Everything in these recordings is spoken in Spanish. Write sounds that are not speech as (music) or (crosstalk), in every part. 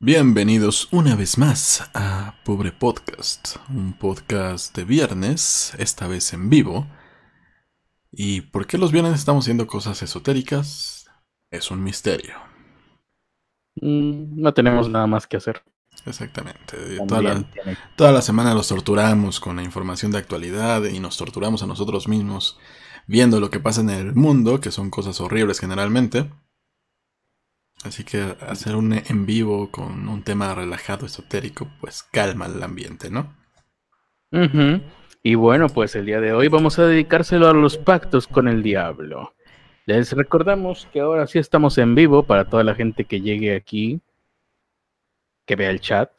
Bienvenidos una vez más a Pobre Podcast, un podcast de viernes, esta vez en vivo. ¿Y por qué los viernes estamos haciendo cosas esotéricas? Es un misterio. Mm, no tenemos nada más que hacer. Exactamente. Toda la, toda la, semana los torturamos con la información de actualidad y nos torturamos a nosotros mismos viendo lo que pasa en el mundo, que son cosas horribles generalmente. Así que hacer un en vivo con un tema relajado, esotérico, pues calma el ambiente, ¿no? Y bueno, pues el día de hoy vamos a dedicárselo a los pactos con el diablo. Les recordamos que ahora sí estamos en vivo para toda la gente que llegue aquí, que vea el chat,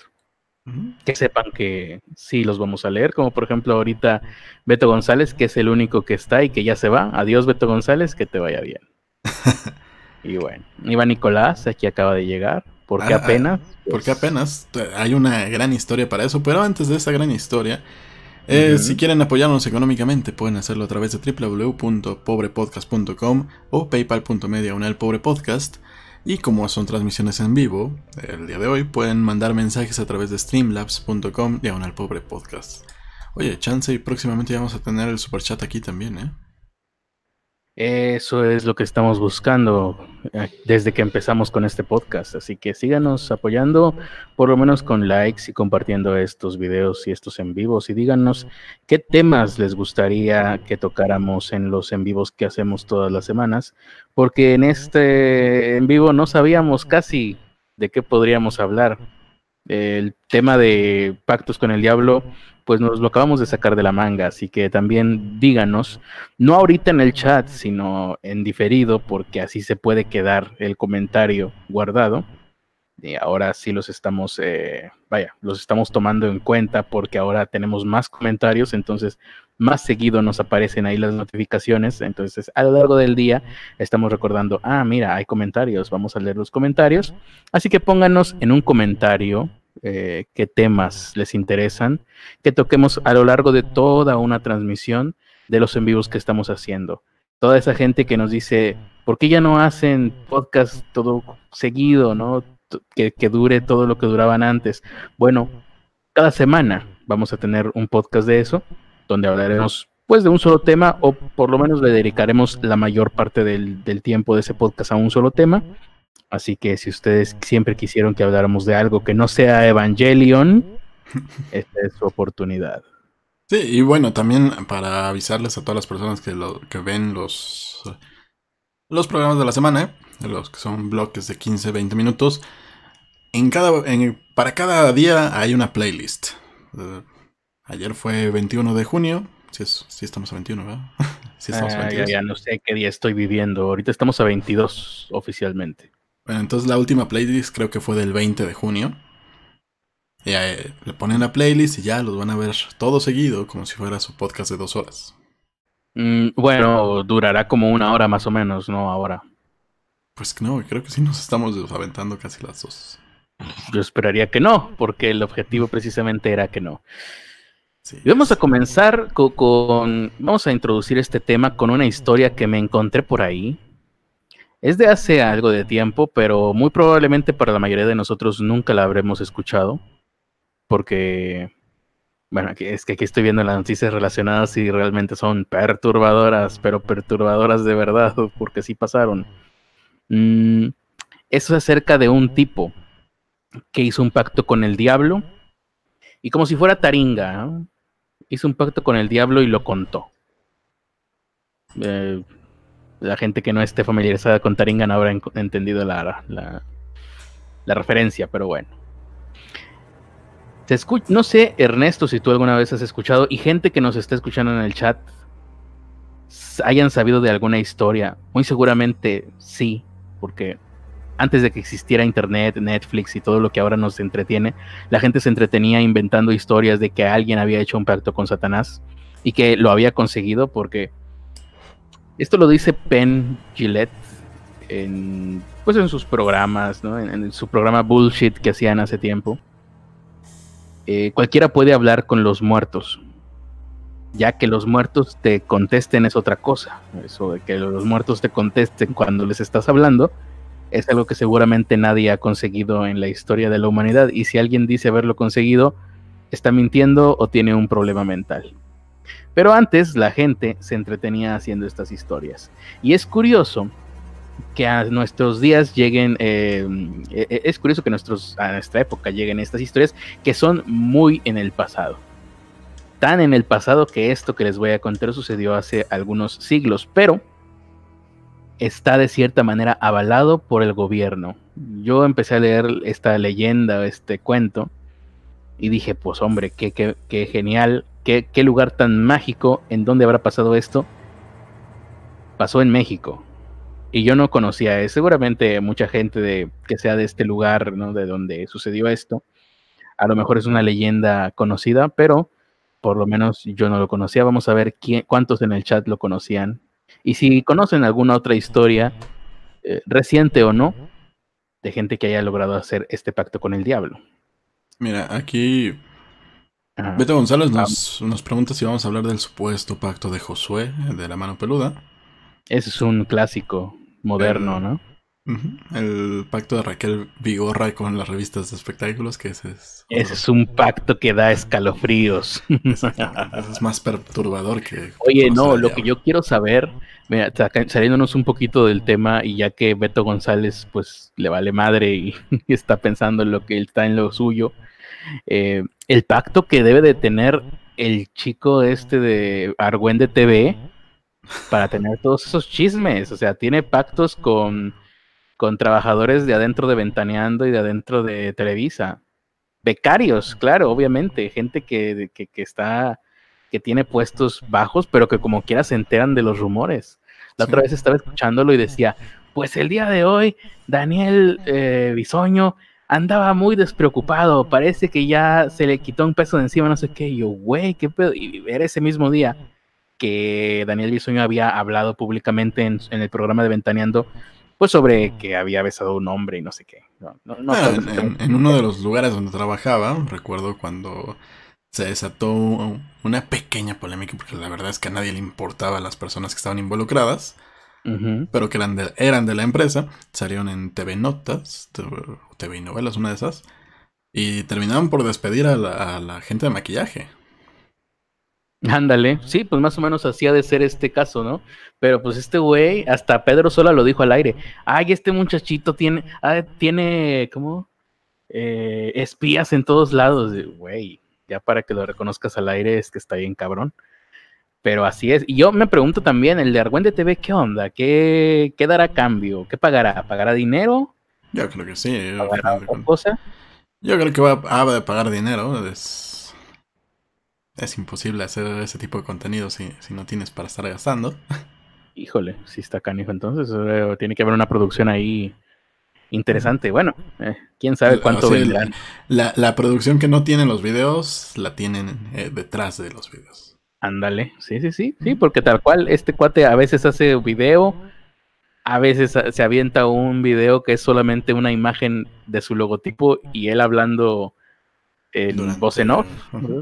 que sepan que sí los vamos a leer, como por ejemplo ahorita Beto González, que es el único que está y que ya se va. Adiós Beto González, que te vaya bien. (laughs) Y bueno, Iván Nicolás, aquí acaba de llegar. ¿Por qué ah, apenas? Porque apenas. Hay una gran historia para eso, pero antes de esa gran historia, eh, si quieren apoyarnos económicamente, pueden hacerlo a través de www.pobrepodcast.com o paypal.media pobrepodcast. Y como son transmisiones en vivo, el día de hoy pueden mandar mensajes a través de streamlabs.com diagonal pobrepodcast. Oye, chance y próximamente vamos a tener el superchat aquí también, ¿eh? Eso es lo que estamos buscando eh, desde que empezamos con este podcast. Así que síganos apoyando, por lo menos con likes y compartiendo estos videos y estos en vivos. Y díganos qué temas les gustaría que tocáramos en los en vivos que hacemos todas las semanas. Porque en este en vivo no sabíamos casi de qué podríamos hablar. El tema de pactos con el diablo pues nos lo acabamos de sacar de la manga, así que también díganos, no ahorita en el chat, sino en diferido, porque así se puede quedar el comentario guardado. Y ahora sí los estamos, eh, vaya, los estamos tomando en cuenta porque ahora tenemos más comentarios, entonces más seguido nos aparecen ahí las notificaciones. Entonces, a lo largo del día estamos recordando, ah, mira, hay comentarios, vamos a leer los comentarios. Así que pónganos en un comentario eh, qué temas les interesan, que toquemos a lo largo de toda una transmisión de los en vivos que estamos haciendo. Toda esa gente que nos dice, ¿por qué ya no hacen podcast todo seguido, no? Que, que dure todo lo que duraban antes. Bueno, cada semana vamos a tener un podcast de eso, donde hablaremos pues de un solo tema o por lo menos le dedicaremos la mayor parte del, del tiempo de ese podcast a un solo tema Así que si ustedes siempre quisieron que habláramos de algo que no sea Evangelion, (laughs) esta es su oportunidad. Sí, y bueno, también para avisarles a todas las personas que, lo, que ven los, los programas de la semana, ¿eh? los que son bloques de 15, 20 minutos, en cada, en, para cada día hay una playlist. Uh, ayer fue 21 de junio, si, si estamos a 21, ¿verdad? (laughs) si estamos a 22. Ah, ya no sé qué día estoy viviendo, ahorita estamos a 22 oficialmente. Bueno, entonces la última playlist creo que fue del 20 de junio. Y eh, le ponen la playlist y ya los van a ver todo seguido, como si fuera su podcast de dos horas. Mm, bueno, durará como una hora más o menos, ¿no? Ahora. Pues no, creo que sí nos estamos aventando casi las dos. Yo esperaría que no, porque el objetivo precisamente era que no. y vamos a comenzar con, Vamos a introducir este tema con una historia que me encontré por ahí. Es de hace algo de tiempo, pero muy probablemente para la mayoría de nosotros nunca la habremos escuchado, porque, bueno, es que aquí estoy viendo las noticias relacionadas y realmente son perturbadoras, pero perturbadoras de verdad, (laughs) porque sí pasaron. Mm, eso es acerca de un tipo que hizo un pacto con el diablo y como si fuera Taringa, hizo un pacto con el diablo y lo contó. Eh, la gente que no esté familiarizada con Taringan habrá entendido la, la, referencia, pero bueno. Se no sé, Ernesto, si tú alguna vez has escuchado, y gente que nos está escuchando en el chat, hayan sabido de alguna historia. Muy seguramente sí, porque antes de que existiera Internet, Netflix y todo lo que ahora nos entretiene, la gente se entretenía inventando historias de que alguien había hecho un pacto con Satanás y que lo había conseguido porque esto lo dice Penn Gillette en, pues en sus programas, ¿no? en, su programa Bullshit que hacían hace tiempo. Eh, cualquiera puede hablar con los muertos. Ya que los muertos te contesten es otra cosa. Eso de que los muertos te contesten cuando les estás hablando es algo que seguramente nadie ha conseguido en la historia de la humanidad y si alguien dice haberlo conseguido, está mintiendo o tiene un problema mental. Pero antes la gente se entretenía haciendo estas historias. Y es curioso que a nuestros días lleguen, eh, e-, es curioso que a nuestra época lleguen estas historias que son muy en el pasado. Tan en el pasado que esto que les voy a contar sucedió hace algunos siglos, pero está de cierta manera avalado por el gobierno. Yo empecé a leer esta leyenda, este cuento, y dije, pues hombre, qué, qué, genial, qué, lugar tan mágico, en dónde habrá pasado esto. Pasó en México. Y yo no conocía, seguramente mucha gente de, que sea de este lugar, ¿no? De donde sucedió esto. A lo mejor es una leyenda conocida, pero por lo menos yo no lo conocía. Vamos a ver quién, cuántos en el chat lo conocían y si conocen alguna otra historia, eh, reciente o no, de gente que haya logrado hacer este pacto con el diablo. Mira, aquí Beto González nos, nos, pregunta si vamos a hablar del supuesto pacto de Josué, de la mano peluda. Ese es un clásico moderno, ¿no? El pacto de Raquel Vigorra con las revistas de espectáculos, que ese es... Ese es un pacto que da escalofríos. (laughs) es más perturbador que... Oye, no, lo que yo quiero saber, mira, saliéndonos un poquito del tema y ya que Beto González pues le vale madre y, (laughs) está pensando en lo que él está en lo suyo, eh, el pacto que debe de tener el chico este de Argüende TV para tener todos esos chismes, o sea, tiene pactos con con trabajadores de adentro de Ventaneando y de adentro de Televisa. Becarios, claro, obviamente, gente que, que, está, que tiene puestos bajos, pero que como quiera se enteran de los rumores. La otra vez estaba escuchándolo y decía, pues el día de hoy Daniel eh, Bisoño andaba muy despreocupado, parece que ya se le quitó un peso de encima, no sé qué, y yo, güey, qué pedo, y era ese mismo día que Daniel Bisoño había hablado públicamente en, en el programa de Ventaneando pues sobre que había besado a un hombre y no sé qué. Ah, en, uno de los lugares donde trabajaba, recuerdo cuando se desató una pequeña polémica, porque la verdad es que a nadie le importaba las personas que estaban involucradas, pero que eran de, eran de la empresa, salieron en TV Notas, TV Novelas, una de esas, y terminaron por despedir a la gente de maquillaje. Ándale, sí, pues más o menos hacía de ser este caso, ¿no? Pero pues este güey, hasta Pedro Sola lo dijo al aire. Ay, este muchachito tiene, ah, tiene, ¿cómo? Eh, espías en todos lados. Güey, ya para que lo reconozcas al aire es que está bien cabrón. Pero así es. Y yo me pregunto también, el de Argüende TV, ¿qué onda? ¿Qué, qué dará cambio? ¿Qué pagará? ¿Pagará dinero? Yo creo que sí. ¿Pagará cosa? Yo creo que va a, pagar dinero. Es es imposible hacer ese tipo de contenido si, no tienes para estar gastando. Híjole, si está canijo entonces. Eh, tiene que haber una producción ahí interesante. Bueno, eh, quién sabe cuánto vendrán. La, producción que no tienen los videos, la tienen eh, detrás de los videos. Ándale, sí, sí, sí, sí, porque tal cual este cuate a veces hace video, a veces se avienta un video que es solamente una imagen de su logotipo y él hablando en voz en off,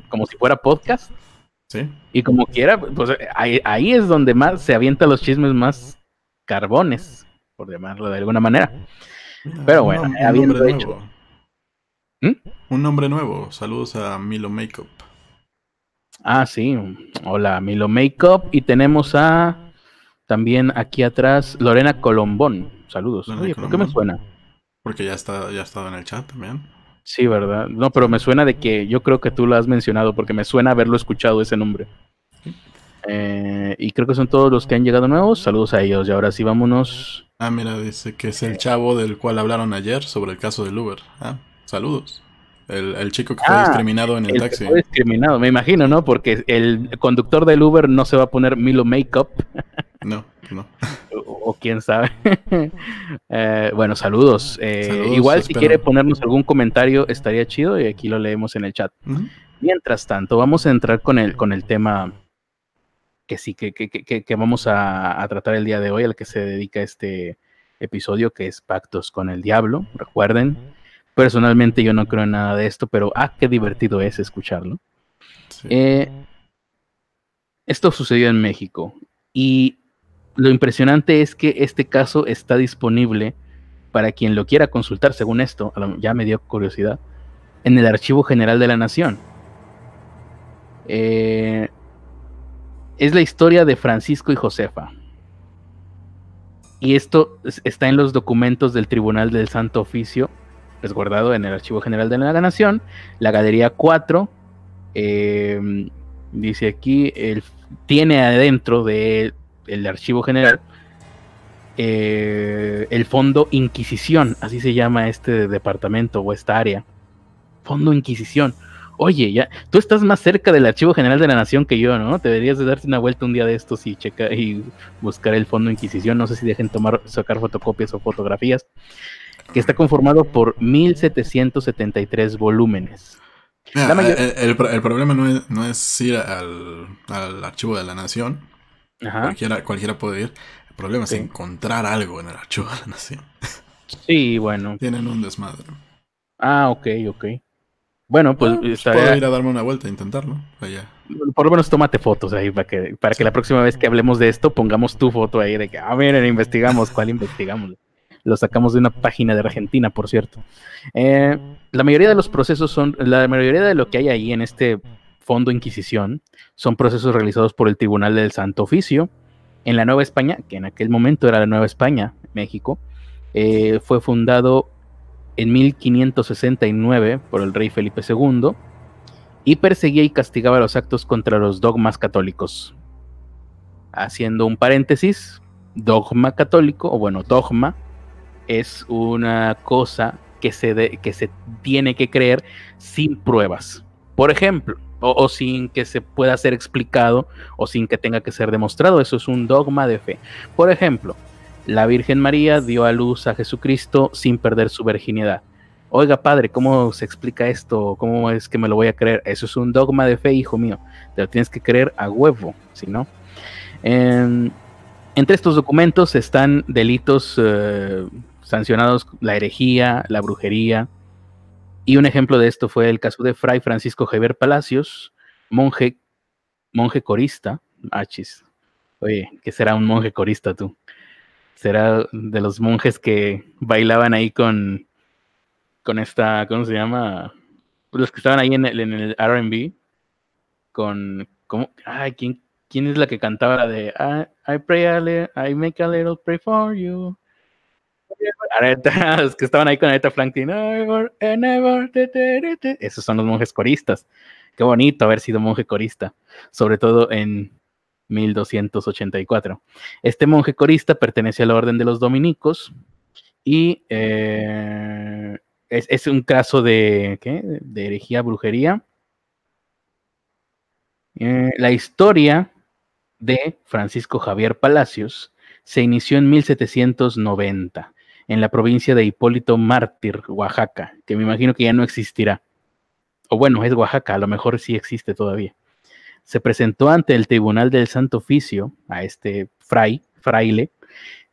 como si fuera podcast. Sí. Y como quiera, pues ahí, es donde más se avienta los chismes más carbones, por llamarlo de alguna manera. Pero bueno, habiendo hecho. ¿Mm? Un nombre nuevo. Saludos a Milo Makeup. Ah, sí. Hola, Milo Makeup. Y tenemos a también aquí atrás Lorena Colombón. Saludos. Oye, ¿por qué me suena? Porque ya está, ya ha estado en el chat también. Sí, ¿verdad? No, pero me suena de que yo creo que tú lo has mencionado porque me suena haberlo escuchado ese nombre. Eh, y creo que son todos los que han llegado nuevos. Saludos a ellos. Y ahora sí, vámonos. Ah, mira, dice que es el chavo del cual hablaron ayer sobre el caso del Uber. Ah, saludos. El, chico que fue ah, discriminado en el, taxi. fue discriminado, me imagino, ¿no? Porque el conductor del Uber no se va a poner Milo Makeup. No, no. (laughs) O, quién sabe. (laughs) Eh, bueno, saludos. Eh, igual si quiere ponernos algún comentario estaría chido y aquí lo leemos en el chat. Mientras tanto, vamos a entrar con el, con el tema que sí, que, que, que, vamos a, a, tratar el día de hoy, al que se dedica este episodio, que es Pactos con el Diablo. Recuerden, personalmente yo no creo en nada de esto, pero ah, qué divertido es escucharlo. Eh, esto sucedió en México y lo impresionante es que este caso está disponible para quien lo quiera consultar, según esto, ya me dio curiosidad, en el Archivo General de la Nación. Eh, es la historia de Francisco y Josefa. Y esto está en los documentos del Tribunal del Santo Oficio, resguardado en el Archivo General de la Nación, la Galería 4. Eh, dice aquí, el, tiene adentro del Archivo General eh, el Fondo Inquisición, así se llama este departamento o esta área. Fondo Inquisición. Oye, ya, tú estás más cerca del Archivo General de la Nación que yo, ¿no? Deberías de darte una vuelta un día de estos y checar y buscar el Fondo Inquisición. No sé si dejen tomar, sacar fotocopias o fotografías. Que está conformado por 1773 volúmenes. el, problema no es, ir al, Archivo de la Nación. Cualquiera, cualquiera puede ir. El problema es encontrar algo en el Archivo de la Nación. Sí, bueno. Tienen un desmadre. Ah, ok, ok. Bueno, pues, pues puedo ir a darme una vuelta a intentarlo. Por lo menos tómate fotos ahí para que, para que la próxima vez que hablemos de esto pongamos tu foto ahí de que, ah, miren, investigamos, ¿cuál investigamos? Lo sacamos de una página de Argentina, por cierto. Eh, la mayoría de los procesos son, la mayoría de lo que hay ahí en este Fondo Inquisición son procesos realizados por el Tribunal del Santo Oficio. En la Nueva España, que en aquel momento era la Nueva España, México, eh, fue fundado en 1569 por el rey Felipe II y perseguía y castigaba los actos contra los dogmas católicos. Haciendo un paréntesis, dogma católico, o bueno, dogma, es una cosa que se, que se tiene que creer sin pruebas. Por ejemplo, o, sin que se pueda ser explicado o sin que tenga que ser demostrado. Eso es un dogma de fe. Por ejemplo, la Virgen María dio a luz a Jesucristo sin perder su virginidad. Oiga, padre, ¿cómo se explica esto? ¿Cómo es que me lo voy a creer? Eso es un dogma de fe, hijo mío. Te lo tienes que creer a huevo, si no. entre estos documentos están delitos eh, sancionados, la herejía, la brujería. Y un ejemplo de esto fue el caso de Fray Francisco Javier Palacios, monje, monje corista. Achis. Oye, ¿qué será un monje corista tú? será de los monjes que bailaban ahí con, con esta, ¿cómo se llama? Los que estaban ahí en el, en el RB, con, ¿cómo? Ay, ¿quién, ¿quién es la que cantaba la de I, pray a little, I make a little pray for you? (laughs) los que estaban ahí con Aretha Franklin, esos son los monjes coristas. Qué bonito haber sido monje corista, sobre todo en 1284. Este monje corista pertenece a la orden de los dominicos y eh, es, un caso de, de herejía, brujería. Eh, la historia de Francisco Javier Palacios se inició en 1790 en la provincia de Hipólito Mártir, Oaxaca, que me imagino que ya no existirá. O bueno, es Oaxaca, a lo mejor sí existe todavía se presentó ante el tribunal del Santo Oficio a este fray, fraile,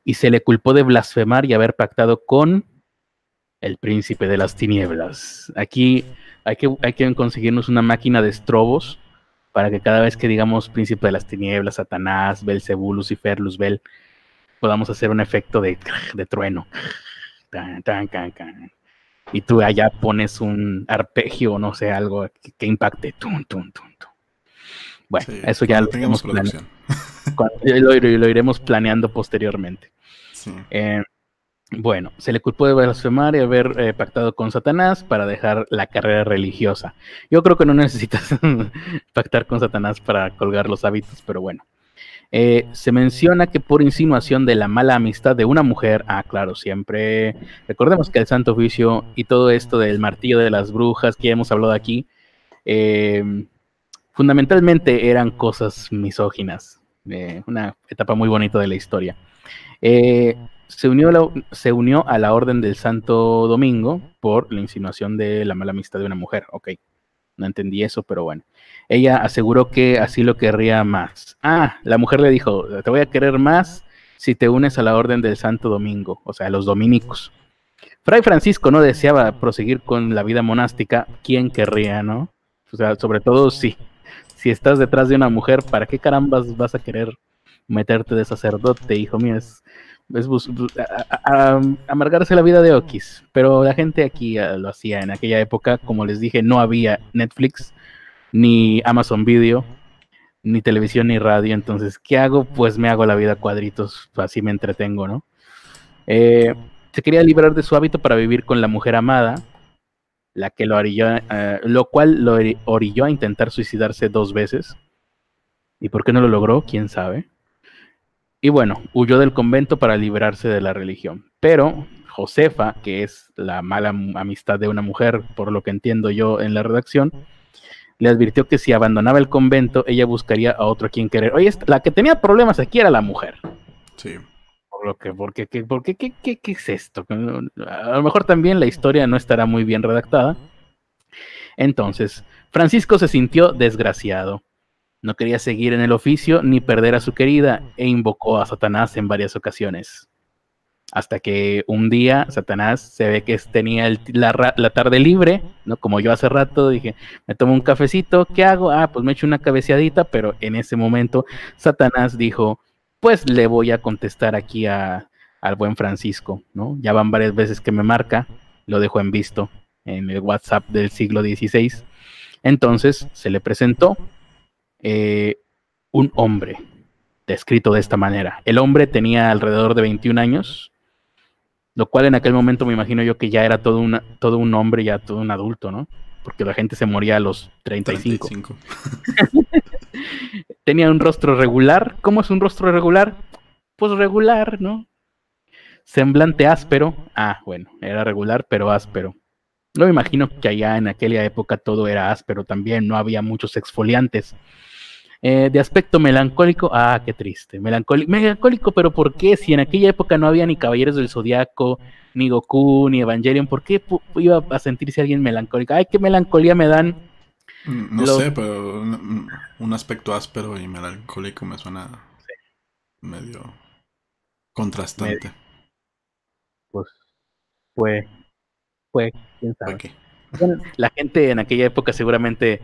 y se le culpó de blasfemar y haber pactado con el príncipe de las tinieblas. Aquí hay que, hay que conseguirnos una máquina de estrobos para que cada vez que digamos príncipe de las tinieblas, Satanás, Belcebú, Lucifer, Luzbel, podamos hacer un efecto de, de trueno. y tú allá pones un arpegio, no sé, algo que, impacte. Tum, tum, tum, bueno, eso ya lo, iremos planeando posteriormente. Eh, bueno, se le culpó de blasfemar y haber eh, pactado con Satanás para dejar la carrera religiosa. Yo creo que no necesitas (laughs) pactar con Satanás para colgar los hábitos, pero bueno. Eh, se menciona que por insinuación de la mala amistad de una mujer, ah, claro, siempre recordemos que el Santo Oficio y todo esto del martillo de las brujas que ya hemos hablado aquí, eh, fundamentalmente eran cosas misóginas. Eh, una etapa muy bonita de la historia. Eh, se, unió se unió a la Orden del Santo Domingo por la insinuación de la mala amistad de una mujer. Ok, no entendí eso, pero bueno. Ella aseguró que así lo querría más. Ah, la mujer le dijo, te voy a querer más si te unes a la Orden del Santo Domingo, o sea, a los dominicos. Fray Francisco no deseaba proseguir con la vida monástica, ¿quién querría, no? O sea, sobre todo sí, si estás detrás de una mujer, ¿para qué carambas vas a querer meterte de sacerdote, hijo mío? Es es amargarse la vida de Okis. Pero la gente aquí ah, lo hacía en aquella época. Como les dije, no había Netflix, ni Amazon Video, ni televisión, ni radio. Entonces, ¿qué hago? Pues me hago la vida cuadritos, así me entretengo, ¿no? Eh, se quería librar de su hábito para vivir con la mujer amada, la que lo orilló, eh, lo cual lo orilló a intentar suicidarse dos veces. ¿Y por qué no lo logró? ¿Quién sabe? Y bueno, huyó del convento para librarse de la religión. Pero Josefa, que es la mala amistad de una mujer, por lo que entiendo yo en la redacción, le advirtió que si abandonaba el convento, ella buscaría a otro a quien querer. Oye, la que tenía problemas aquí era la mujer. Sí. Por lo que, porque, ¿qué, porque, ¿qué, qué, qué es esto? A lo mejor también la historia no estará muy bien redactada. Entonces, Francisco se sintió desgraciado no quería seguir en el oficio ni perder a su querida e invocó a Satanás en varias ocasiones. Hasta que un día Satanás se ve que tenía la, tarde libre, ¿no? Como yo hace rato dije, me tomo un cafecito, ¿qué hago? Ah, pues me echo una cabeceadita, pero en ese momento Satanás dijo, pues le voy a contestar aquí a, al buen Francisco, ¿no? Ya van varias veces que me marca, lo dejo en visto en el WhatsApp del siglo XVI. Entonces se le presentó, eh, un hombre, descrito de esta manera. El hombre tenía alrededor de 21 años, lo cual en aquel momento me imagino yo que ya era todo, una, todo un hombre, ya todo un adulto, ¿no? Porque la gente se moría a los 35. (laughs) tenía un rostro regular. ¿Cómo es un rostro regular? Pues regular, ¿no? Semblante áspero. Ah, bueno, era regular, pero áspero. No me imagino que allá en aquella época todo era áspero también, no había muchos exfoliantes. Eh, de aspecto melancólico, ah, qué triste. Melancólico, melancólico, pero ¿por qué? Si en aquella época no había ni Caballeros del Zodiaco, ni Goku, ni Evangelion, ¿por qué iba a sentirse alguien melancólico? Ay, qué melancolía me dan. Mm, no sé, pero un, aspecto áspero y melancólico me suena medio contrastante. Pues fue, fue, quién sabe. la gente en aquella época seguramente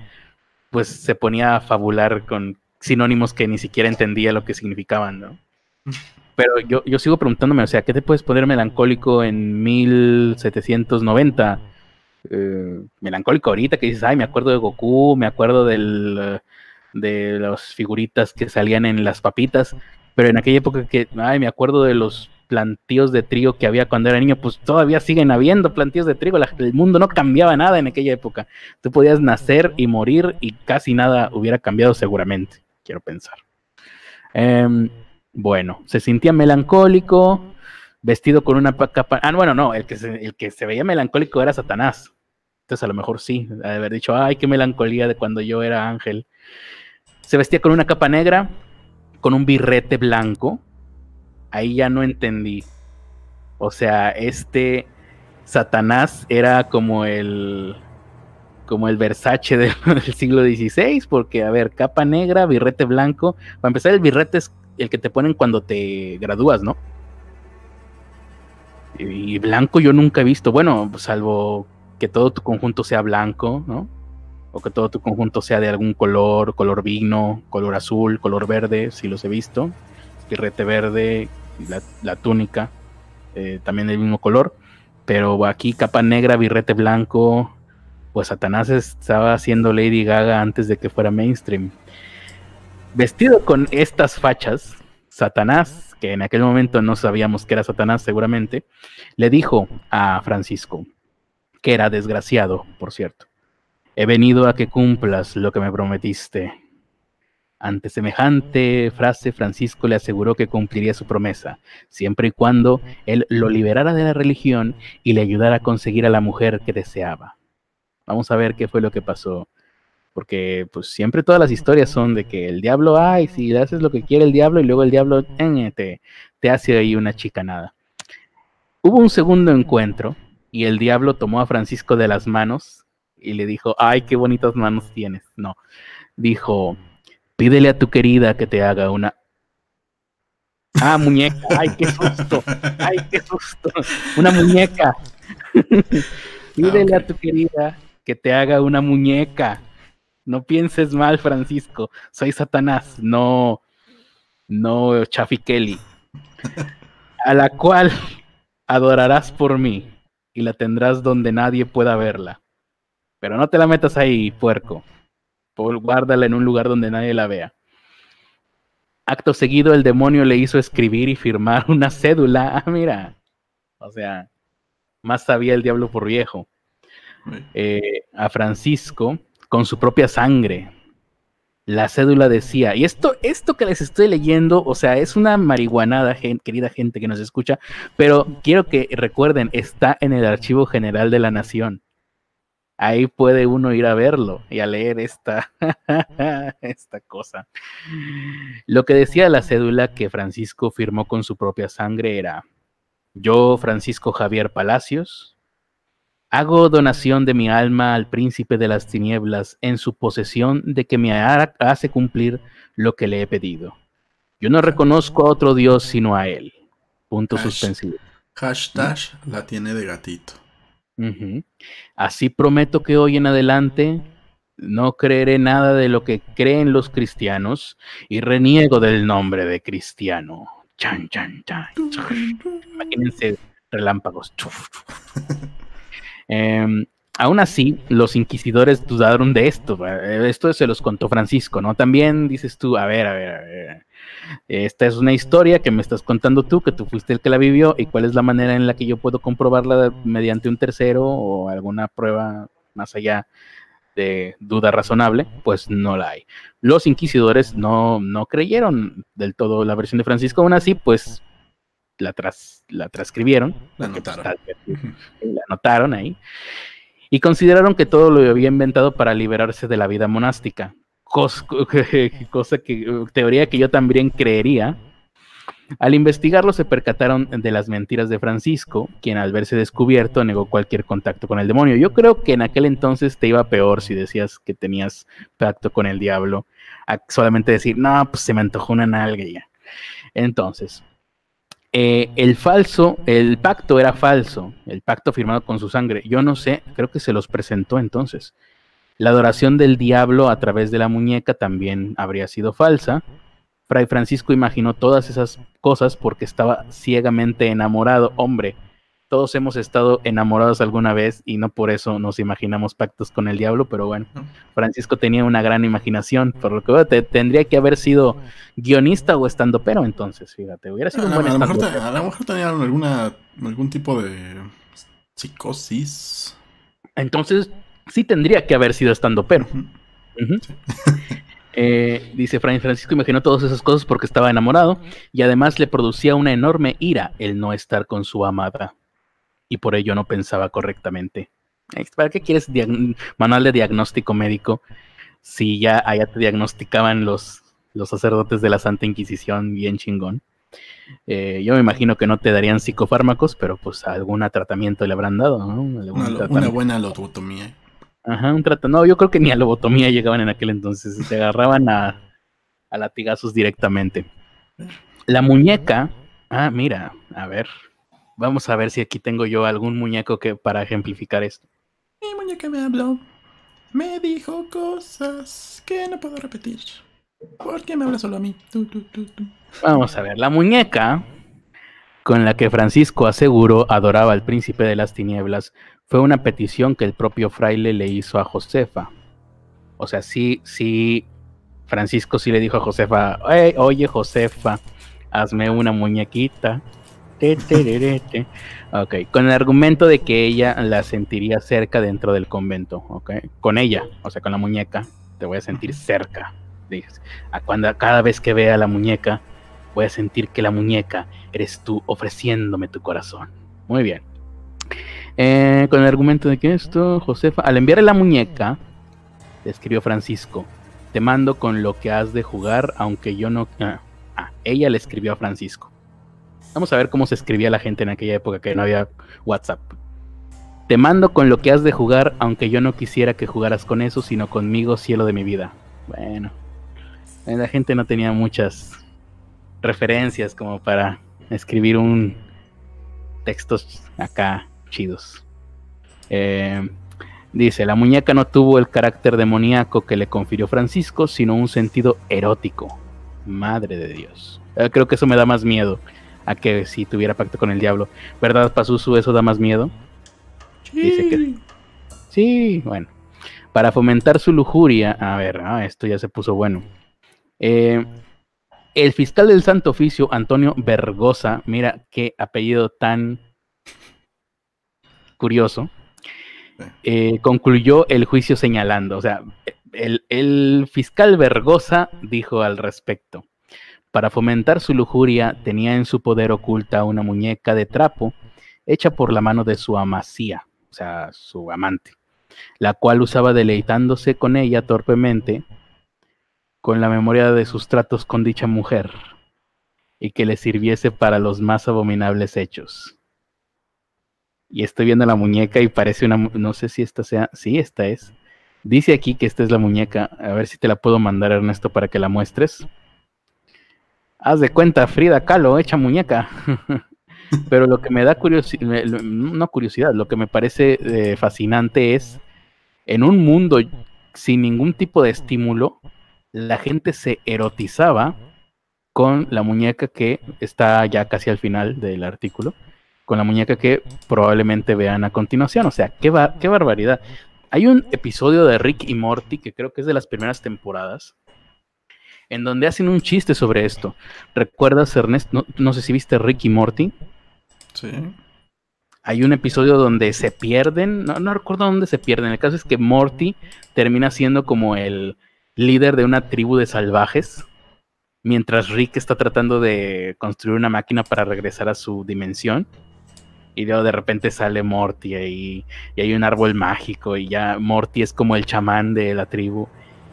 pues se ponía a fabular con sinónimos que ni siquiera entendía lo que significaban, ¿no? Pero yo, yo sigo preguntándome, o sea, ¿qué te puedes poner melancólico en 1790? Eh, melancólico ahorita que dices, ay, me acuerdo de Goku, me acuerdo del, de las figuritas que salían en las papitas, pero en aquella época que, ay, me acuerdo de los plantíos de trigo que había cuando era niño, pues todavía siguen habiendo plantíos de trigo. el mundo no cambiaba nada en aquella época. Tú podías nacer y morir y casi nada hubiera cambiado seguramente, quiero pensar. Em, bueno, se sentía melancólico, vestido con una capa. Ah, bueno, no, el que, se, el que se veía melancólico era Satanás. Entonces a lo mejor sí, haber dicho, ay, qué melancolía de cuando yo era ángel. Se vestía con una capa negra, con un birrete blanco, ahí ya no entendí. O sea, este Satanás era como el como el Versace (laughs) del, siglo XVI, porque a ver, capa negra, birrete blanco. Para empezar, el birrete es el que te ponen cuando te gradúas, ¿no? Y blanco yo nunca he visto, bueno, salvo que todo tu conjunto sea blanco, ¿no? O que todo tu conjunto sea de algún color, color vino, color azul, color verde, si los he visto. Birrete verde, la, túnica, eh, también del mismo color, pero aquí capa negra, birrete blanco, pues Satanás estaba haciendo Lady Gaga antes de que fuera mainstream. Vestido con estas fachas, Satanás, que en aquel momento no sabíamos que era Satanás seguramente, le dijo a Francisco, que era desgraciado, por cierto, he venido a que cumplas lo que me prometiste. Ante semejante frase, Francisco le aseguró que cumpliría su promesa, siempre y cuando él lo liberara de la religión y le ayudara a conseguir a la mujer que deseaba. Vamos a ver qué fue lo que pasó. Porque pues siempre todas las historias son de que el diablo, ay, si le haces lo que quiere el diablo y luego el diablo eh, te, te hace ahí una chica nada. Hubo un segundo encuentro y el diablo tomó a Francisco de las manos y le dijo, ay, qué bonitas manos tienes. No, dijo, Pídele a tu querida que te haga una. Ah, muñeca. Ay, qué susto. Ay, qué susto. Una muñeca. (laughs) Pídele a tu querida que te haga una muñeca. No pienses mal, Francisco. Soy Satanás, no, no Chaffy Kelly. a la cual adorarás por mí y la tendrás donde nadie pueda verla. Pero no te la metas ahí, puerco. Guárdala en un lugar donde nadie la vea. Acto seguido, el demonio le hizo escribir y firmar una cédula. Ah, mira. O sea, más sabía el diablo por viejo. Eh, a Francisco con su propia sangre. La cédula decía, y esto, esto que les estoy leyendo, o sea, es una marihuanada, querida gente que nos escucha, pero quiero que recuerden, está en el Archivo General de la Nación. Ahí puede uno ir a verlo y a leer esta, (laughs) esta cosa. Lo que decía la cédula que Francisco firmó con su propia sangre era, yo, Francisco Javier Palacios, Hago donación de mi alma al príncipe de las tinieblas en su posesión de que me hace cumplir lo que le he pedido. Yo no reconozco a otro Dios sino a él. Punto suspensivo. Hashtag la tiene de gatito. Así prometo que hoy en adelante no creeré nada de lo que creen los cristianos y reniego del nombre de cristiano. Chan, chan, chan. Imagínense relámpagos. (laughs) Em, aún así, los inquisidores dudaron de esto. Esto se los contó Francisco, ¿no? También dices tú, a ver, a ver, a ver. Esta es una historia que me estás contando tú, que tú fuiste el que la vivió, y cuál es la manera en la que yo puedo comprobarla mediante un tercero o alguna prueba más allá de duda razonable, pues no la hay. Los inquisidores no, no creyeron del todo la versión de Francisco, aún así, pues la, la transcribieron. La anotaron. la anotaron ahí. Y consideraron que todo lo había inventado para liberarse de la vida monástica. (laughs) Cosa, que, teoría que yo también creería. Al investigarlo se percataron de las mentiras de Francisco, quien al verse descubierto negó cualquier contacto con el demonio. Yo creo que en aquel entonces te iba peor si decías que tenías pacto con el diablo, a solamente decir, no, pues se me antojó una nalga. Entonces, eh, el falso, el pacto era falso, el pacto firmado con su sangre. Yo no sé, creo que se los presentó entonces. La adoración del diablo a través de la muñeca también habría sido falsa. Fray Francisco imaginó todas esas cosas porque estaba ciegamente enamorado. Hombre, todos hemos estado enamorados alguna vez y no por eso nos imaginamos pactos con el diablo, pero bueno, Francisco tenía una gran imaginación, por lo que tendría que haber sido guionista o estando pero entonces, fíjate, hubiera sido a, un buen a, lo mejor, a lo mejor tenía alguna, algún tipo de psicosis. Entonces, sí tendría que haber sido estando pero. (laughs) Eh, dice Fray Francisco imaginó todas esas cosas porque estaba enamorado y además le producía una enorme ira el no estar con su amada y por ello no pensaba correctamente. ¿Para qué quieres manual de diagnóstico médico si ya allá te diagnosticaban los, los sacerdotes de la Santa Inquisición bien chingón? Eh, yo me imagino que no te darían psicofármacos, pero pues algún tratamiento le habrán dado, ¿no? Una, buena lobotomía. Ajá, un tratamiento. No, yo creo que ni a lobotomía llegaban en aquel entonces, se agarraban a, a latigazos directamente. La muñeca, ah, mira, a ver, Vamos a ver si aquí tengo yo algún muñeco que para ejemplificar esto. Mi muñeca me habló. Me dijo cosas que no puedo repetir. ¿Por qué me habla solo a mí? Vamos a ver, la muñeca con la que Francisco aseguró adoraba al príncipe de las tinieblas fue una petición que el propio fraile le hizo a Josefa. O sea, sí, sí, Francisco sí le dijo a Josefa, oye Josefa, hazme una muñequita Ok, con el argumento de que ella la sentiría cerca dentro del convento, ok, con ella, o sea, con la muñeca, te voy a sentir cerca. Cuando, cada vez que vea la muñeca, voy a sentir que la muñeca eres tú ofreciéndome tu corazón. Muy bien. Eh, con el argumento de que esto, Josefa, al enviarle la muñeca, le escribió Francisco, te mando con lo que has de jugar, aunque yo no... ah, ah ella le escribió a Francisco. Vamos a ver cómo se escribía la gente en aquella época que no había WhatsApp. Te mando con lo que has de jugar, aunque yo no quisiera que jugaras con eso, sino conmigo, cielo de mi vida. Bueno, la gente no tenía muchas referencias como para escribir un textos acá chidos. Eh, dice, la muñeca no tuvo el carácter demoníaco que le confirió Francisco, sino un sentido erótico. Madre de Dios. Eh, creo que eso me da más miedo a que si tuviera pacto con el diablo. ¿Verdad, Pazuzu? ¿Eso da más miedo? Sí. Dice que sí, bueno. Para fomentar su lujuria, a ver, ah, esto ya se puso bueno. Eh, el fiscal del Santo Oficio, Antonio Vergosa, mira qué apellido tan curioso, eh, concluyó el juicio señalando, o sea, el, el fiscal Vergosa dijo al respecto, para fomentar su lujuria tenía en su poder oculta una muñeca de trapo hecha por la mano de su amasía, o sea, su amante, la cual usaba deleitándose con ella torpemente con la memoria de sus tratos con dicha mujer y que le sirviese para los más abominables hechos. Y estoy viendo la muñeca y parece una, no sé si esta sea, sí, esta es. Dice aquí que esta es la muñeca, a ver si te la puedo mandar Ernesto para que la muestres. Haz de cuenta, Frida Kahlo, hecha muñeca. (laughs) Pero lo que me da curiosidad, no curiosidad, lo que me parece eh, fascinante es, en un mundo sin ningún tipo de estímulo, la gente se erotizaba con la muñeca que está ya casi al final del artículo, con la muñeca que probablemente vean a continuación. O sea, qué, qué barbaridad. Hay un episodio de Rick y Morty que creo que es de las primeras temporadas, en donde hacen un chiste sobre esto. ¿Recuerdas, Ernesto? No, sé si viste Rick y Morty. Sí. Hay un episodio donde se pierden, no, no recuerdo dónde se pierden. El caso es que Morty termina siendo como el líder de una tribu de salvajes, mientras Rick está tratando de construir una máquina para regresar a su dimensión. Y luego de repente sale Morty ahí, y hay un árbol mágico, y ya Morty es como el chamán de la tribu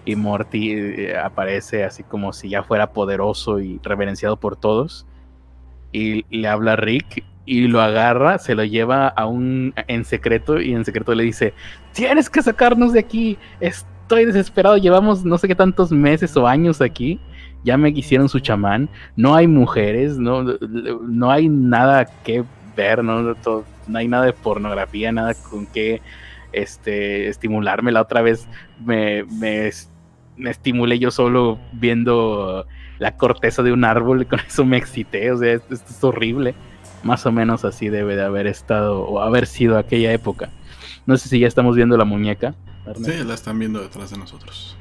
y Morty eh, aparece así como si ya fuera poderoso y reverenciado por todos. Y le habla a Rick y lo agarra, se lo lleva a un en secreto y en secreto le dice, tienes que sacarnos de aquí, estoy desesperado, llevamos no sé qué tantos meses o años aquí, ya me quisieron su chamán, no hay mujeres, no, no hay nada que ver, no, no hay nada de pornografía, nada con que este, estimularme. La otra vez me, me me estimulé yo solo viendo la corteza de un árbol y con eso me excité. O sea, esto, es horrible. Más o menos así debe de haber estado o haber sido aquella época. No sé si ya estamos viendo la muñeca. Sí, la están viendo detrás de nosotros.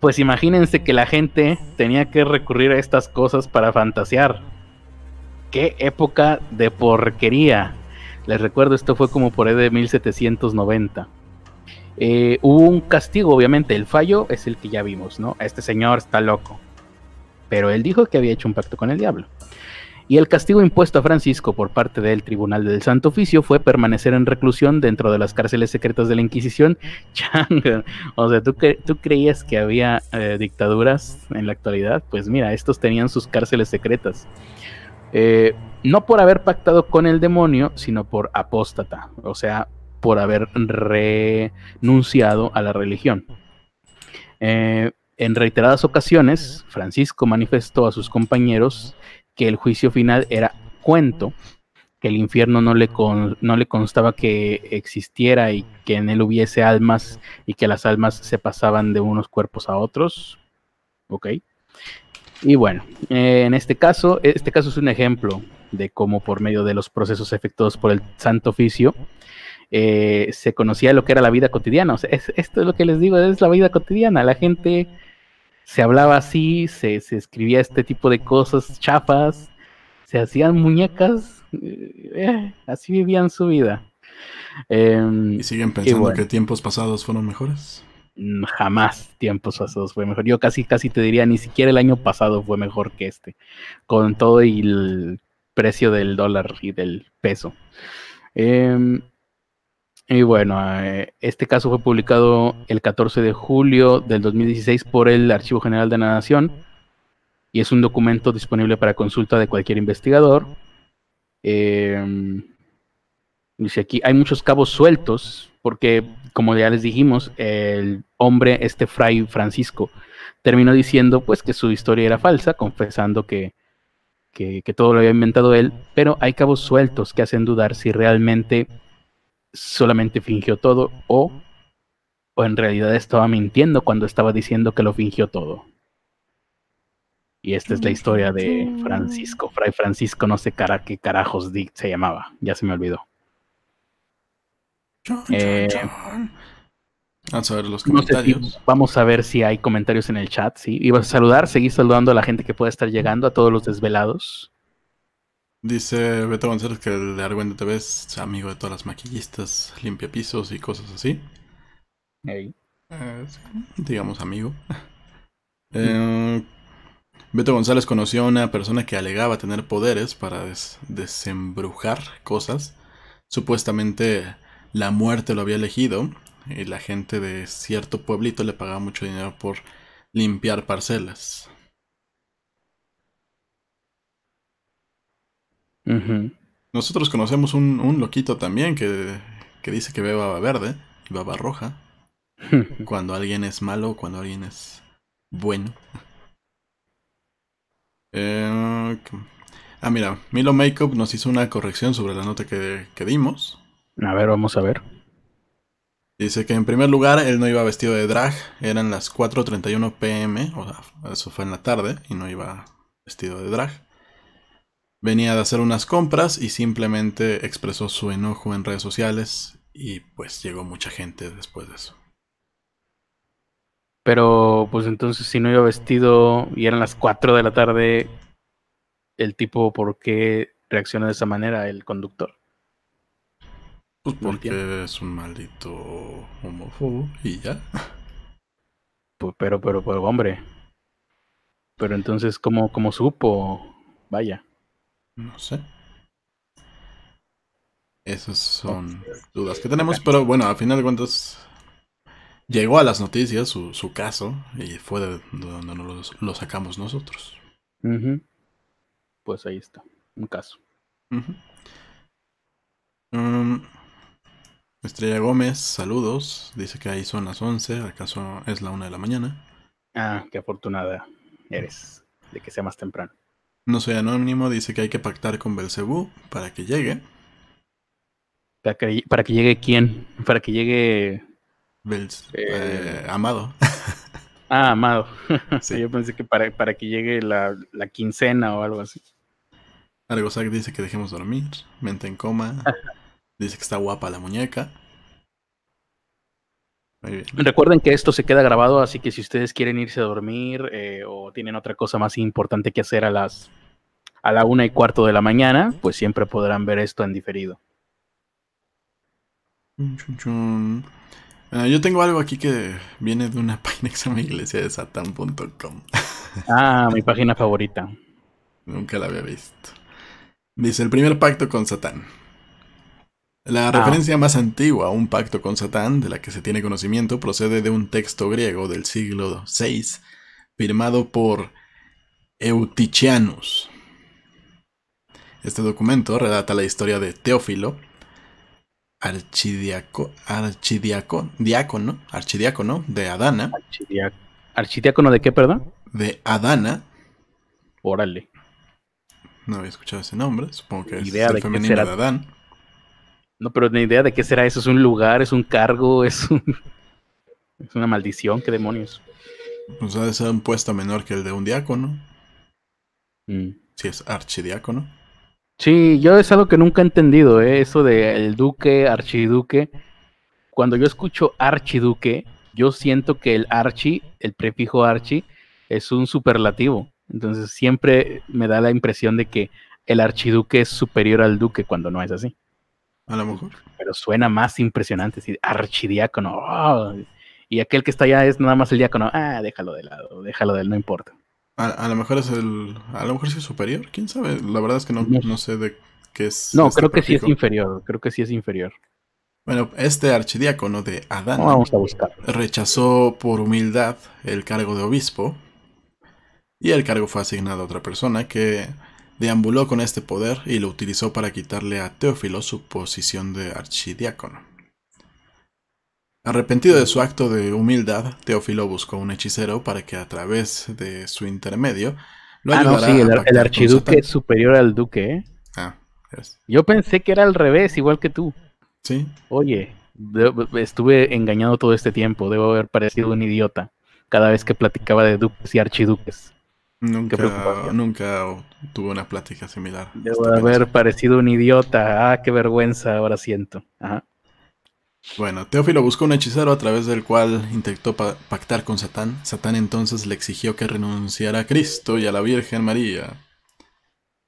Pues imagínense que la gente tenía que recurrir a estas cosas para fantasear. Qué época de porquería. Les recuerdo, esto fue como por ahí de 1790. Eh, hubo un castigo, obviamente. El fallo es el que ya vimos, ¿no? Este señor está loco. Pero él dijo que había hecho un pacto con el diablo. Y el castigo impuesto a Francisco por parte del Tribunal del Santo Oficio fue permanecer en reclusión dentro de las cárceles secretas de la Inquisición. (laughs) o sea, ¿tú, ¿tú, creías que había eh, dictaduras en la actualidad? Pues mira, estos tenían sus cárceles secretas. Eh, no por haber pactado con el demonio, sino por apóstata. O sea, por haber renunciado a la religión. Eh, en reiteradas ocasiones, Francisco manifestó a sus compañeros que el juicio final era cuento, que el infierno no le, no le constaba que existiera y que en él hubiese almas y que las almas se pasaban de unos cuerpos a otros. Ok. Y bueno, eh, en este caso, este caso es un ejemplo de cómo por medio de los procesos efectuados por el Santo Oficio, eh, se conocía lo que era la vida cotidiana. Esto es lo que les digo, es la vida cotidiana. La gente se hablaba así, se, escribía este tipo de cosas chafas, se hacían muñecas, eh, así vivían su vida. Em, ¿Y siguen pensando que tiempos pasados fueron mejores? Mm, jamás tiempos pasados fue mejor. Yo casi, casi te diría, ni siquiera el año pasado fue mejor que este, con todo el precio del dólar y del peso. Eh, y bueno, eh, este caso fue publicado el 14 de julio del 2016 por el Archivo General de la Nación y es un documento disponible para consulta de cualquier investigador. Em, dice aquí, hay muchos cabos sueltos porque, como ya les dijimos, el hombre, este fray Francisco, terminó diciendo pues que su historia era falsa, confesando que, que todo lo había inventado él, pero hay cabos sueltos que hacen dudar si realmente solamente fingió todo o, o en realidad estaba mintiendo cuando estaba diciendo que lo fingió todo. Y esta es la historia de Francisco, Fray Francisco, no sé cara, qué carajos se llamaba, ya se me olvidó. Eh, vamos a ver los comentarios. vamos a ver si hay comentarios en el chat, sí. Iba a saludar, seguir saludando a la gente que pueda estar llegando, a todos los desvelados. Dice Beto González que el de Argüende TV es amigo de todas las maquillistas, limpia pisos y cosas así. Eh, digamos amigo. (laughs) Eh, Beto González conoció a una persona que alegaba tener poderes para desembrujar cosas. Supuestamente la muerte lo había elegido y la gente de cierto pueblito le pagaba mucho dinero por limpiar parcelas. Nosotros conocemos un, un loquito también que, que, dice que ve baba verde y baba roja. cuando alguien es malo, cuando alguien es bueno. Eh, ah, mira, Milo Makeup nos hizo una corrección sobre la nota que, que dimos. A ver, vamos a ver. Dice que en primer lugar él no iba vestido de drag, eran las 4.31 pm, o sea, eso fue en la tarde y no iba vestido de drag. Venía de hacer unas compras y simplemente expresó su enojo en redes sociales y pues llegó mucha gente después de eso. Pero pues entonces si no iba vestido y eran las 4 de la tarde, el tipo, ¿por qué reacciona de esa manera el conductor? Pues porque es un maldito homófobo y ya. Pues, pero, pero, pero, hombre. Pero entonces, ¿cómo, cómo supo? Vaya. No sé. Esas son dudas que tenemos, pero bueno, al final de cuentas llegó a las noticias su, su caso y fue de donde lo, sacamos nosotros. Pues ahí está, un caso. Estrella Gómez, saludos. Dice que ahí son las 11, acaso es la 1 de la mañana. Ah, qué afortunada eres de que sea más temprano. No soy anónimo, dice que hay que pactar con Belcebú para que llegue. ¿Para que, para que llegue quién? Para que llegue... Bels, eh, eh, amado. (laughs) Ah, Amado. (laughs) Sí. Yo pensé que para, para que llegue la, la, quincena o algo así. Argosac dice que dejemos dormir. Mente en coma. (laughs) Dice que está guapa la muñeca. Recuerden que esto se queda grabado, así que si ustedes quieren irse a dormir eh, o tienen otra cosa más importante que hacer a las a la una y cuarto de la mañana, pues siempre podrán ver esto en diferido. Ah, yo tengo algo aquí que viene de una (laughs) página que se llama iglesia de satan.com. (laughs) Ah, mi página favorita. Nunca la había visto. Dice el primer pacto con Satán. La ah. referencia más antigua a un pacto con Satán, de la que se tiene conocimiento, procede de un texto griego del siglo VI, firmado por Euticianus. Este documento relata la historia de Teófilo, archidiaco, archidiácono, archidiácono de Adana. ¿Archidiácono de qué, perdón? De Adana. Órale. No había escuchado ese nombre, supongo que es el femenino de Adán. No, pero ni idea de qué será eso. ¿Es un lugar? ¿Es un cargo? ¿Es, es una maldición? ¿Qué demonios? Pues ha de ser un puesto menor que el de un diácono. Mm. Si es archidiácono. Sí, yo es algo que nunca he entendido, ¿eh? eso de el duque, archiduque. Cuando yo escucho archiduque, yo siento que el archi, el prefijo archi, es un superlativo. Entonces siempre me da la impresión de que el archiduque es superior al duque cuando no es así. A lo mejor. Pero suena más impresionante, sí, archidiácono. Oh, y aquel que está allá es nada más el diácono. Ah, déjalo de lado, déjalo de él, no importa. A, lo mejor es el. A lo mejor es superior, quién sabe. La verdad es que no, no sé de qué es. No, este creo que sí es inferior. Creo que sí es inferior. Bueno, este archidiácono de Adán vamos a buscar. rechazó por humildad el cargo de obispo y el cargo fue asignado a otra persona que deambuló con este poder y lo utilizó para quitarle a Teófilo su posición de archidiácono. Arrepentido de su acto de humildad, Teófilo buscó un hechicero para que a través de su intermedio lo ah, ayudara no, sí, el, archiduque es superior al duque, ¿eh? Ah, Yo pensé que era al revés, igual que tú. Sí. Oye, estuve engañado todo este tiempo, debo haber parecido un idiota cada vez que platicaba de duques y archiduques. Nunca, nunca tuve una plática similar. Debo haber parecido un idiota. Ah, qué vergüenza ahora siento. Ajá. Bueno, Teófilo buscó un hechicero a través del cual intentó pa- pactar con Satán. Satán entonces le exigió que renunciara a Cristo y a la Virgen María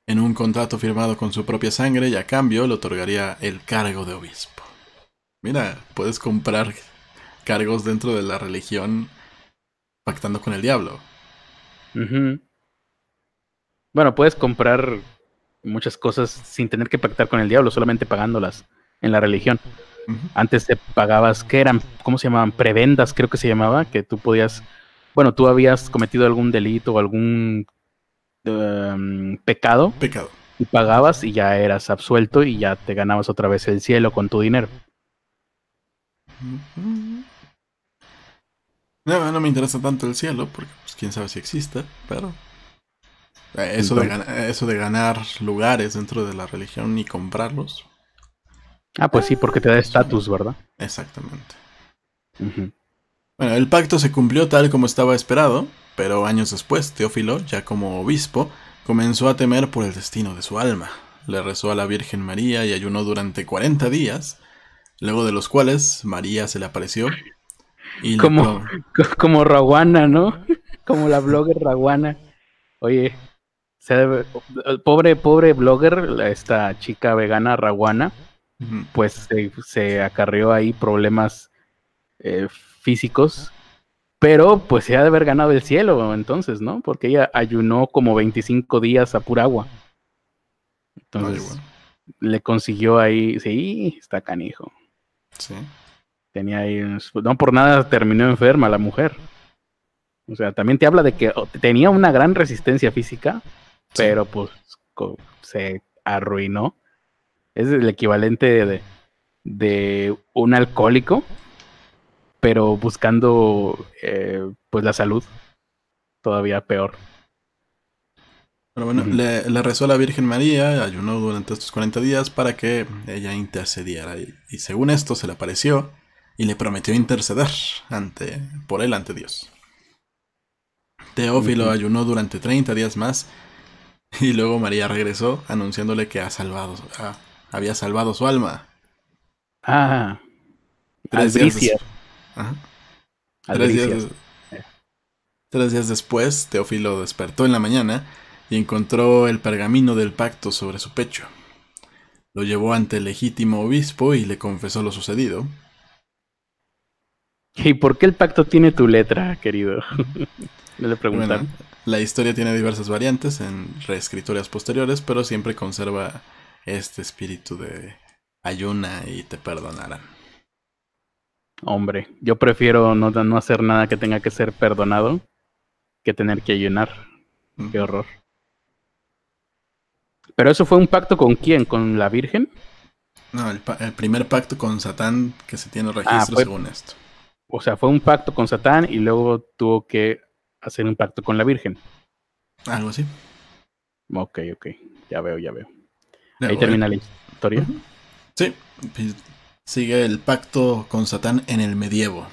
en un contrato firmado con su propia sangre y a cambio le otorgaría el cargo de obispo. Mira, puedes comprar cargos dentro de la religión pactando con el diablo. Bueno, puedes comprar muchas cosas sin tener que pactar con el diablo, solamente pagándolas en la religión. Antes te pagabas, ¿qué eran? ¿Cómo se llamaban? Prebendas, creo que se llamaba, que tú podías, bueno, tú habías cometido algún delito o algún em, pecado Pecado. y pagabas y ya eras absuelto y ya te ganabas otra vez el cielo con tu dinero. No, no me interesa tanto el cielo, porque pues, quién sabe si existe, pero... eh, Eso de, gana- eso de ganar lugares dentro de la religión y comprarlos, Ah, pues sí, porque te da estatus, ¿verdad? exactamente. Bueno, el pacto se cumplió tal como estaba esperado, pero años después, Teófilo, ya como obispo, comenzó a temer por el destino de su alma. Le rezó a la Virgen María y ayunó durante 40 días, luego de los cuales María se le apareció y le ¿Cómo? pro- Co- (laughs) Como Raguana, ¿no? (laughs) Como la blogger Raguana. Oye, se debe- pobre, pobre blogger, esta chica vegana Raguana, Pues se, se acarreó ahí problemas eh, físicos, pero pues se ha de haber ganado el cielo entonces, ¿no? Porque ella ayunó como 25 días a pura agua. Ay, Entonces bueno, le consiguió ahí, sí, está canijo. sí. Tenía ahí, no por nada terminó enferma la mujer. O sea, también te habla de que tenía una gran resistencia física, Sí. pero pues se arruinó. Es el equivalente de, de un alcohólico, pero buscando eh, pues la salud. Todavía peor. Pero bueno, le, le rezó a la Virgen María, ayunó durante estos 40 días para que ella intercediera. Y, y según esto se le apareció y le prometió interceder ante, por él ante Dios. Teófilo ayunó durante 30 días más y luego María regresó anunciándole que ha salvado, ah, había salvado su alma. Ah, Tres días Ajá. Tres días, tres días después, Teófilo despertó en la mañana y encontró el pergamino del pacto sobre su pecho. Lo llevó ante el legítimo obispo y le confesó lo sucedido. ¿Y por qué el pacto tiene tu letra, querido? (laughs) No le preguntaron. Bueno, la historia tiene diversas variantes en reescrituras posteriores, pero siempre conserva este espíritu de ayuna y te perdonarán. Hombre, yo prefiero no, no hacer nada que tenga que ser perdonado que tener que ayunar. Qué horror. Pero eso fue un pacto con quién? ¿Con la Virgen? No, el, pa- el primer pacto con Satán que se tiene registro Ah, fue- según esto. O sea, fue un pacto con Satán y luego tuvo que hacer un pacto con la Virgen. Algo así. Ok, ok. Ya veo, ya veo. Ahí termina la historia. Sí, sigue el pacto con Satán en el medievo.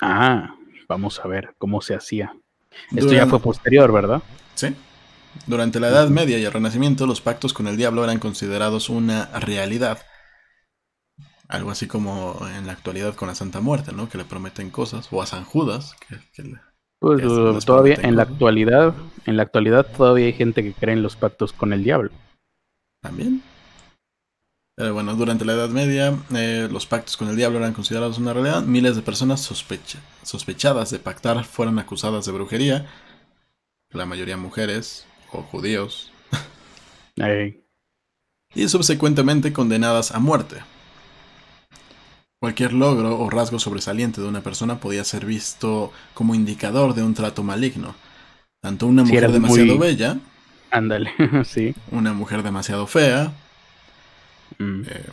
Ah, vamos a ver cómo se hacía. Esto ya fue posterior, ¿verdad? Sí. Durante la Edad Media y el Renacimiento, los pactos con el diablo eran considerados una realidad. Algo así como en la actualidad con la Santa Muerte, ¿no? Que le prometen cosas. O a San Judas, que, que le- Pues todavía en la actualidad, en la actualidad todavía hay gente que cree en los pactos con el diablo. También. Pero bueno, durante la Edad Media, eh, los pactos con el diablo eran considerados una realidad. Miles de personas sospecha- sospechadas de pactar fueron acusadas de brujería. La mayoría mujeres o judíos. Y subsecuentemente condenadas a muerte. Cualquier logro o rasgo sobresaliente de una persona podía ser visto como indicador de un trato maligno. Tanto una mujer demasiado muy- bella, ándale, (laughs) sí. una mujer demasiado fea, Mm. eh,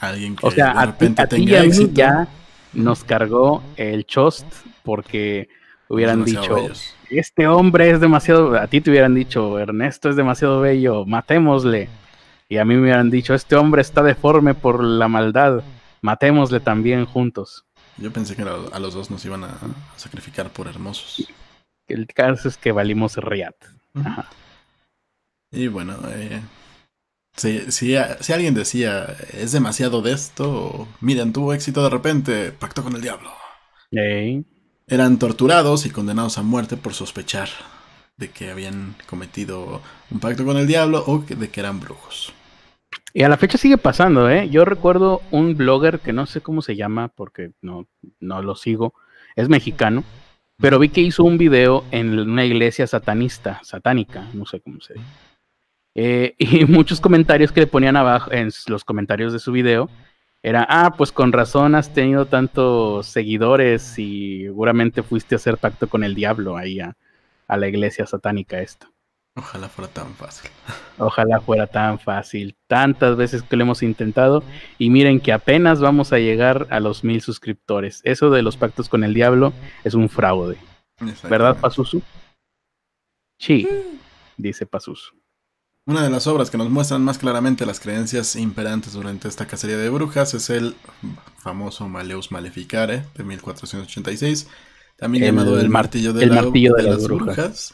alguien que O sea, de a ti, repente a ti tenga a éxito. ya nos cargó el chost porque hubieran dicho, bellos. este hombre es demasiado, a ti te hubieran dicho, Ernesto es demasiado bello, matémosle. Y a mí me hubieran dicho, este hombre está deforme por la maldad, matémosle también juntos. Yo pensé que a a los dos nos iban a sacrificar por hermosos. el caso es que valimos Riat. Y bueno, eh, si, si, alguien decía, es demasiado de esto, miren, tuvo éxito de repente, pactó con el diablo. Eran torturados y condenados a muerte por sospechar de que habían cometido un pacto con el diablo o de que eran brujos. Y a la fecha sigue pasando, ¿eh? Yo recuerdo un blogger que no sé cómo se llama porque no, no lo sigo, es mexicano, pero vi que hizo un video en una iglesia satanista, satánica, no sé cómo se dice. Eh, (laughs) y muchos comentarios que le ponían abajo en los comentarios de su video era, ah, pues con razón has tenido tantos seguidores y seguramente fuiste a hacer pacto con el diablo ahí a, a la iglesia satánica esta. Ojalá fuera tan fácil. Ojalá fuera tan fácil. Tantas veces que lo hemos intentado y miren que apenas vamos a llegar a los mil suscriptores. Eso de los pactos con el diablo es un fraude. ¿Verdad, Pazuzu? Sí, dice Pazuzu. Una de las obras que nos muestran más claramente las creencias imperantes durante esta cacería de brujas es el famoso Maleus Maleficare de 1486, también llamado El Martillo de, las, brujas.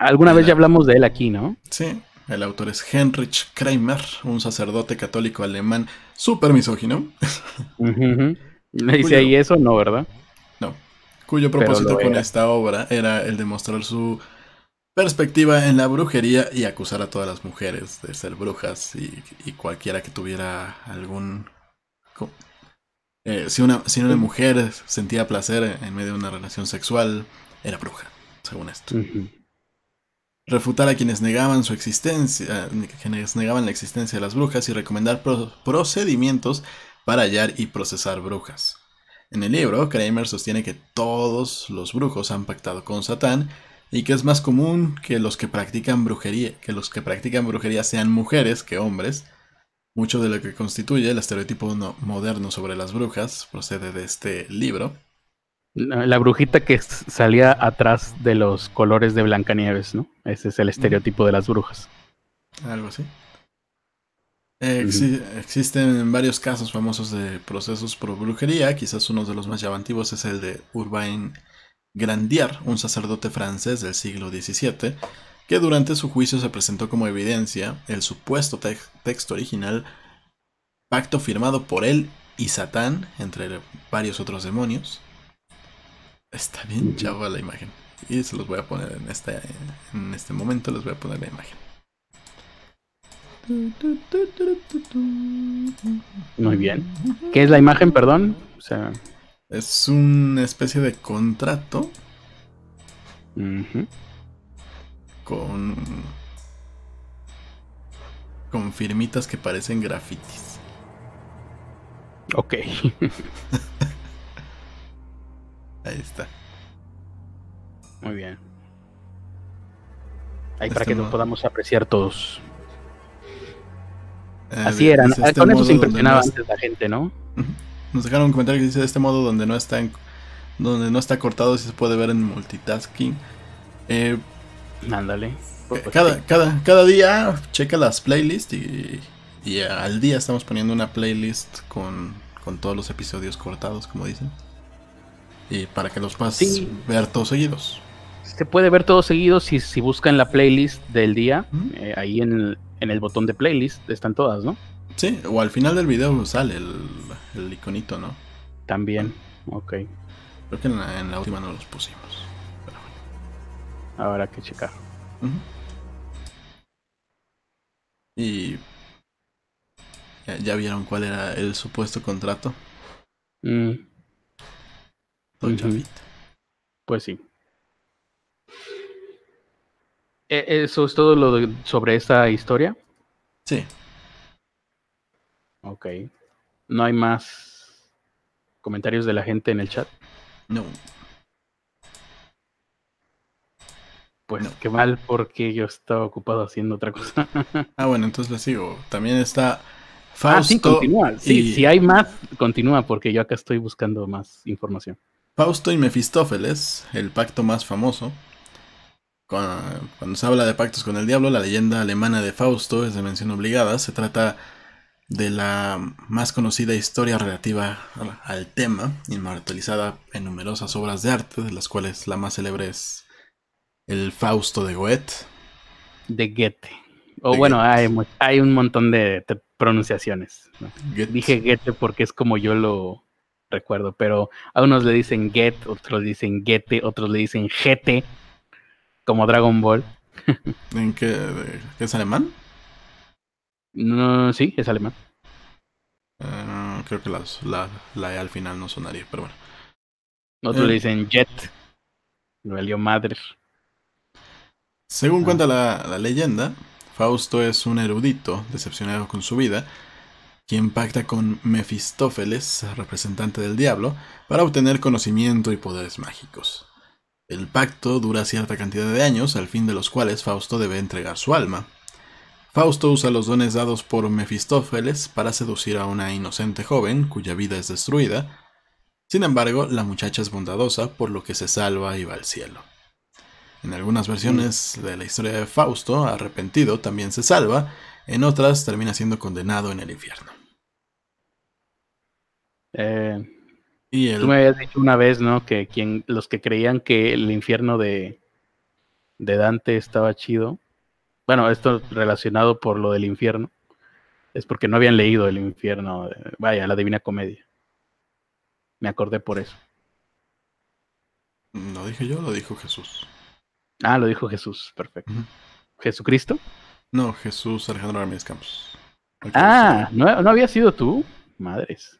Alguna vez ya hablamos de él aquí, ¿no? Sí, el autor es Heinrich Kramer, un sacerdote católico alemán súper misógino. ¿Me dice ahí eso? No, ¿verdad? No. Cuyo propósito con esta obra era el demostrar su perspectiva en la brujería y acusar a todas las mujeres de ser brujas y, cualquiera que tuviera algún... Eh, si, una, si una mujer sentía placer en medio de una relación sexual, era bruja, según esto refutar a quienes negaban su existencia, quienes negaban la existencia de las brujas y recomendar procedimientos para hallar y procesar brujas. En el libro, Kramer sostiene que todos los brujos han pactado con Satán y que es más común que los que practican brujería, que los que practican brujería sean mujeres que hombres. Mucho de lo que constituye el estereotipo moderno sobre las brujas procede de este libro. La, brujita que salía atrás de los colores de Blancanieves, ¿no? Ese es el estereotipo de las brujas. Algo así. Existen varios casos famosos de procesos por brujería. Quizás uno de los más llamativos es el de Urbain Grandier, un sacerdote francés del siglo XVII, que durante su juicio se presentó como evidencia el supuesto texto original, pacto firmado por él y Satán, entre varios otros demonios, Está bien chava la imagen. Y se los voy a poner en este, en este momento, les voy a poner la imagen. Muy bien. ¿Qué es la imagen, perdón? O sea... Es una especie de contrato. Con. Con firmitas que parecen grafitis. Ok. (laughs) Ahí está. Muy bien. Ahí para este que lo podamos apreciar todos. Eh, Así era, este con eso se impresionaba antes la gente, ¿no? Nos dejaron un comentario que dice de este modo donde no está donde no está cortado si se puede ver en multitasking. Eh, Ándale. Eh, cada, cada, cada día checa las playlists y, y al día estamos poniendo una playlist con, con todos los episodios cortados, como dicen. Y para que los puedas ver todos seguidos. Se puede ver todos seguidos si, si buscan la playlist del día. Eh, ahí en el, en el, botón de playlist están todas, ¿no? Sí, o al final del video sale el, el iconito, ¿no? También, ok. Creo que en la, última no los pusimos. Pero bueno. Habrá que checar. Y. Ya, vieron cuál era el supuesto contrato? Mm. Pues sí. ¿E-, ¿Eso es todo lo sobre esta historia? Sí. Ok. ¿No hay más comentarios de la gente en el chat? No. Pues qué mal porque yo estaba ocupado haciendo otra cosa. (laughs) ah, bueno, entonces le sigo. También está Fausto. Ah, sí, continúa. Sí, si hay más, continúa porque yo acá estoy buscando más información. Fausto y Mefistófeles, el pacto más famoso. Cuando se habla de pactos con el diablo, la leyenda alemana de Fausto es de mención obligada. Se trata de la más conocida historia relativa al tema, inmortalizada en numerosas obras de arte, de las cuales la más célebre es el Fausto de Goethe. De Goethe. O bueno, hay, hay, un montón de, pronunciaciones. Dije Goethe porque es como yo lo recuerdo, pero a unos le dicen Get, otros le dicen Goethe, otros le dicen GT, como Dragon Ball. (laughs) ¿En qué? ¿Es alemán? No, sí, es alemán. Eh, creo que la, la E al final no sonaría, pero bueno. Otros le eh. dicen Jet. Lo madre. Según ah. cuenta la, leyenda, Fausto es un erudito decepcionado con su vida, quien pacta con Mefistófeles, representante del diablo, para obtener conocimiento y poderes mágicos. El pacto dura cierta cantidad de años, al fin de los cuales Fausto debe entregar su alma. Fausto usa los dones dados por Mefistófeles para seducir a una inocente joven cuya vida es destruida, sin embargo, la muchacha es bondadosa, por lo que se salva y va al cielo. En algunas versiones de la historia de Fausto, arrepentido también se salva, en otras termina siendo condenado en el infierno. Eh, y Tú me habías dicho una vez, ¿no? Que quien, los que creían que el infierno de, de Dante estaba chido, bueno, esto relacionado por lo del infierno, es porque no habían leído el infierno, vaya, la Divina Comedia. Me acordé por eso. Lo dije yo, lo dijo Jesús. Ah, lo dijo Jesús, perfecto. ¿Jesucristo? No, Jesús Alejandro Ramírez Campos. Ah, ¿no, había sido tú? Madres.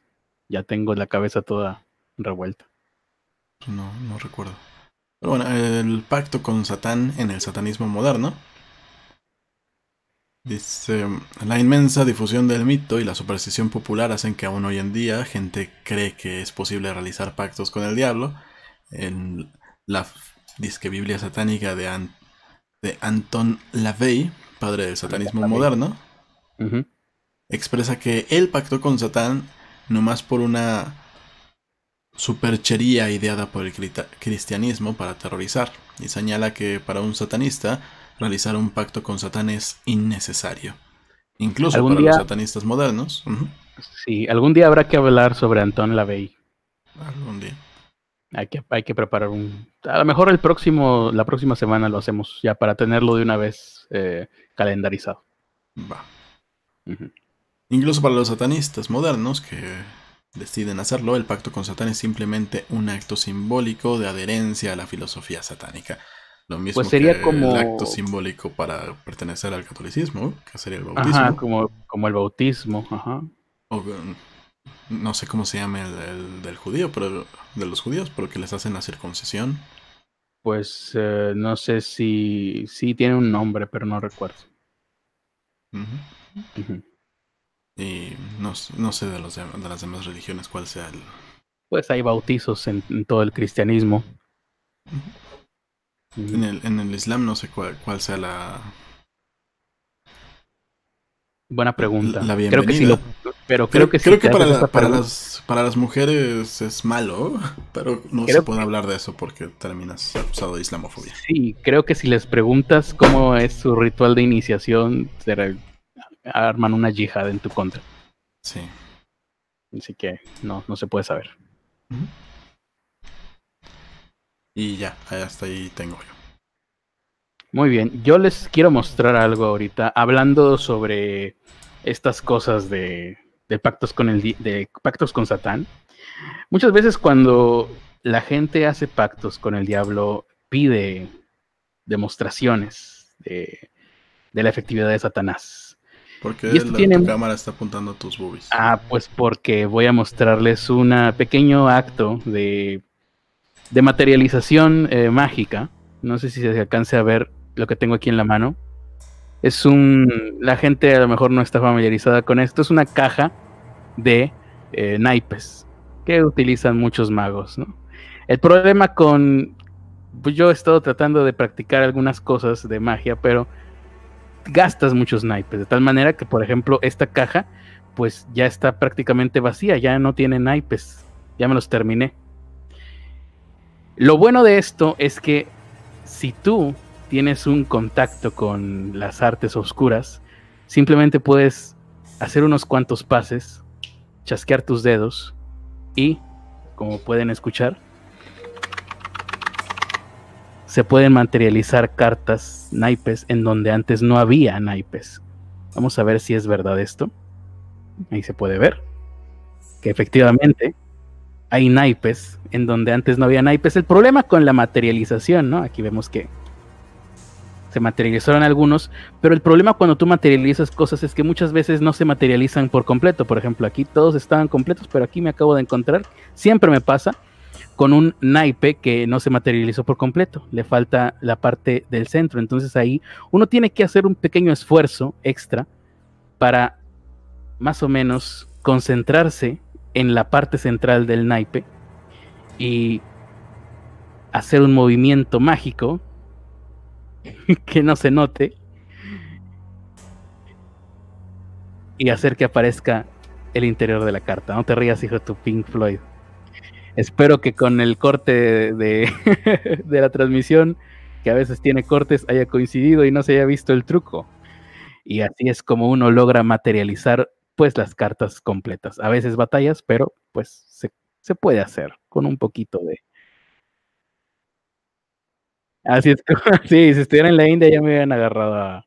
Ya tengo la cabeza toda revuelta. No, no recuerdo. Pero bueno, el pacto con Satán en el satanismo moderno Dice, la inmensa difusión del mito y la superstición popular hacen que aún hoy en día gente cree que es posible realizar pactos con el diablo. En la disque Biblia satánica de, de Anton LaVey, padre del satanismo moderno, expresa que él pactó con Satán nomás por una superchería ideada por el cristianismo para aterrorizar, y señala que para un satanista realizar un pacto con Satán es innecesario. Incluso para los satanistas modernos. Sí, algún día habrá que hablar sobre Antón Lavey. Algún día. Hay que, hay que preparar un. A lo mejor el próximo, la próxima semana lo hacemos ya para tenerlo de una vez eh, calendarizado. Va. Incluso para los satanistas modernos que deciden hacerlo, el pacto con Satán es simplemente un acto simbólico de adherencia a la filosofía satánica. Lo mismo pues sería que como... el acto simbólico para pertenecer al catolicismo, que sería el bautismo. Ajá, como, como el bautismo, ajá. no sé cómo se llama el, del judío, pero de los judíos, pero que les hacen la circuncisión. Pues eh, no sé si, si tiene un nombre, pero no recuerdo. Y no, sé de, los, de las demás religiones cuál sea el... Pues hay bautizos en, todo el cristianismo. En el, en el Islam no sé cuál, cuál sea la. Buena pregunta. La bienvenida. Creo que sí lo, pero creo, que creo que para, para, las, para las mujeres es malo, (laughs) pero no se puede hablar de eso porque terminas acusado de islamofobia. Sí, creo que si les preguntas cómo es su ritual de iniciación, arman una yihad en tu contra. Sí. Así que no, no se puede saber. Y ya, hasta ahí tengo yo. Muy bien, yo les quiero mostrar algo ahorita, hablando sobre estas cosas de, pactos con el de pactos con Satán. Muchas veces cuando la gente hace pactos con el diablo, pide demostraciones de, la efectividad de Satanás. Porque la, cámara está apuntando a tus boobies. Ah, pues porque voy a mostrarles un pequeño acto de de materialización eh, mágica. No sé si se alcance a ver lo que tengo aquí en la mano. Es un. La gente a lo mejor no está familiarizada con esto. Es una caja de eh, naipes que utilizan muchos magos. ¿no? El problema con. Pues yo he estado tratando de practicar algunas cosas de magia, pero gastas muchos naipes. De tal manera que, por ejemplo, esta caja, pues ya está prácticamente vacía, ya no tiene naipes. Ya me los terminé. Lo bueno de esto es que si tú tienes un contacto con las artes oscuras, simplemente puedes hacer unos cuantos pases, chasquear tus dedos y, como pueden escuchar, se pueden materializar cartas naipes en donde antes no había naipes. Vamos a ver si es verdad esto. Ahí se puede ver que efectivamente hay naipes en donde antes no había naipes. El problema con la materialización, ¿no? Aquí vemos que se materializaron algunos, pero el problema cuando tú materializas cosas es que muchas veces no se materializan por completo. Por ejemplo, aquí todos estaban completos, pero aquí me acabo de encontrar, siempre me pasa, con un naipe que no se materializó por completo, le falta la parte del centro. Entonces ahí uno tiene que hacer un pequeño esfuerzo extra para más o menos concentrarse en la parte central del naipe y hacer un movimiento mágico (laughs) que no se note y hacer que aparezca el interior de la carta. No te rías, hijo de tu Pink Floyd. Espero que con el corte (laughs) de, la transmisión, que a veces tiene cortes, haya coincidido y no se haya visto el truco. Y así es como uno logra materializar pues las cartas completas. A veces batallas, pero pues se, puede hacer con un poquito de... Así es, (laughs) sí, si estuviera en la India ya me hubieran agarrado a...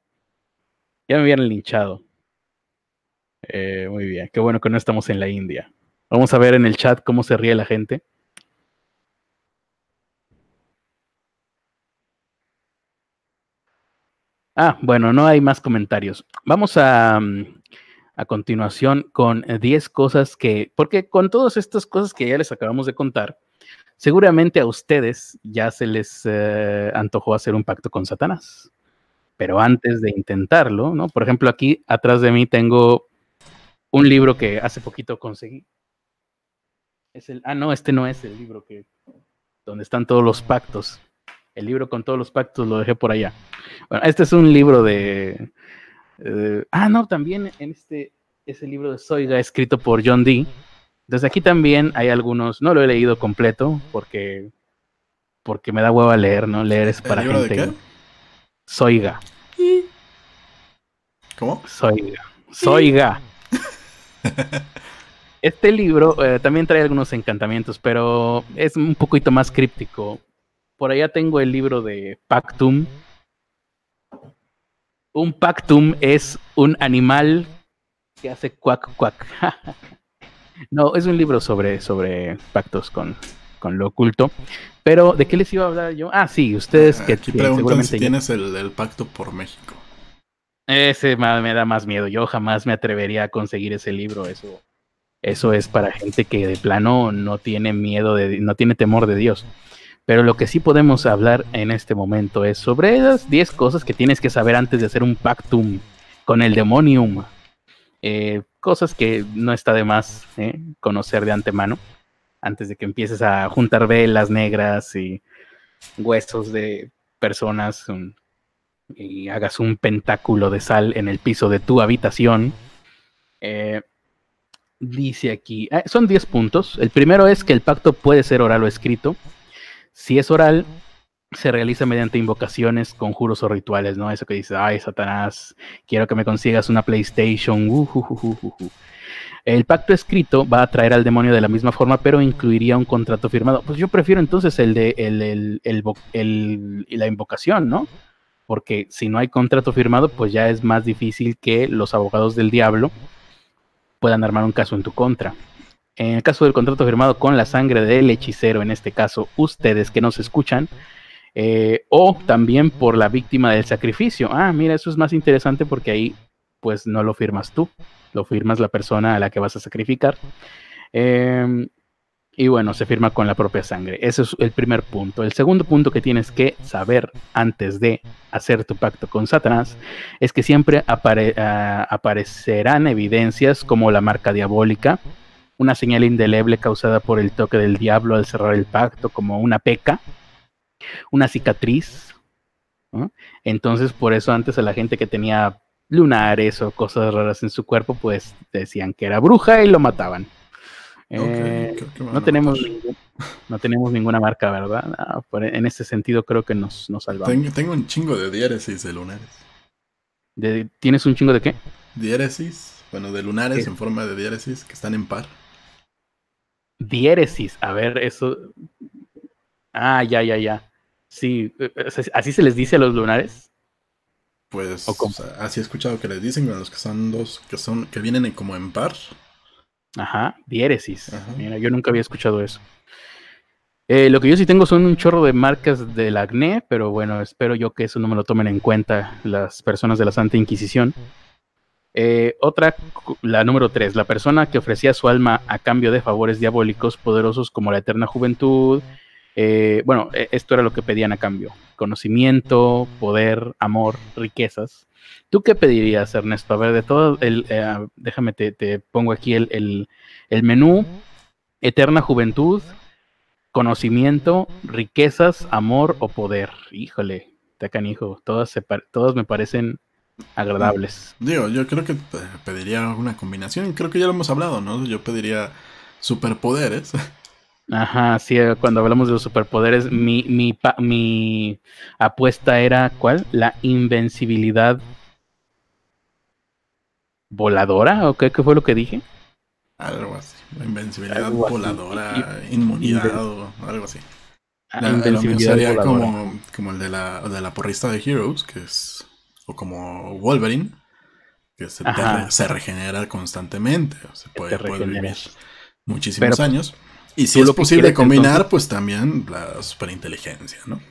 Ya me hubieran linchado. Eh, muy bien, qué bueno que no estamos en la India. Vamos a ver en el chat cómo se ríe la gente. Ah, bueno, no hay más comentarios. Vamos a, mm, a continuación con 10 cosas que, porque con todas estas cosas que ya les acabamos de contar, seguramente a ustedes ya se les eh, antojó hacer un pacto con Satanás. Pero antes de intentarlo, ¿no? Por ejemplo, aquí atrás de mí tengo un libro que hace poquito conseguí. Es el, ah, no, este no es el libro que, donde están todos los pactos. El libro con todos los pactos lo dejé por allá. Bueno, este es un libro de, eh, ah, no, también en este es el libro de Soiga escrito por John Dee. Desde aquí también hay algunos, no lo he leído completo porque porque me da hueva leer, ¿no? Leer es para gente. De qué? Soiga. ¿Cómo? Soiga. Soiga. (laughs) Este libro eh, también trae algunos encantamientos, pero es un poquito más críptico. Por allá tengo el libro de Pactum, un pactum es un animal que hace cuac cuac. (laughs) no, es un libro sobre, sobre pactos con, con lo oculto. Pero, ¿de qué les iba a hablar yo? Ah, sí, ustedes que, Aquí preguntan si tienes el, pacto por México. Ese me, da más miedo. Yo jamás me atrevería a conseguir ese libro. Eso, eso es para gente que de plano no tiene miedo de, no tiene temor de Dios. Pero lo que sí podemos hablar en este momento es sobre esas 10 cosas que tienes que saber antes de hacer un pactum con el demonium. Eh, cosas que no está de más eh, conocer de antemano, antes de que empieces a juntar velas negras y huesos de personas y hagas un pentáculo de sal en el piso de tu habitación. Eh, dice aquí, son 10 puntos. El primero es que el pacto puede ser oral o escrito. Si es oral, se realiza mediante invocaciones, conjuros o rituales, ¿no? Eso que dice, ay, Satanás, quiero que me consigas una PlayStation. el pacto escrito va a atraer al demonio de la misma forma, pero incluiría un contrato firmado. Pues yo prefiero entonces el de el, el, la invocación, ¿no? Porque si no hay contrato firmado, pues ya es más difícil que los abogados del diablo puedan armar un caso en tu contra. En el caso del contrato firmado con la sangre del hechicero, en este caso ustedes que nos escuchan, eh, o también por la víctima del sacrificio. Ah, mira, eso es más interesante porque ahí pues no lo firmas tú, lo firmas la persona a la que vas a sacrificar. Em, y bueno, se firma con la propia sangre. Ese es el primer punto. El segundo punto que tienes que saber antes de hacer tu pacto con Satanás es que siempre ah, aparecerán evidencias como la marca diabólica, una señal indeleble causada por el toque del diablo al cerrar el pacto, como una peca, una cicatriz. Entonces, por eso antes a la gente que tenía lunares o cosas raras en su cuerpo, pues decían que era bruja y lo mataban. Eh, no, tenemos no tenemos ninguna marca, ¿verdad? en ese sentido creo que nos, nos salvamos. Tengo, un chingo de diéresis de lunares. ¿Tienes un chingo de qué? Diéresis, bueno, de lunares en forma de diéresis que están en par. Diéresis, a ver, eso. Ah, ya, ya, ya. Sí, eh, ¿así se les dice a los lunares? Pues así he escuchado que les dicen a los que son dos, que son, que vienen como en par. Ajá, diéresis. Mira, yo nunca había escuchado eso. Eh, lo que yo sí tengo son un chorro de marcas del acné, pero bueno, espero yo que eso no me lo tomen en cuenta las personas de la Santa Inquisición. Eh, otra, la número tres, la persona que ofrecía su alma a cambio de favores diabólicos poderosos como la eterna juventud. Eh, bueno, e, esto era lo que pedían a cambio: conocimiento, poder, amor, riquezas. ¿Tú qué pedirías, Ernesto? A ver, de todo el. déjame, te, te, pongo aquí el, el menú: eterna juventud, conocimiento, riquezas, amor o poder. Híjole, te canijo, todas, se todas me parecen agradables. Digo, yo creo que pediría una combinación, creo que ya lo hemos hablado, ¿no? Yo pediría superpoderes. Ajá, sí, eh, cuando hablamos de los superpoderes, mi, mi, mi apuesta era, ¿cuál? La invencibilidad voladora, ¿o qué, qué fue lo que dije? Algo así. Invencibilidad voladora, inmunidad o algo así. Ah, invencibilidad sería como, como, el de la, de la porrista de Heroes, que es. O como Wolverine, que se, se regenera constantemente. O se puede, vivir muchísimos años. Y si es posible combinar, pues también la superinteligencia, ¿no?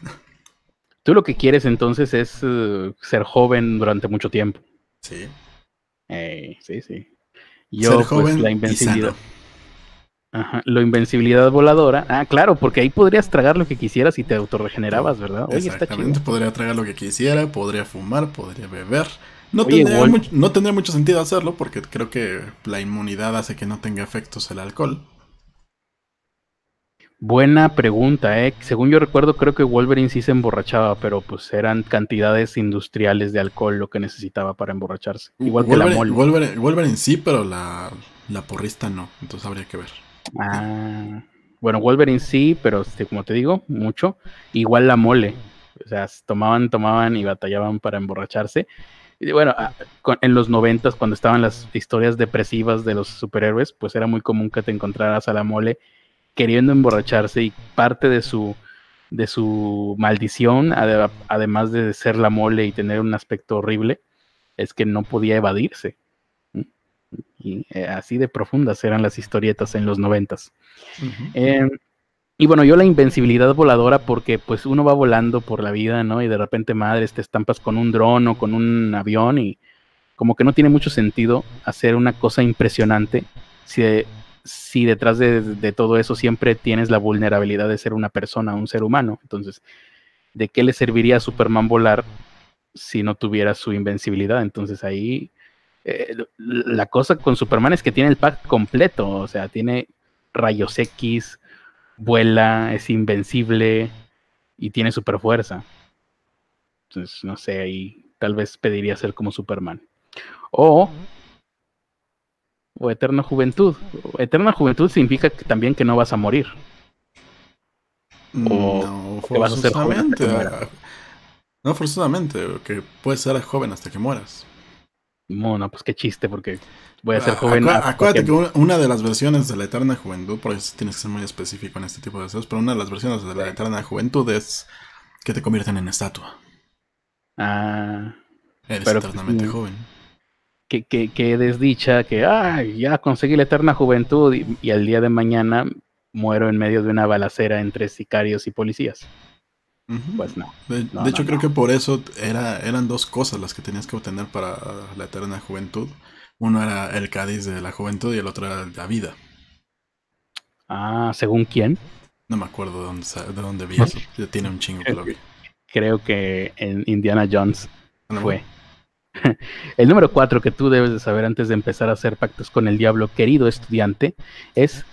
Tú lo que quieres entonces es eh, ser joven durante mucho tiempo. Sí. Eh, sí, sí. Yo, pues, joven la invencibilidad. Ajá, invencibilidad voladora. Ah, claro, porque ahí podrías tragar lo que quisieras y te autorregenerabas, ¿verdad? Exactamente, podría tragar lo que quisiera, podría fumar, podría beber. No, tendría mucho, no tendría mucho sentido hacerlo porque creo que la inmunidad hace que no tenga efectos el alcohol. Buena pregunta, ¿eh? Según yo recuerdo, creo que Wolverine sí se emborrachaba, pero pues eran cantidades industriales de alcohol lo que necesitaba para emborracharse. Igual que la mole. Wolverine, Wolverine sí, pero la, la porrista no, entonces habría que ver. Ah, bueno, Wolverine sí, pero este, como te digo, mucho. Igual la mole. O sea, tomaban, tomaban y batallaban para emborracharse. Y bueno, ah, en los noventas, cuando estaban las historias depresivas de los superhéroes, pues era muy común que te encontraras a la mole queriendo emborracharse y parte de su, de su maldición, además de ser la mole y tener un aspecto horrible, es que no podía evadirse. Y eh, así de profundas eran las historietas en los noventas. Em, y bueno, yo la invencibilidad voladora porque pues uno va volando por la vida, ¿no? Y de repente, madre, te estampas con un dron o con un avión y como que no tiene mucho sentido hacer una cosa impresionante si, si detrás de, todo eso siempre tienes la vulnerabilidad de ser una persona, un ser humano. Entonces, ¿de qué le serviría a Superman volar si no tuviera su invencibilidad? Entonces ahí eh, la cosa con Superman es que tiene el pack completo, o sea, tiene rayos X, vuela, es invencible y tiene super fuerza. Entonces, no sé, ahí tal vez pediría ser como Superman. O, o Eterna Juventud. Eterna Juventud significa que, también que no vas a morir. O no, que vas a ser joven. No, forzosamente, que puedes ser joven hasta que mueras. No, pues qué chiste, porque voy a ser joven. acuérdate que una de las versiones de la Eterna Juventud, por eso tienes que ser muy específico en este tipo de deseos, pero una de las versiones de la Eterna Juventud es que te convierten en estatua. Ah. Eres eternamente joven. Que, que, desdicha, que ay, ya conseguí la Eterna Juventud y, y al día de mañana muero en medio de una balacera entre sicarios y policías. Pues no. De, hecho, creo que por eso era, eran dos cosas las que tenías que obtener para la eterna juventud. Uno era el Cádiz de la juventud y el otro era la vida. Ah, ¿según quién? No me acuerdo de dónde, de dónde vi eso. Ya tiene un chingo que (laughs) lo vi. Creo que en Indiana Jones fue. (laughs) El número cuatro que tú debes de saber antes de empezar a hacer pactos con el diablo, querido estudiante, es,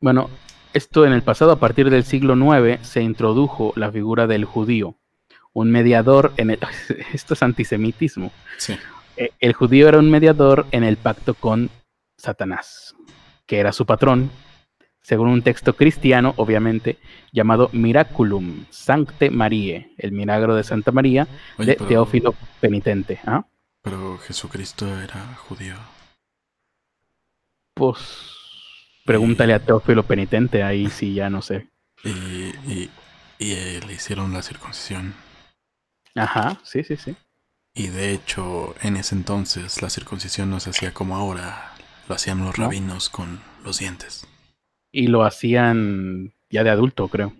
bueno, esto en el pasado, a partir del siglo IX, se introdujo la figura del judío, un mediador en el... (laughs) Esto es antisemitismo. Sí. Eh, el judío era un mediador en el pacto con Satanás, que era su patrón, según un texto cristiano, obviamente, llamado Miraculum Sancte Marie, el milagro de Santa María, de Teófilo Penitente. ¿ah? Pero Jesucristo era judío. Pues Pregúntale a Teófilo Penitente, ahí sí ya no sé. Y, y eh, le hicieron la circuncisión. Ajá, sí, sí, sí. Y de hecho, en ese entonces la circuncisión no se hacía como ahora, lo hacían los rabinos con los dientes. Y lo hacían ya de adulto, creo.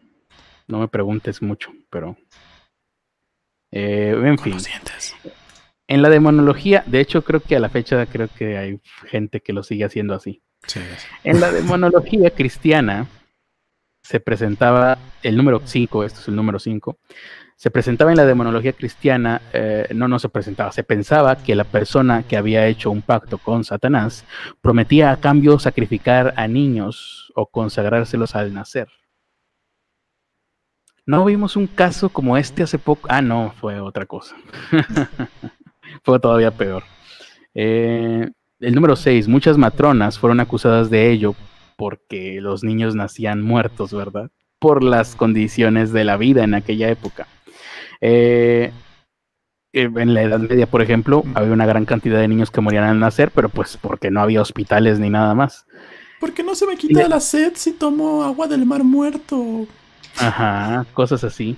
No me preguntes mucho, pero... Eh, en fin. En la demonología, de hecho creo que a la fecha creo que hay gente que lo sigue haciendo así. Sí, En la demonología cristiana se presentaba el número 5, esto es el número 5, se presentaba en la demonología cristiana, eh, no, no se presentaba, se pensaba que la persona que había hecho un pacto con Satanás prometía a cambio sacrificar a niños o consagrárselos al nacer. No vimos un caso como este hace poco. Ah, no, fue otra cosa. (laughs) fue todavía peor. Eh, el número 6. Muchas matronas fueron acusadas de ello porque los niños nacían muertos, ¿verdad? Por las condiciones de la vida en aquella época. Eh, eh, en la Edad Media, por ejemplo, había una gran cantidad de niños que morían al nacer, pero pues porque no había hospitales ni nada más. Porque no se me quita la sed si tomo agua del mar muerto. Ajá, cosas así.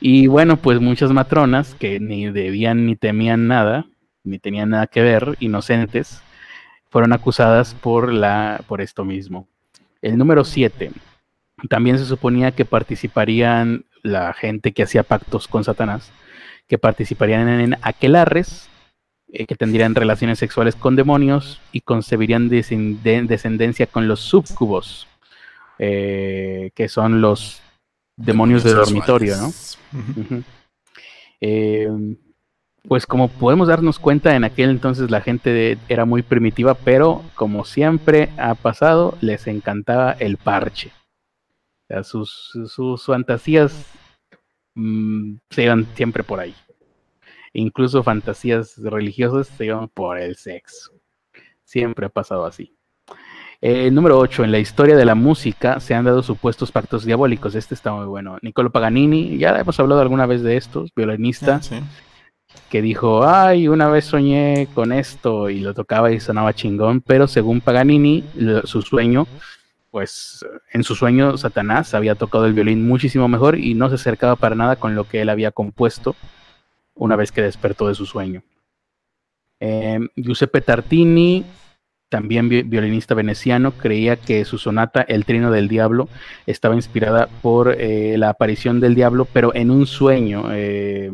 Y bueno, pues muchas matronas que ni debían ni temían nada, ni tenían nada que ver, inocentes, fueron acusadas por, la, por esto mismo. El número 7. También se suponía que participarían la gente que hacía pactos con Satanás, que participarían en aquelarres, eh, que tendrían relaciones sexuales con demonios y concebirían descendencia con los subcubos, eh, que son los demonios de dormitorio, ¿no? Eh, pues como podemos darnos cuenta, en aquel entonces la gente era muy primitiva, pero como siempre ha pasado, les encantaba el parche sus, sus fantasías mm, se iban siempre por ahí. Incluso fantasías religiosas se iban por el sexo. Siempre ha pasado así. Eh, número 8. En la historia de la música se han dado supuestos pactos diabólicos. Este está muy bueno. Niccolo Paganini, ya hemos hablado alguna vez de estos, violinista, ah, que dijo, ay, una vez soñé con esto y lo tocaba y sonaba chingón, pero según Paganini, su sueño pues en su sueño Satanás había tocado el violín muchísimo mejor y no se acercaba para nada con lo que él había compuesto una vez que despertó de su sueño. Eh, Giuseppe Tartini, también violinista veneciano, creía que su sonata El Trino del Diablo estaba inspirada por eh, la aparición del diablo, pero en un sueño. Eh,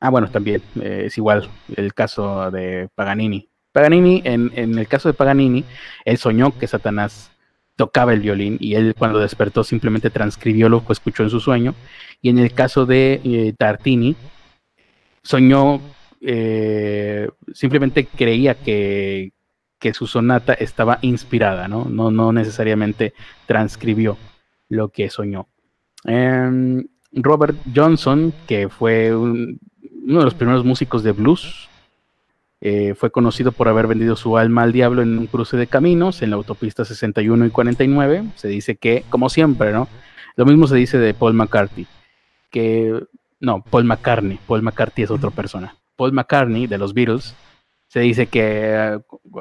ah, bueno, también es igual el caso de Paganini. Paganini, en, en el caso de Paganini, él soñó que Satanás tocaba el violín y él cuando despertó simplemente transcribió lo que escuchó en su sueño. Y en el caso de eh, Tartini, soñó, eh, simplemente creía que, su sonata estaba inspirada, ¿no? ¿no? No necesariamente transcribió lo que soñó. Em, Robert Johnson, que fue uno de los primeros músicos de blues, eh, fue conocido por haber vendido su alma al diablo en un cruce de caminos en la autopista 61 y 49. Se dice que, como siempre, ¿no? Lo mismo se dice de Paul McCartney, que no, Paul McCartney, Paul McCartney es otra persona. Paul McCartney de los Beatles, se dice que uh,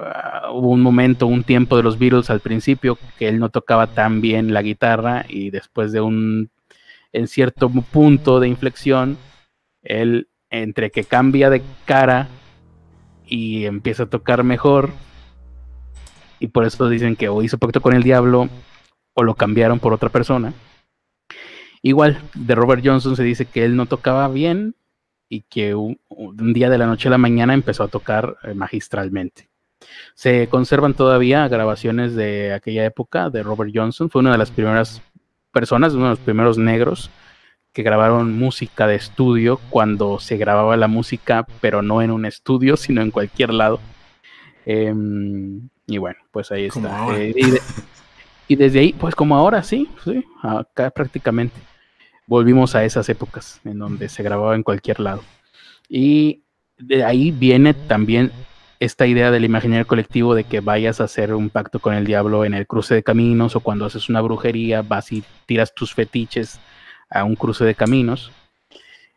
hubo un momento, un tiempo de los Beatles al principio que él no tocaba tan bien la guitarra y después de un, en cierto punto de inflexión, él entre que cambia de cara y empieza a tocar mejor. Y por eso dicen que o hizo pacto con el diablo o lo cambiaron por otra persona. Igual, de Robert Johnson se dice que él no tocaba bien y que un, día de la noche a la mañana empezó a tocar eh, magistralmente. Se conservan todavía grabaciones de aquella época de Robert Johnson. Fue una de las primeras personas, uno de los primeros negros que grabaron música de estudio cuando se grababa la música, pero no en un estudio, sino en cualquier lado. Em, y bueno, pues ahí está. Eh, y, desde ahí, pues como ahora sí, sí, acá prácticamente volvimos a esas épocas en donde se grababa en cualquier lado. Y de ahí viene también esta idea del imaginario colectivo de que vayas a hacer un pacto con el diablo en el cruce de caminos o cuando haces una brujería, vas y tiras tus fetiches a un cruce de caminos.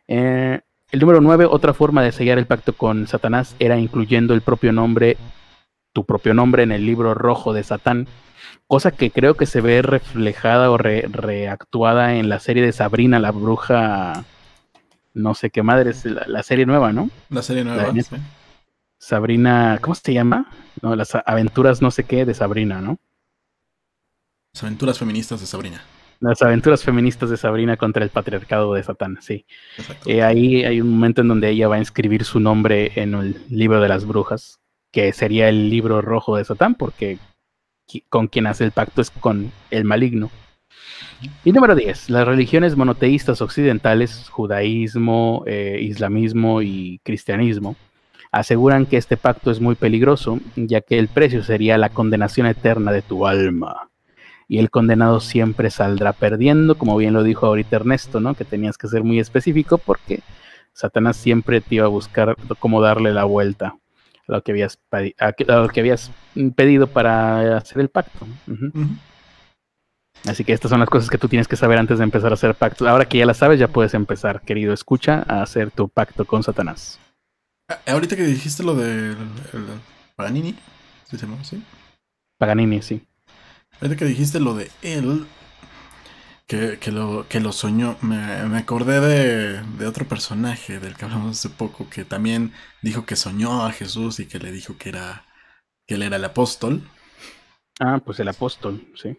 Eh, el número 9, otra forma de sellar el pacto con Satanás era incluyendo el propio nombre, tu propio nombre en el libro rojo de Satán. cosa que creo que se ve reflejada o reactuada en la serie de Sabrina, la bruja, no sé qué madre es, la, serie nueva, ¿no? La serie nueva. Sabrina, ¿cómo se llama? No, las aventuras no sé qué de Sabrina, ¿no? Las aventuras feministas de Sabrina. Las aventuras feministas de Sabrina contra el patriarcado de Satán, sí. Eh, ahí hay un momento en donde ella va a inscribir su nombre en el libro de las brujas, que sería el libro rojo de Satán, porque con quien hace el pacto es con el maligno. Y número 10, las religiones monoteístas occidentales, judaísmo, eh, islamismo y cristianismo, aseguran que este pacto es muy peligroso, ya que el precio sería la condenación eterna de tu alma y el condenado siempre saldrá perdiendo, como bien lo dijo ahorita Ernesto, ¿no? Que tenías que ser muy específico porque Satanás siempre te iba a buscar cómo darle la vuelta a lo que habías, lo que habías pedido para hacer el pacto. Así que estas son las cosas que tú tienes que saber antes de empezar a hacer pacto. Ahora que ya las sabes, ya puedes empezar, querido escucha, a hacer tu pacto con Satanás. Ah, ahorita que dijiste lo de Paganini, ¿sí se llama así? Paganini, sí. Ahorita que dijiste lo de él, que, lo, que lo soñó, me, acordé de, otro personaje del que hablamos hace poco, que también dijo que soñó a Jesús y que le dijo que era que él era el apóstol. Ah, pues el apóstol, sí.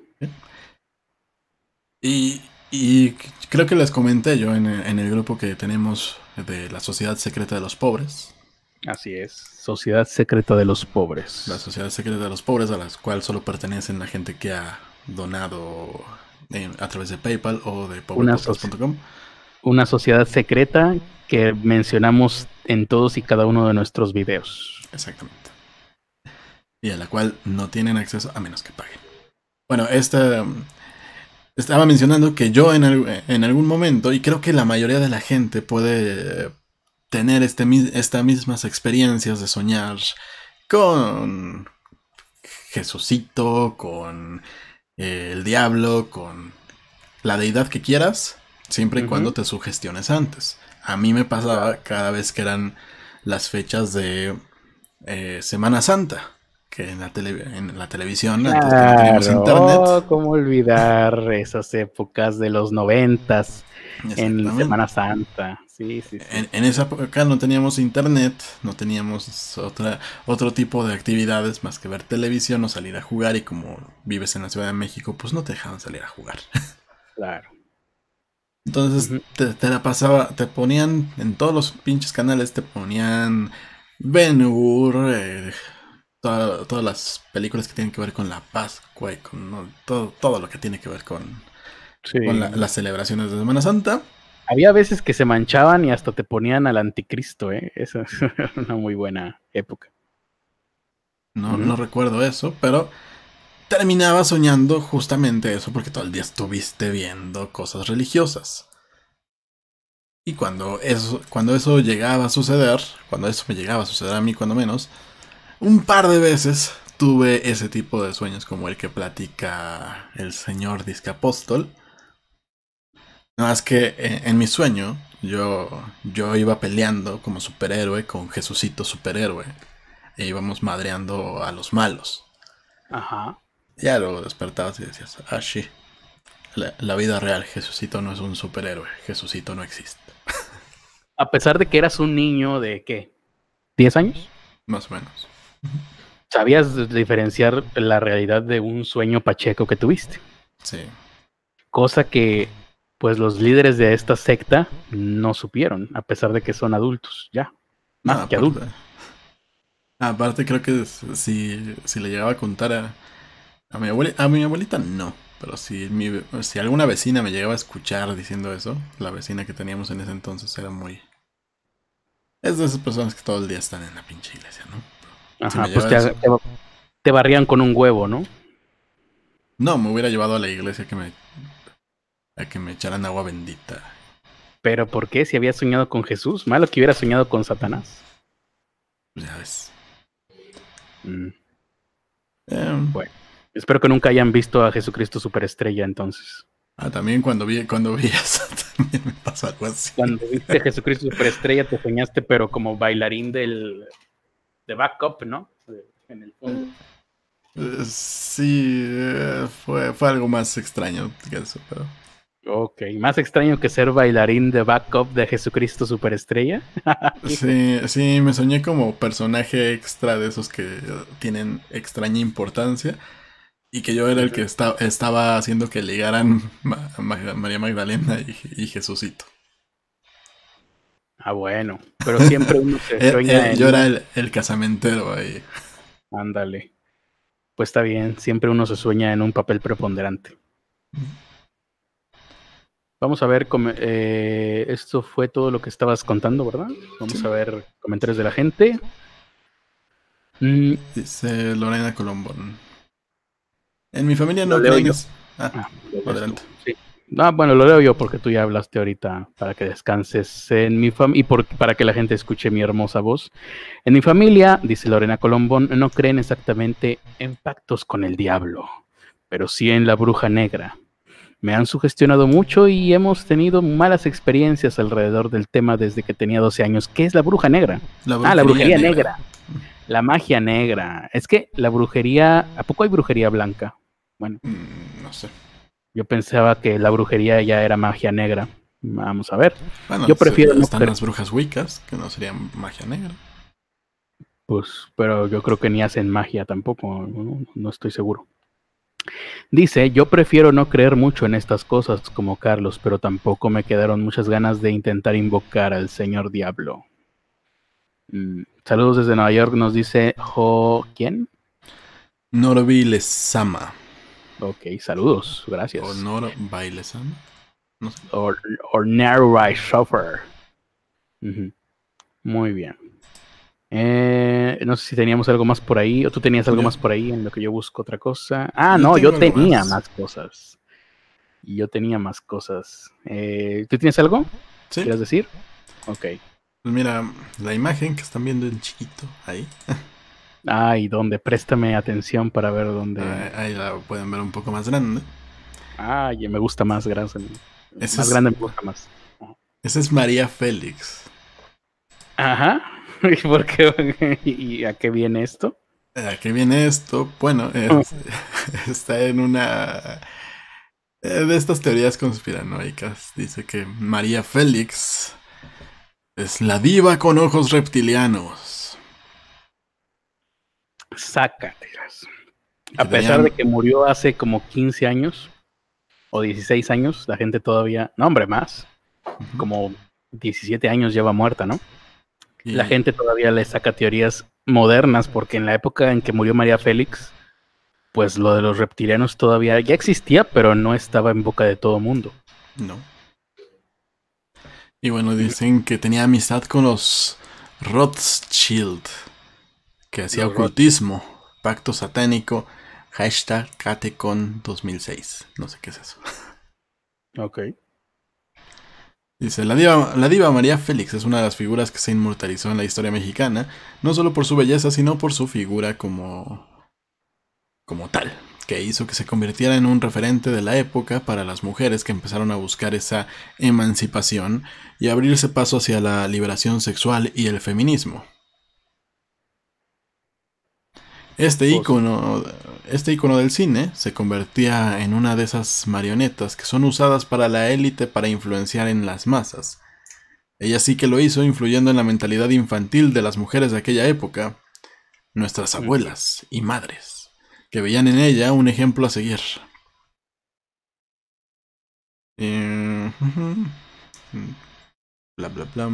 Y, creo que les comenté yo en, en el grupo que tenemos de la Sociedad Secreta de los Pobres. Así es, Sociedad Secreta de los Pobres. La Sociedad Secreta de los Pobres, a la cual solo pertenecen la gente que ha donado a través de PayPal o de pobrecom. Una sociedad secreta que mencionamos en todos y cada uno de nuestros videos. Exactamente. Y a la cual no tienen acceso a menos que paguen. Bueno, esta estaba mencionando que yo en, en, algún momento, y creo que la mayoría de la gente puede tener este, estas mismas experiencias de soñar con Jesucito, con eh, el diablo, con la deidad que quieras, siempre y cuando te sugestiones antes. A mí me pasaba cada vez que eran las fechas de eh, Semana Santa, que en la, en la televisión, antes que no teníamos internet. ¿Cómo olvidar esas épocas de los noventas? En Semana Santa, sí, sí. En, esa época no teníamos internet, no teníamos otra, otro tipo de actividades más que ver televisión o salir a jugar. Y como vives en la Ciudad de México, pues no te dejaban salir a jugar. Claro. Entonces te, la pasaba, te ponían en todos los pinches canales, te ponían Ben Hur, eh, todas las películas que tienen que ver con la Pascua y con todo, todo lo que tiene que ver con, con las celebraciones de Semana Santa. Había veces que se manchaban y hasta te ponían al anticristo, ¿eh? Esa (laughs) es una muy buena época. No, no recuerdo eso, pero terminaba soñando justamente eso porque todo el día estuviste viendo cosas religiosas. Y cuando eso, cuando eso llegaba a suceder, cuando eso me llegaba a suceder a mí cuando menos, un par de veces tuve ese tipo de sueños como el que platica el señor Discapóstol no, es que en, mi sueño yo, yo iba peleando como superhéroe con Jesucito superhéroe. E íbamos madreando a los malos. Ajá. Ya luego despertabas y decías, ah, sí. La, vida real, Jesucito no es un superhéroe. Jesucito no existe. (laughs) A pesar de que eras un niño de qué? ¿10 años? Más o menos. ¿Sabías diferenciar la realidad de un sueño pacheco que tuviste? Sí. Cosa que pues los líderes de esta secta no supieron, a pesar de que son adultos, ya, más que adultos. Aparte creo que si, si le llegaba a contar a, a, mi abuelita, a mi abuelita no, pero si, si alguna vecina me llegaba a escuchar diciendo eso, la vecina que teníamos en ese entonces era muy... Es de esas personas que todo el día están en la pinche iglesia, ¿no? Ajá, pues te, te barrían con un huevo, ¿no? No, me hubiera llevado a la iglesia que me a que me echaran agua bendita. ¿Pero por qué? Si había soñado con Jesús, malo que hubiera soñado con Satanás. Ya ves. Mm. Em. bueno, espero que nunca hayan visto a Jesucristo superestrella entonces. Ah, también cuando vi, cuando vi eso, (laughs) también me pasó algo así. Cuando viste a Jesucristo superestrella te soñaste, pero como bailarín del de backup, ¿no? En el fondo. Eh, sí, eh, fue, fue algo más extraño que eso, pero. Ok, más extraño que ser bailarín de backup de Jesucristo Superestrella. (laughs) sí, sí, me soñé como personaje extra de esos que tienen extraña importancia y que yo era el que estaba haciendo que ligaran María Magdalena y, Jesucito. Ah, bueno, pero siempre uno se (laughs) eh, sueña. yo era el, el casamentero ahí. Ándale. Pues está bien, siempre uno se sueña en un papel preponderante. Vamos a ver, eh, esto fue todo lo que estabas contando, ¿verdad? Vamos a ver comentarios de la gente. Mm. Dice Lorena Colombón. En mi familia no creen... Ah, ah adelante. Ah, bueno, lo leo yo porque tú ya hablaste ahorita para que descanses en mi y para que la gente escuche mi hermosa voz. En mi familia, dice Lorena Colombón, no creen exactamente en pactos con el diablo, pero sí en la bruja negra me han sugestionado mucho y hemos tenido malas experiencias alrededor del tema desde que tenía 12 años. ¿Qué es la bruja negra? ah, la brujería negra. La magia negra. Es que la brujería, ¿a poco hay brujería blanca? Bueno, mm, no sé. Yo pensaba que la brujería ya era magia negra. Vamos a ver. Bueno, yo prefiero están las brujas wicas, que no serían magia negra. Pues, pero yo creo que ni hacen magia tampoco, no estoy seguro. Dice, yo prefiero no creer mucho en estas cosas como Carlos, pero tampoco me quedaron muchas ganas de intentar invocar al señor diablo. Mm, saludos desde Nueva York, nos dice Jo... ¿Quién? Norby Sama. Ok, saludos, gracias. O Nor Bailesama. No sé. O, o Narrow Muy bien. Eh, no sé si teníamos algo más por ahí, o tú tenías algo más por ahí en lo que yo busco otra cosa. Ah, no, yo tenía más. cosas. Y yo tenía más cosas. Eh, ¿Tú tienes algo? Sí. ¿Quieres decir? Ok. Pues mira, la imagen que están viendo en chiquito, ahí. (laughs) Ah, ¿y dónde? Préstame atención para ver dónde. Ahí, la pueden ver un poco más grande. Ah, y me gusta más grande. más grande me gusta más. Esa es María Félix. Ajá. (laughs) ¿Y, por qué? (laughs) ¿Y a qué viene esto? ¿A qué viene esto? Bueno, (laughs) está en una eh, de estas teorías conspiranoicas. Dice que María Félix es la diva con ojos reptilianos. Sácatelas. A pesar de que murió hace como 15 años o 16 años, la gente todavía. No, hombre, más. Como 17 años lleva muerta, ¿no? La gente todavía le saca teorías modernas porque en la época en que murió María Félix, pues lo de los reptilianos todavía ya existía, pero no estaba en boca de todo mundo. No. Y bueno, dicen que tenía amistad con los Rothschild, que hacía ocultismo, pacto satánico, hashtag Catecon 2006. No sé qué es eso. Ok. Dice, la diva, la diva María Félix es una de las figuras que se inmortalizó en la historia mexicana, no solo por su belleza, sino por su figura como, como tal, que hizo que se convirtiera en un referente de la época para las mujeres que empezaron a buscar esa emancipación y abrirse paso hacia la liberación sexual y el feminismo. Este icono, este icono del cine se convertía en una de esas marionetas que son usadas para la élite para influenciar en las masas. Ella sí que lo hizo influyendo en la mentalidad infantil de las mujeres de aquella época, nuestras abuelas y madres, que veían en ella un ejemplo a seguir. Eh, bla bla bla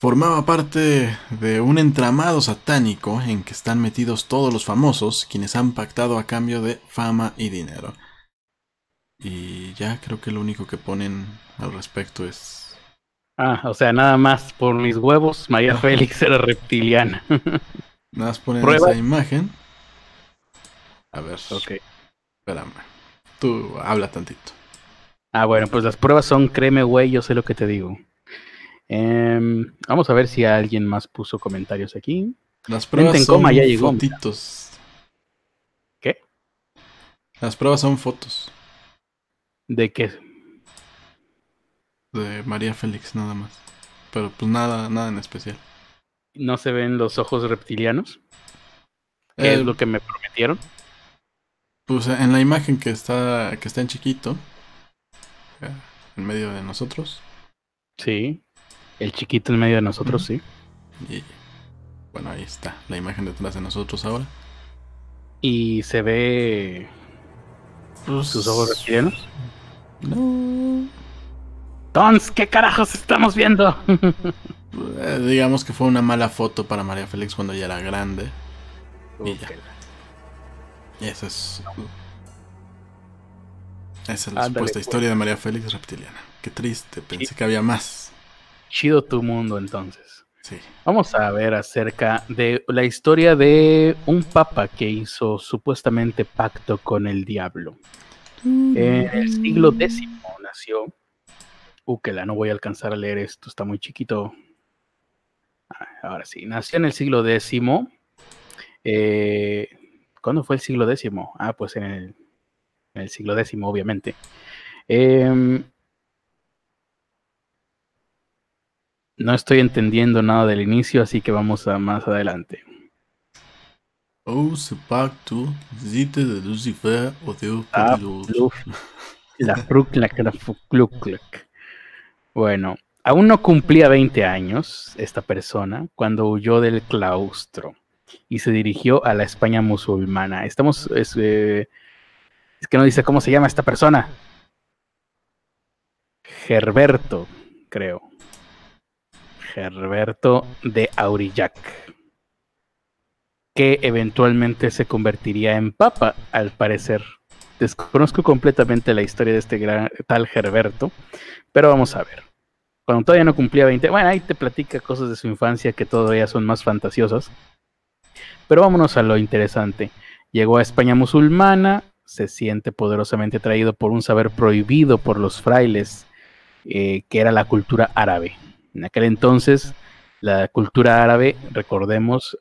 formaba parte de un entramado satánico en que están metidos todos los famosos, quienes han pactado a cambio de fama y dinero. Y ya creo que lo único que ponen al respecto es... Ah, o sea, nada más por mis huevos, María Félix era reptiliana. (laughs) nada más ponen esa imagen. A ver. Ok. Espérame. Tú habla tantito. Ah, bueno, pues las pruebas son, créeme, güey, yo sé lo que te digo. Em, vamos a ver si alguien más puso comentarios aquí. Las pruebas son fotitos. ¿Qué? Las pruebas son fotos. ¿De qué? De María Félix, nada más. Pero pues nada, nada en especial. ¿No se ven los ojos reptilianos? ¿Qué es Eh, lo que me prometieron? Pues en la imagen que está, que está en chiquito, eh, en medio de nosotros, Sí. El chiquito en medio de nosotros, sí. y bueno, ahí está la imagen detrás de nosotros ahora. Y se ve Pues, sus ojos reptilianos. No. Tons, ¿qué carajos estamos viendo? Eh, digamos que fue una mala foto para María Félix cuando ya era grande. Y ya. Y esa es. Esa es la Ándale, supuesta pues. historia de María Félix reptiliana. Qué triste, pensé que había más. Chido tu mundo entonces. Sí. Vamos a ver acerca de la historia de un papa que hizo supuestamente pacto con el diablo. En el siglo X nació. Uh, que la no voy a alcanzar a leer esto, está muy chiquito. Ah, Ahora sí, nació en el siglo X. Eh, ¿Cuándo fue el siglo X? Ah, pues en el, en el siglo X, obviamente. Em, no estoy entendiendo nada del inicio, así que vamos a más adelante. Oh, ce pacto, visite de Lucifer o Dios Ah. La fruclac, la frucluclac. Bueno, aún no cumplía 20 años esta persona cuando huyó del claustro y se dirigió a la España musulmana. Estamos. Es, eh, es que no dice cómo se llama esta persona. Gerberto, creo. Gerberto de Aurillac. Que eventualmente se convertiría en papa, al parecer. Desconozco completamente la historia de este tal Gerberto, pero vamos a ver. Cuando todavía no cumplía 20, bueno, ahí te platica cosas de su infancia que todavía son más fantasiosas. Pero vámonos a lo interesante. Llegó a España musulmana, se siente poderosamente atraído por un saber prohibido por los frailes, eh, que era la cultura árabe. En aquel entonces, la cultura árabe, recordemos,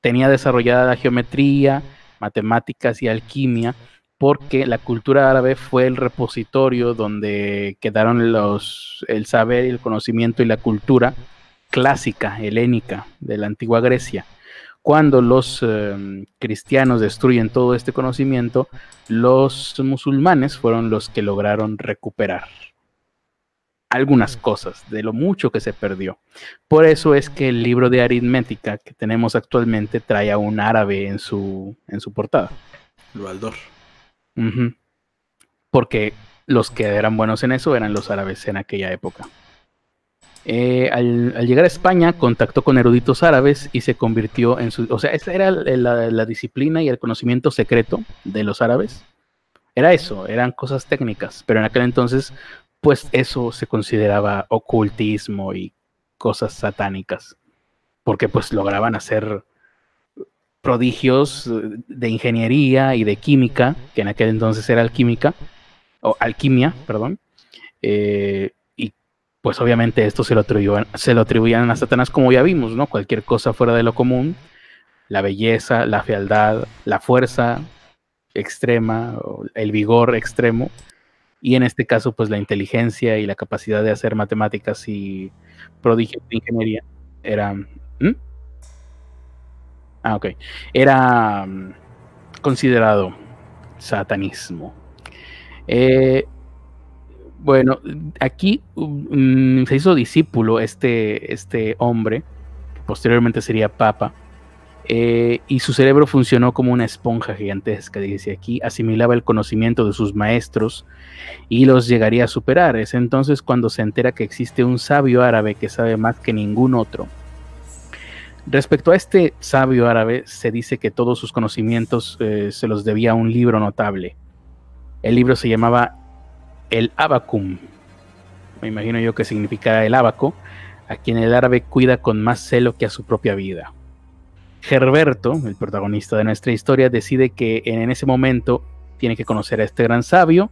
tenía desarrollada la geometría, matemáticas y alquimia, porque la cultura árabe fue el repositorio donde quedaron los, el saber, el conocimiento y la cultura clásica, helénica, de la antigua Grecia. Cuando los eh, cristianos destruyen todo este conocimiento, los musulmanes fueron los que lograron recuperar algunas cosas de lo mucho que se perdió. Por eso es que el libro de aritmética que tenemos actualmente trae a un árabe en su, en su portada. Baldor. Porque los que eran buenos en eso eran los árabes en aquella época. Eh, al, al llegar a España, contactó con eruditos árabes y se convirtió en su. O sea, esa era la, la disciplina y el conocimiento secreto de los árabes. Era eso, eran cosas técnicas, pero en aquel entonces, pues eso se consideraba ocultismo y cosas satánicas, porque pues lograban hacer prodigios eh, de ingeniería y de química, que en aquel entonces era alquímica, o alquimia, perdón, eh, y pues obviamente esto se lo, atribuían, se lo atribuían a Satanás como ya vimos, ¿no? Cualquier cosa fuera de lo común, la belleza, la fealdad, la fuerza extrema, el vigor extremo, y en este caso pues la inteligencia y la capacidad de hacer matemáticas y prodigios de ingeniería eran... ¿Mm? Ah, ok. Era um, considerado satanismo. Eh, bueno, aquí um, se hizo discípulo este, este hombre, que posteriormente sería papa, eh, y su cerebro funcionó como una esponja gigantesca, dice aquí, asimilaba el conocimiento de sus maestros y los llegaría a superar. Es entonces cuando se entera que existe un sabio árabe que sabe más que ningún otro. Respecto a este sabio árabe, se dice que todos sus conocimientos eh, se los debía a un libro notable. El libro se llamaba El Abacum. Me imagino yo que significa el abaco, a quien el árabe cuida con más celo que a su propia vida. Gerberto, el protagonista de nuestra historia, decide que en ese momento tiene que conocer a este gran sabio,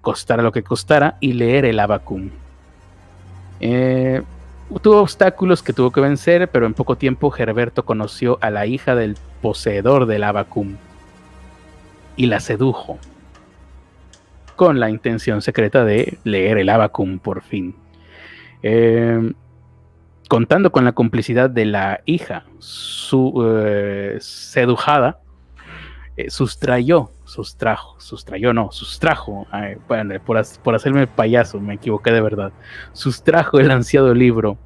costara lo que costara, y leer el Abacum. Eh, tuvo obstáculos que tuvo que vencer, pero en poco tiempo Gerberto conoció a la hija del poseedor del Abacum y la sedujo con la intención secreta de leer el Abacum por fin. Eh, contando con la complicidad de la hija, su eh, sedujada, eh, sustrayó, sustrajo, sustrayó, no, sustrajo, por, por, hacerme payaso, me equivoqué de verdad, sustrajo el ansiado libro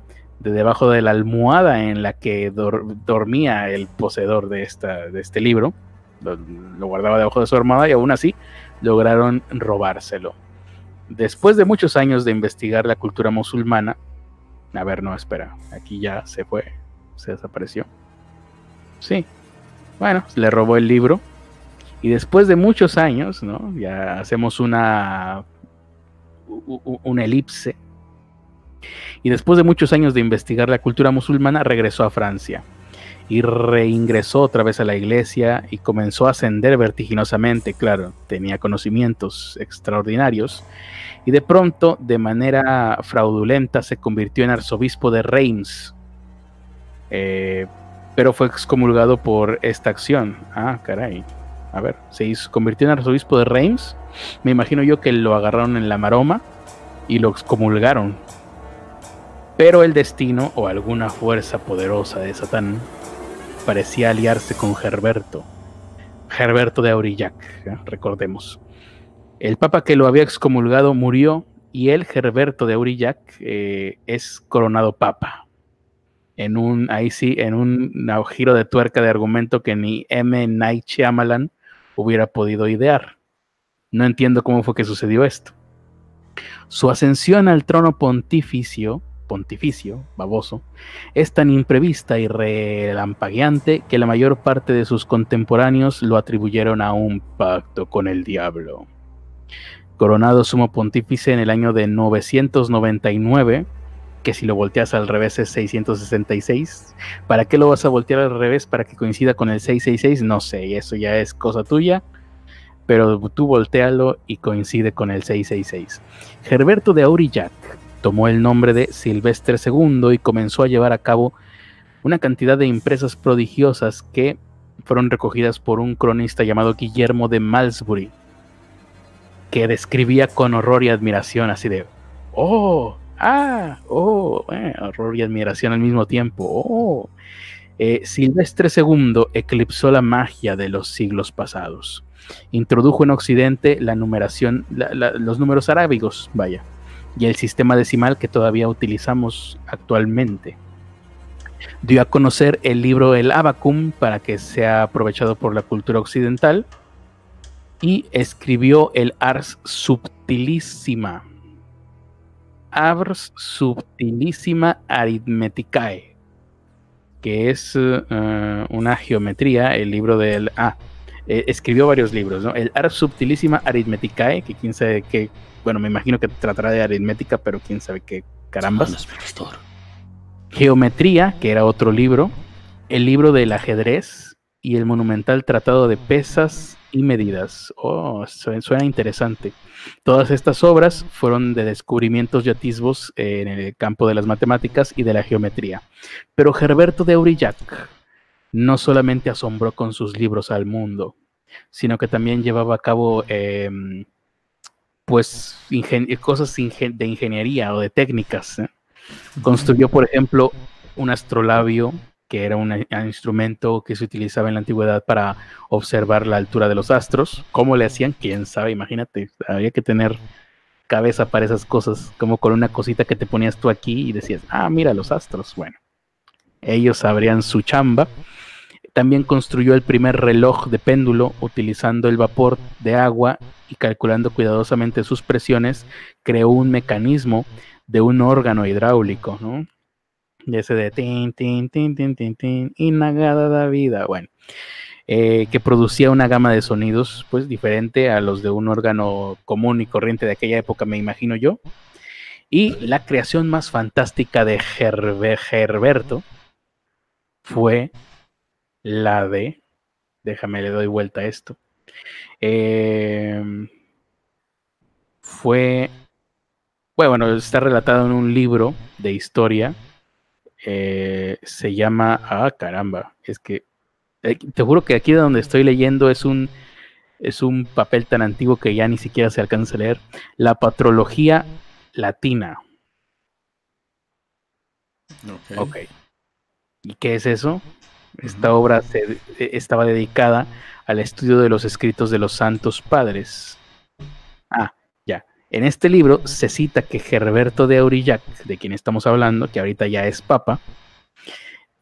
de debajo de la almohada en la que dormía el poseedor de, esta, de este libro, lo, lo guardaba debajo de su armada y aún así lograron robárselo. Después de muchos años de investigar la cultura musulmana, a ver, no, espera, aquí ya se fue, se desapareció. Sí, bueno, le robó el libro y después de muchos años, ¿no? Ya hacemos una, una elipse. Y después de muchos años de investigar la cultura musulmana, regresó a Francia y reingresó otra vez a la iglesia y comenzó a ascender vertiginosamente, claro, tenía conocimientos extraordinarios y de pronto, de manera fraudulenta, se convirtió en arzobispo de Reims, eh, pero fue excomulgado por esta acción. Ah, caray. A ver, se convirtió en arzobispo de Reims. Me imagino yo que lo agarraron en la maroma y lo excomulgaron. Pero el destino o alguna fuerza poderosa de Satán parecía aliarse con Gerberto. Gerberto de Aurillac, ¿eh? recordemos. El papa que lo había excomulgado murió y él, Gerberto de Aurillac, eh, es coronado papa. En un, ahí sí, en un giro de tuerca de argumento que ni M. Night Shyamalan hubiera podido idear. No entiendo cómo fue que sucedió esto. Su ascensión al trono pontificio pontificio, baboso, es tan imprevista y relampagueante que la mayor parte de sus contemporáneos lo atribuyeron a un pacto con el diablo. Coronado sumo pontífice en el año de 999, que si lo volteas al revés es 666. ¿Para qué lo vas a voltear al revés? ¿Para que coincida con el 666? No sé, eso ya es cosa tuya. Pero tú voltealo y coincide con el 666. Gerberto de Aurillac tomó el nombre de Silvestre II y comenzó a llevar a cabo una cantidad de empresas prodigiosas que fueron recogidas por un cronista llamado Guillermo de Malsbury, que describía con horror y admiración así de, oh, ah, oh, eh, horror y admiración al mismo tiempo, oh. Eh, Silvestre II eclipsó la magia de los siglos pasados. Introdujo en Occidente la numeración, los números arábigos, vaya, y el sistema decimal que todavía utilizamos actualmente. Dio a conocer el libro El Abacum para que sea aprovechado por la cultura occidental y escribió el Ars Subtilissima. Ars Subtilissima Arithmeticae, que es eh, una geometría, el libro del... Ah, eh, escribió varios libros, ¿no? El Ars Subtilissima Arithmeticae, que quién sabe qué bueno, me imagino que tratará de aritmética, pero quién sabe qué carambas. Geometría, que era otro libro, el libro del ajedrez y el monumental tratado de pesas y medidas. Oh, suena interesante. Todas estas obras fueron de descubrimientos y atisbos en el campo de las matemáticas y de la geometría. Pero Gerberto de Aurillac no solamente asombró con sus libros al mundo, sino que también llevaba a cabo em, pues cosas de ingeniería o de técnicas. ¿eh? Construyó, por ejemplo, un astrolabio, que era un instrumento que se utilizaba en la antigüedad para observar la altura de los astros. ¿Cómo le hacían? Quién sabe, imagínate, había que tener cabeza para esas cosas, como con una cosita que te ponías tú aquí y decías, ah, mira los astros. Bueno, ellos sabrían su chamba. También construyó el primer reloj de péndulo utilizando el vapor de agua y calculando cuidadosamente sus presiones, creó un mecanismo de un órgano hidráulico, ¿no? Y ese de tin, tin, tin, tin, tin, tin, inagada vida, bueno, eh, que producía una gama de sonidos, pues diferente a los de un órgano común y corriente de aquella época, me imagino yo. Y la creación más fantástica de Gerberto fue la de, déjame le doy vuelta a esto, em, fue, bueno, está relatado en un libro de historia, eh, se llama, ah, caramba, es que, eh, te juro que aquí donde estoy leyendo es un, es un papel tan antiguo que ya ni siquiera se alcanza a leer, la patrología latina. Ok. Ok. ¿Y qué es eso? Esta obra se, e, estaba dedicada al estudio de los escritos de los santos padres. Ah, ya. En este libro se cita que Gerberto de Aurillac, de quien estamos hablando, que ahorita ya es papa,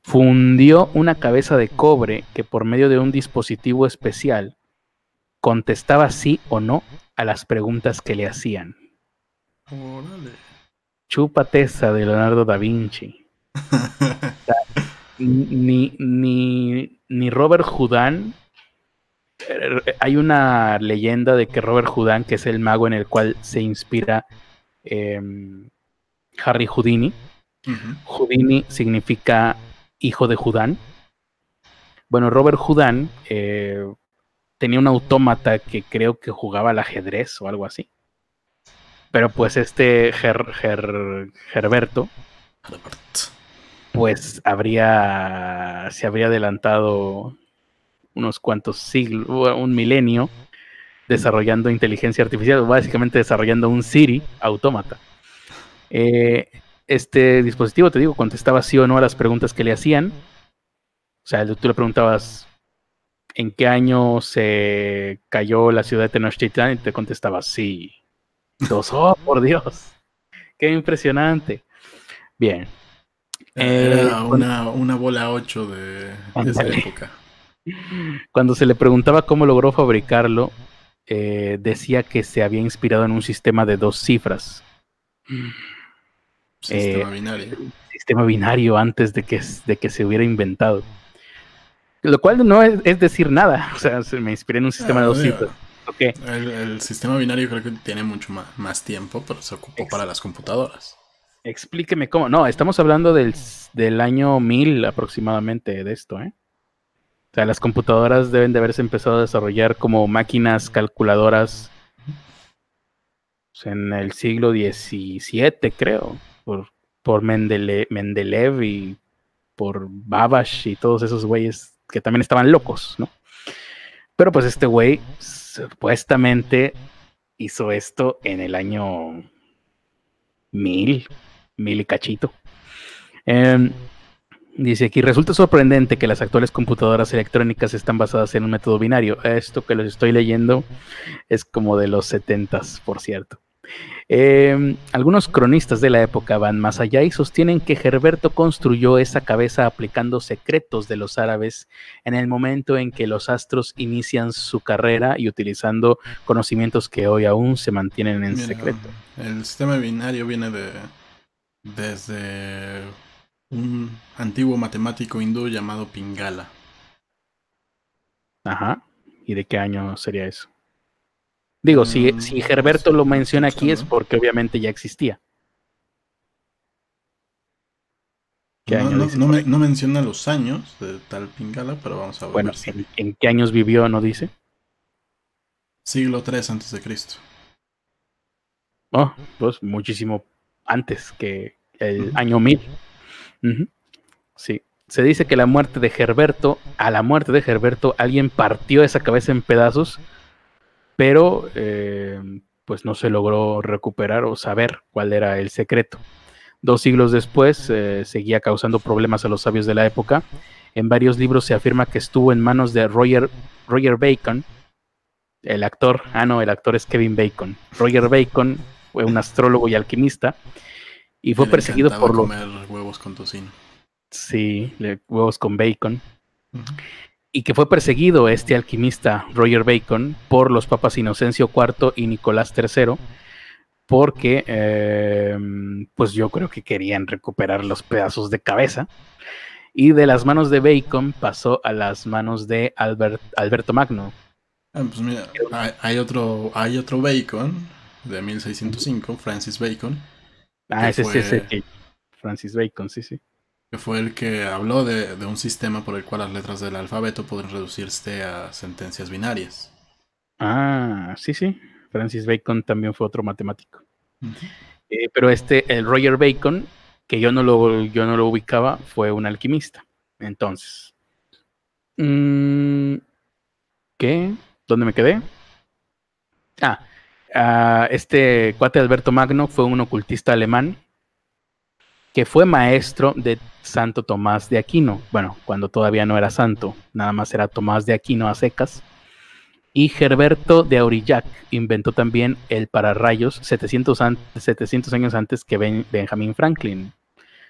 fundió una cabeza de cobre que por medio de un dispositivo especial contestaba sí o no a las preguntas que le hacían. Chúpate esa de Leonardo da Vinci. (laughs) ni, ni, ni Robert Houdin. Eh, hay una leyenda de que Robert Houdin, que es el mago en el cual se inspira em, Harry Houdini. Houdini significa hijo de Houdin. Bueno, Robert Houdin eh, tenía un autómata que creo que jugaba al ajedrez o algo así. Pero pues este Gerberto, pues habría, se habría adelantado unos cuantos siglos, un milenio, desarrollando inteligencia artificial, básicamente desarrollando un Siri autómata. Eh, este dispositivo, te digo, contestaba sí o no a las preguntas que le hacían. O sea, tú le preguntabas, en qué año se cayó la ciudad de Tenochtitlan y te contestaba sí. Dos, oh, por Dios. Qué impresionante. Bien. Era eh, una, bola 8 de, esa época. (laughs) Cuando se le preguntaba cómo logró fabricarlo, eh, decía que se había inspirado en un sistema de dos cifras. Sistema eh, binario. Sistema binario antes de que, de que se hubiera inventado. Lo cual no es, decir nada. (laughs) O sea, me inspiré en un sistema de dos cifras. El, sistema binario creo que tiene mucho más, tiempo, pero se ocupó para las computadoras. Explíqueme cómo. No, estamos hablando del, año 1000 aproximadamente de esto, ¿eh? O sea, las computadoras deben de haberse empezado a desarrollar como máquinas calculadoras en el siglo XVII, creo, por, por Mendeleev y por Babbage y todos esos güeyes que también estaban locos, ¿no? Pero pues este güey supuestamente hizo esto en el año mil, mil y cachito. Em, dice aquí, resulta sorprendente que las actuales computadoras electrónicas están basadas en un método binario. Esto que les estoy leyendo es como de los setentas, por cierto. Em, algunos cronistas de la época van más allá y sostienen que Gerberto construyó esa cabeza aplicando secretos de los árabes en el momento en que los astros inician su carrera y utilizando conocimientos que hoy aún se mantienen en secreto. El sistema binario viene de desde un antiguo matemático hindú llamado Pingala. Ajá. ¿Y de qué año sería eso? Digo, si, mm, si Gerberto lo menciona aquí es porque obviamente ya existía. no, menciona los años de tal Pingala, pero vamos a ver. Bueno, ¿en, qué años vivió? ¿No dice? Siglo III antes de Cristo. Oh, pues muchísimo antes que el año 1000. Sí. Se dice que la muerte de Gerberto, a la muerte de Gerberto, alguien partió esa cabeza en pedazos pero eh, pues no se logró recuperar o saber cuál era el secreto. Dos siglos después eh, seguía causando problemas a los sabios de la época. En varios libros se afirma que estuvo en manos de Roger, Roger Bacon, el actor, ah no, el actor es Kevin Bacon. Roger Bacon fue un astrólogo y alquimista y fue perseguido por comer huevos con tocino. Sí, huevos con bacon y que fue perseguido este alquimista Roger Bacon por los papas Inocencio IV y Nicolás III, porque eh, pues yo creo que querían recuperar los pedazos de cabeza. Y de las manos de Bacon pasó a las manos de Alberto Magno. Ah, pues mira, hay, otro, hay otro Bacon de 1605, Francis Bacon. Ah, ese sí, ese, Francis Bacon, sí, sí que fue el que habló de, un sistema por el cual las letras del alfabeto pueden reducirse a sentencias binarias. Ah, sí, sí. Francis Bacon también fue otro matemático. Eh, pero este, el Roger Bacon, que yo no lo, yo no lo ubicaba, fue un alquimista. Entonces, mm, ¿qué? ¿Dónde me quedé? Ah, este cuate Alberto Magno fue un ocultista alemán que fue maestro de Santo Tomás de Aquino. Bueno, cuando todavía no era santo, nada más era Tomás de Aquino a secas. Y Gerberto de Aurillac inventó también el pararrayos 700, 700 años antes que Benjamin Franklin.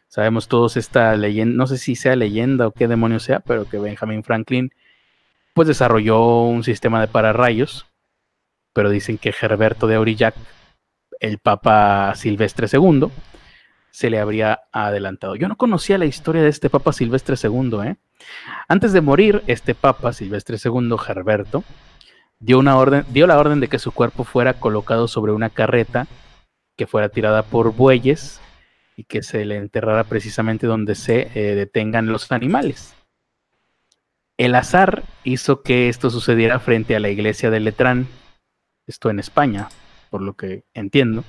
Sabemos todos esta leyenda, no sé si sea leyenda o qué demonio sea, pero que Benjamin Franklin pues desarrolló un sistema de pararrayos, pero dicen que Gerberto de Aurillac, el Papa Silvestre II, se le habría adelantado. Yo no conocía la historia de este Papa Silvestre II. ¿eh? Antes de morir, este Papa Silvestre II, Gerberto, dio, una orden, dio la orden de que su cuerpo fuera colocado sobre una carreta que fuera tirada por bueyes y que se le enterrara precisamente donde se eh, detengan los animales. El azar hizo que esto sucediera frente a la iglesia de Letrán, esto en España, por lo que entiendo,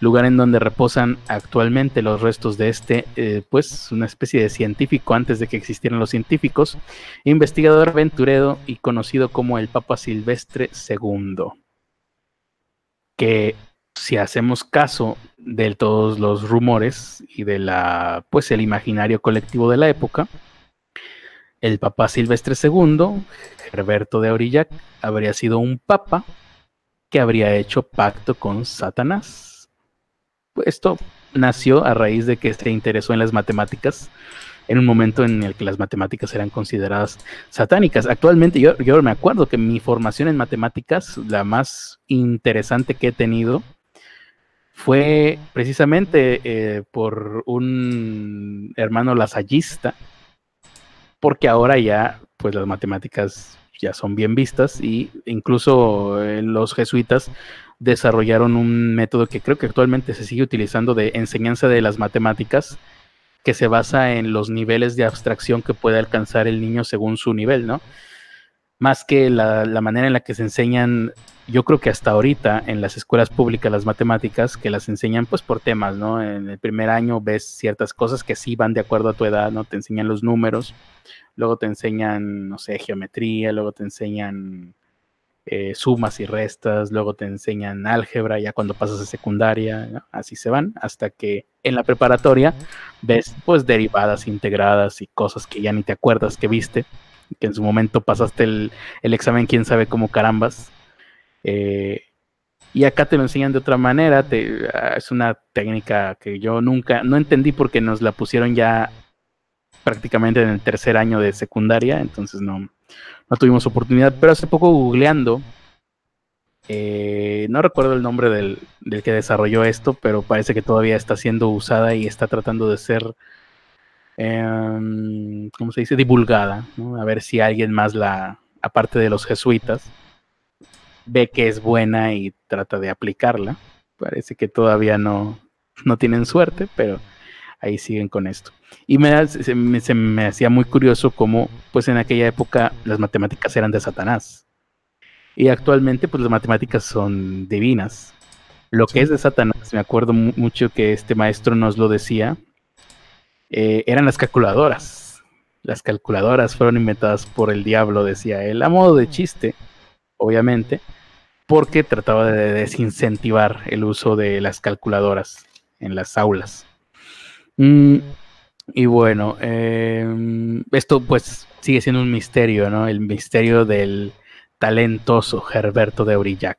lugar en donde reposan actualmente los restos de este, eh, pues una especie de científico antes de que existieran los científicos, investigador aventurero y conocido como el Papa Silvestre II, que si hacemos caso de todos los rumores y de la, pues el imaginario colectivo de la época, el Papa Silvestre II, Gerberto de Aurillac, habría sido un papa que habría hecho pacto con Satanás esto nació a raíz de que se interesó en las matemáticas en un momento en el que las matemáticas eran consideradas satánicas. Actualmente yo, yo me acuerdo que mi formación en matemáticas, la más interesante que he tenido, fue precisamente eh, por un hermano lasallista, porque ahora ya, pues las matemáticas ya son bien vistas y incluso eh, los jesuitas desarrollaron un método que creo que actualmente se sigue utilizando de enseñanza de las matemáticas, que se basa en los niveles de abstracción que puede alcanzar el niño según su nivel, ¿no? Más que la, manera en la que se enseñan, yo creo que hasta ahorita en las escuelas públicas las matemáticas, que las enseñan pues por temas, ¿no? En el primer año ves ciertas cosas que sí van de acuerdo a tu edad, ¿no? Te enseñan los números, luego te enseñan, no sé, geometría, luego te enseñan eh, sumas y restas, luego te enseñan álgebra ya cuando pasas a secundaria, así se van, hasta que en la preparatoria ves pues derivadas integradas y cosas que ya ni te acuerdas que viste, que en su momento pasaste el, examen quién sabe cómo carambas. Eh, y acá te lo enseñan de otra manera, ah, es una técnica que yo nunca, no entendí porque nos la pusieron ya prácticamente en el tercer año de secundaria, entonces no, no tuvimos oportunidad, pero hace poco googleando, eh, no recuerdo el nombre del, que desarrolló esto, pero parece que todavía está siendo usada y está tratando de ser, em, ¿cómo se dice?, divulgada, a ver si alguien más la, aparte de los jesuitas, ve que es buena y trata de aplicarla. Parece que todavía no, no tienen suerte, pero ahí siguen con esto. Y me, se, me, hacía muy curioso cómo, pues en aquella época las matemáticas eran de Satanás. Y actualmente, pues las matemáticas son divinas. Lo que es de Satanás, me acuerdo mucho que este maestro nos lo decía, eh, eran las calculadoras. Las calculadoras fueron inventadas por el diablo, decía él, a modo de chiste, obviamente, porque trataba de desincentivar el uso de las calculadoras en las aulas. Mm, y bueno, em, esto pues sigue siendo un misterio, ¿no? El misterio del talentoso Herberto de Aurillac.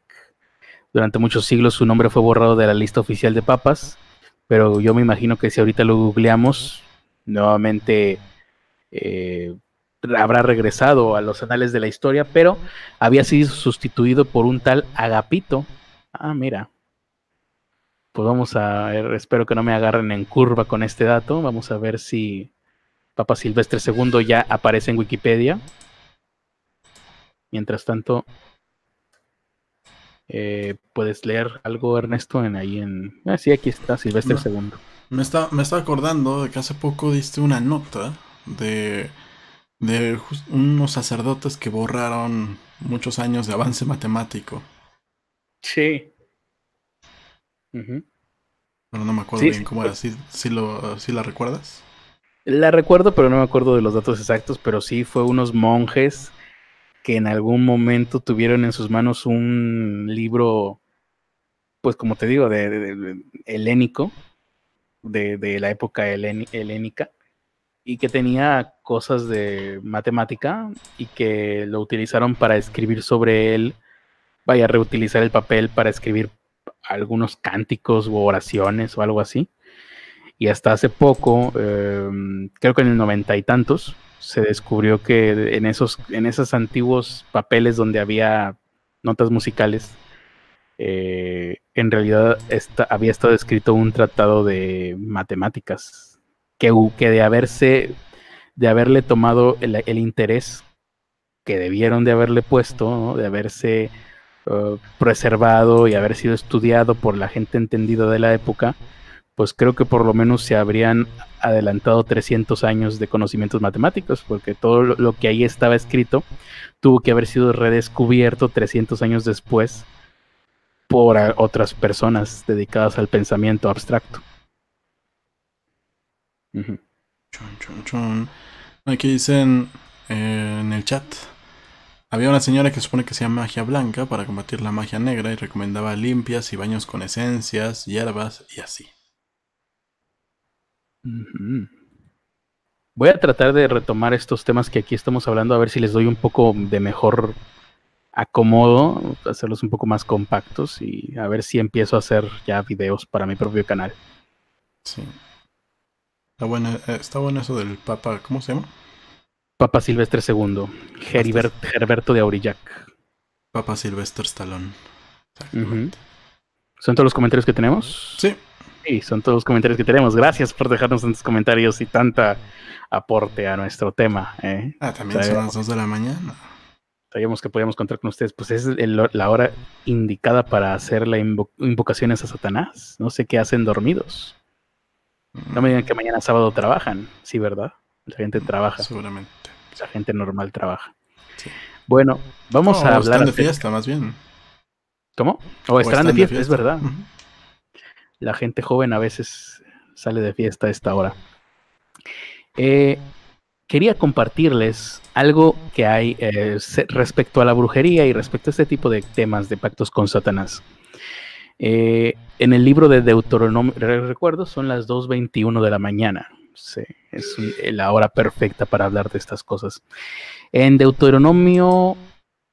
Durante muchos siglos su nombre fue borrado de la lista oficial de papas, pero yo me imagino que si ahorita lo googleamos, nuevamente eh, habrá regresado a los anales de la historia, pero había sido sustituido por un tal Agapito. Ah, mira, pues vamos a ver, espero que no me agarren en curva con este dato. Vamos a ver si Papa Silvestre II ya aparece en Wikipedia. Mientras tanto, eh, puedes leer algo, Ernesto, en ahí en. Ah, sí, aquí está, Silvestre II. Me está, me está acordando de que hace poco diste una nota de, de unos sacerdotes que borraron muchos años de avance matemático. Sí. Pero no me acuerdo bien cómo era. ¿Sí, lo, la recuerdas? La recuerdo, pero no me acuerdo de los datos exactos. Pero sí fue unos monjes que en algún momento tuvieron en sus manos un libro, pues como te digo, de, helénico, de, la época helénica y que tenía cosas de matemática y que lo utilizaron para escribir sobre él, vaya reutilizar el papel para escribir algunos cánticos u oraciones o algo así. Y hasta hace poco, em, creo que en el noventa y tantos, se descubrió que en esos, en esos antiguos papeles donde había notas musicales, eh, en realidad había estado escrito un tratado de matemáticas que, que de haberse, de haberle tomado el, interés que debieron de haberle puesto, de haberse uh, preservado y haber sido estudiado por la gente entendida de la época, pues creo que por lo menos se habrían adelantado 300 años de conocimientos matemáticos, porque todo lo que ahí estaba escrito tuvo que haber sido redescubierto 300 años después por otras personas dedicadas al pensamiento abstracto. Aquí dicen eh, en el chat. Había una señora que supone que hacía magia blanca para combatir la magia negra y recomendaba limpias y baños con esencias, hierbas y así. Voy a tratar de retomar estos temas que aquí estamos hablando, a ver si les doy un poco de mejor acomodo, hacerlos un poco más compactos y a ver si empiezo a hacer ya videos para mi propio canal. Sí. Está bueno, eh, está bueno eso del Papa, ¿cómo se llama? Papa Silvestre II, Heribert, Herberto de Aurillac. Papa Silvestre Stallone. ¿Son todos los comentarios que tenemos? Sí. Sí, son todos los comentarios que tenemos. Gracias por dejarnos tantos comentarios y tanta aporte a nuestro tema. ¿eh? Ah, también son las 2 de la mañana. Sabíamos que podíamos contar con ustedes. Pues es la hora indicada para hacer las invocaciones a Satanás. No sé qué hacen dormidos. No me digan que mañana sábado trabajan. Sí, ¿verdad? La gente trabaja. Seguramente. La gente normal trabaja. Bueno, vamos a hablar. Están de fiesta, más bien. ¿Cómo? O, estarán de fiesta, es verdad la gente joven a veces sale de fiesta a esta hora. Eh, quería compartirles algo que hay eh, respecto a la brujería y respecto a este tipo de temas de pactos con Satanás. Eh, en el libro de Deuteronomio, recuerdo, son las 2.21 de la mañana. es la hora perfecta para hablar de estas cosas. En Deuteronomio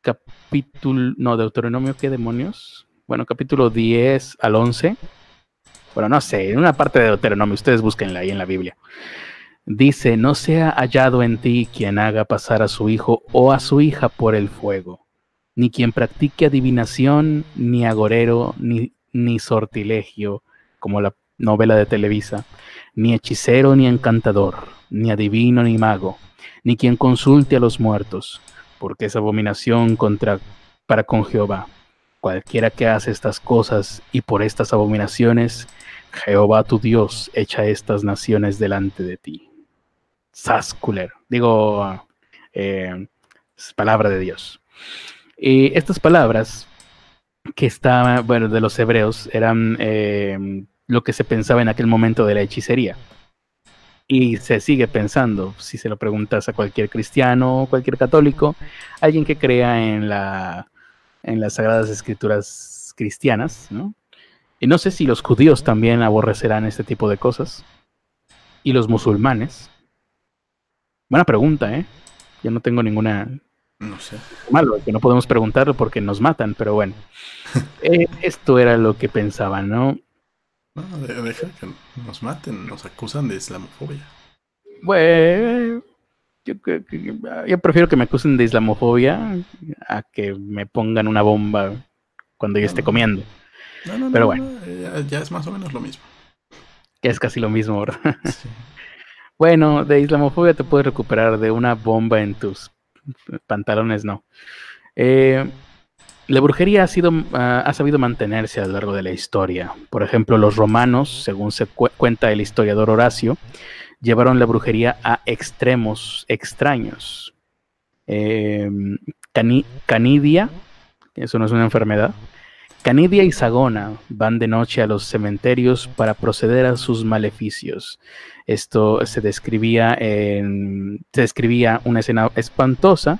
capítulo, no, Deuteronomio, ¿qué demonios? Bueno, capítulo 10 al 11 bueno, no sé, en una parte de Deuteronomio, ustedes búsquenla ahí en la Biblia. Dice, no sea hallado en ti quien haga pasar a su hijo o a su hija por el fuego, ni quien practique adivinación, ni agorero, ni, ni sortilegio, como la novela de Televisa, ni hechicero, ni encantador, ni adivino, ni mago, ni quien consulte a los muertos, porque es abominación contra, para con Jehová. Cualquiera que hace estas cosas y por estas abominaciones, Jehová tu Dios echa estas naciones delante de ti. Sasculer. Digo, eh, palabra de Dios. Y estas palabras que estaban, bueno, de los hebreos, eran eh, lo que se pensaba en aquel momento de la hechicería. Y se sigue pensando, si se lo preguntas a cualquier cristiano cualquier católico, alguien que crea en la en las Sagradas Escrituras cristianas, ¿no? Y no sé si los judíos también aborrecerán este tipo de cosas. Y los musulmanes. Buena pregunta, ¿eh? Yo no tengo ninguna... No sé. Malo, que no podemos preguntarlo porque nos matan, pero bueno. (laughs) Eh, esto era lo que pensaban, ¿no? No, deja que nos maten, nos acusan de islamofobia. Bueno, yo, prefiero que me acusen de islamofobia a que me pongan una bomba cuando yo esté comiendo. No, no, Pero bueno. Ya, es más o menos lo mismo. Es casi lo mismo, ¿verdad? (laughs) bueno, de islamofobia te puedes recuperar de una bomba en tus pantalones, no. Eh, la brujería ha, sido, ah, ha sabido mantenerse a lo largo de la historia. Por ejemplo, los romanos, según se cuenta el historiador Horacio, llevaron la brujería a extremos extraños. Em, canidia, eso no es una enfermedad. Canidia y Sagona van de noche a los cementerios para proceder a sus maleficios. Esto se describía en, se describía una escena espantosa.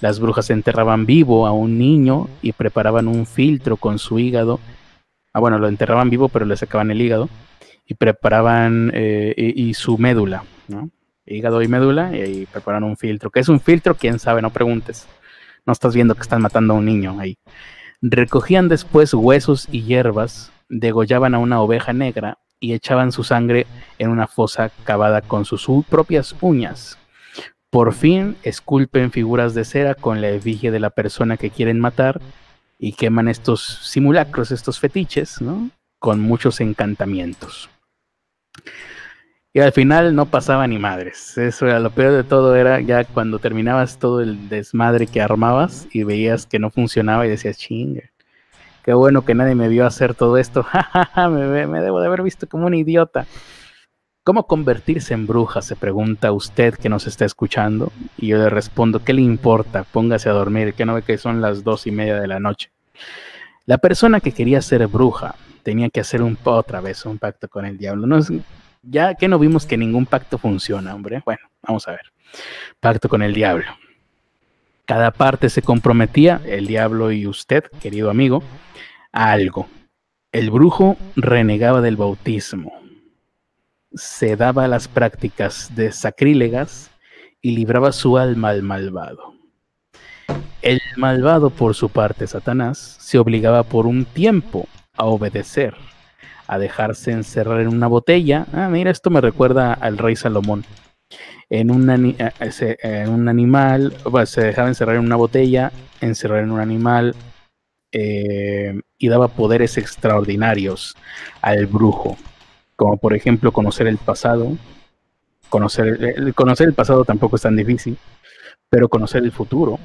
Las brujas enterraban vivo a un niño y preparaban un filtro con su hígado Ah, bueno, lo enterraban vivo, pero le sacaban el hígado y preparaban eh, y, su médula, ¿no? Hígado y médula y, y preparan un filtro. ¿Qué es un filtro? ¿Quién sabe? No preguntes. No estás viendo que están matando a un niño ahí. Recogían después huesos y hierbas, degollaban a una oveja negra y echaban su sangre en una fosa cavada con sus propias uñas. Por fin esculpen figuras de cera con la efigie de la persona que quieren matar y queman estos simulacros, estos fetiches, ¿no? Con muchos encantamientos. Y al final no pasaba ni madres. Eso era lo peor de todo, era ya cuando terminabas todo el desmadre que armabas y veías que no funcionaba y decías, chinga, qué bueno que nadie me vio hacer todo esto. (laughs) me, me debo de haber visto como un idiota. ¿Cómo convertirse en bruja? Se pregunta usted que nos está escuchando. Y yo le respondo, ¿qué le importa? Póngase a dormir, que no ve que son las dos y media de la noche. La persona que quería ser bruja tenía que hacer un otra vez un pacto con el diablo. No ya que no vimos que ningún pacto funciona, hombre. Bueno, vamos a ver. Pacto con el diablo. Cada parte se comprometía, el diablo y usted, querido amigo, a algo. El brujo renegaba del bautismo, se daba a las prácticas de sacrílegas y libraba su alma al malvado. El malvado, por su parte, Satanás, se obligaba por un tiempo a obedecer, a dejarse encerrar en una botella. Ah, mira, esto me recuerda al rey Salomón. En un, eh, un animal, se dejaba encerrar en una botella, encerrar en un animal eh, y daba poderes extraordinarios al brujo como por ejemplo conocer el pasado. Conocer el, conocer el pasado tampoco es tan difícil, pero conocer el futuro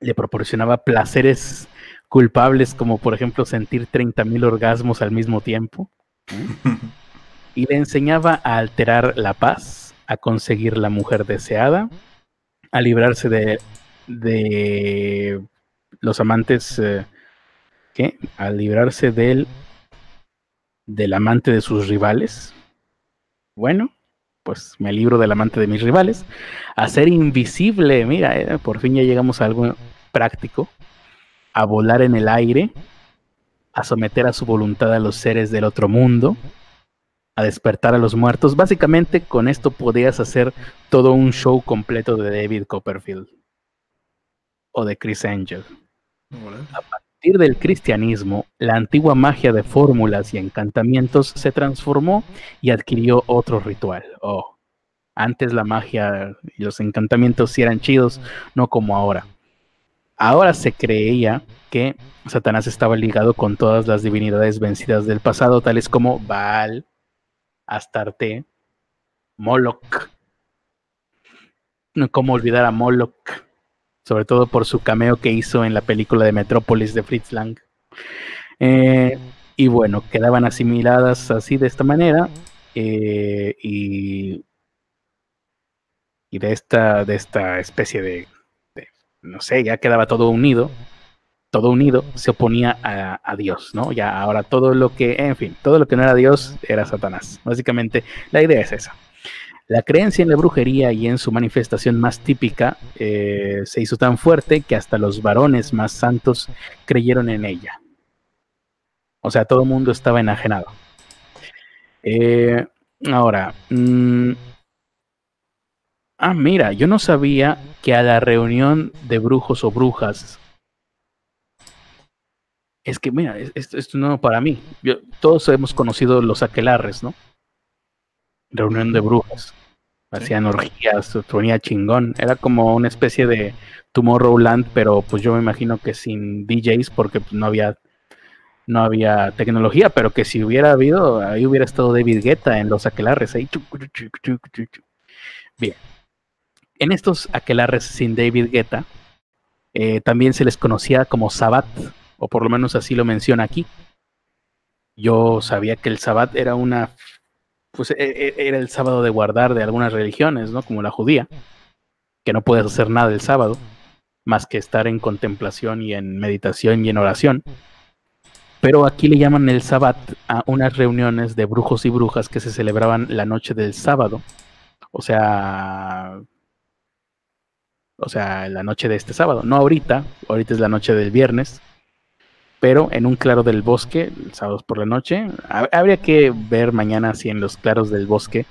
le proporcionaba placeres culpables como por ejemplo sentir 30.000 orgasmos al mismo tiempo. (laughs) y le enseñaba a alterar la paz, a conseguir la mujer deseada, a librarse de, de los amantes, eh, ¿qué? A librarse del del amante de sus rivales. Bueno, pues me libro del amante de mis rivales. A ser invisible, mira, eh, por fin ya llegamos a algo práctico. A volar en el aire, a someter a su voluntad a los seres del otro mundo, a despertar a los muertos. Básicamente con esto podías hacer todo un show completo de David Copperfield o de Chris Angel partir del cristianismo, la antigua magia de fórmulas y encantamientos se transformó y adquirió otro ritual. Oh, antes la magia y los encantamientos sí eran chidos, no como ahora. Ahora se creía que Satanás estaba ligado con todas las divinidades vencidas del pasado, tales como Baal, Astarte, Moloch. ¿Cómo olvidar a Moloch? sobre todo por su cameo que hizo en la película de Metrópolis de Fritz Lang. Eh, y bueno, quedaban asimiladas así de esta manera eh, y, y de esta, de esta especie de, no sé, ya quedaba todo unido, todo unido, se oponía a, a, Dios, ¿no? Ya ahora todo lo que, en fin, todo lo que no era Dios era Satanás. Básicamente, la idea es esa. La creencia en la brujería y en su manifestación más típica eh, se hizo tan fuerte que hasta los varones más santos creyeron en ella. O sea, todo el mundo estaba enajenado. Eh, ahora, mm, ah, mira, yo no sabía que a la reunión de brujos o brujas es que, mira, esto, es no para mí. todos hemos conocido los aquelarres, ¿no? reunión de brujas. Hacían orgías, ponía chingón. Era como una especie de Tomorrowland, pero pues yo me imagino que sin DJs porque pues, no había no había tecnología, pero que si hubiera habido, ahí hubiera estado David Guetta en los aquelarres. Ahí. Bien. En estos aquelarres sin David Guetta, eh, también se les conocía como Sabbat, o por lo menos así lo menciona aquí. Yo sabía que el Sabbat era una pues e, e, era el sábado de guardar de algunas religiones, ¿no? Como la judía, que no puedes hacer nada el sábado, más que estar en contemplación y en meditación y en oración. Pero aquí le llaman el sabbat a unas reuniones de brujos y brujas que se celebraban la noche del sábado. O sea, o sea, la noche de este sábado. No ahorita, ahorita es la noche del viernes. pero en un claro del bosque, sábados por la noche. Habría que ver mañana si en los claros del bosque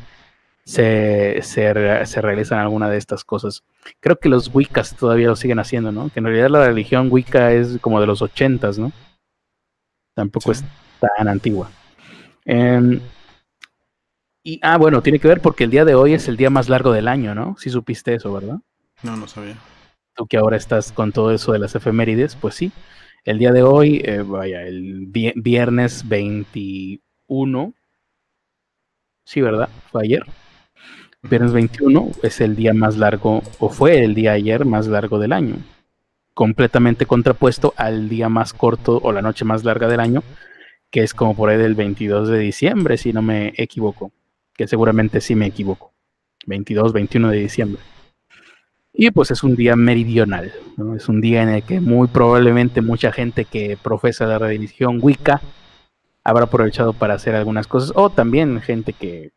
se, se, realizan alguna de estas cosas. Creo que los Wiccas todavía lo siguen haciendo, ¿no? Que en realidad la religión Wicca es como de los ochentas, ¿no? Tampoco es tan antigua. Em, y, ah, bueno, tiene que ver porque el día de hoy es el día más largo del año, ¿no? Si supiste eso, ¿verdad? No, no sabía. Tú que ahora estás con todo eso de las efemérides, pues sí. El día de hoy, eh, vaya, el viernes 21. Sí, ¿verdad? Fue ayer. Viernes 21 es el día más largo, o fue el día ayer más largo del año. Completamente contrapuesto al día más corto o la noche más larga del año, que es como por ahí del 22 de diciembre, si no me equivoco. Que seguramente sí me equivoco. 22, 21 de diciembre. Y pues es un día meridional, es un día en el que muy probablemente mucha gente que profesa la religión Wicca habrá aprovechado para hacer algunas cosas, o también gente que,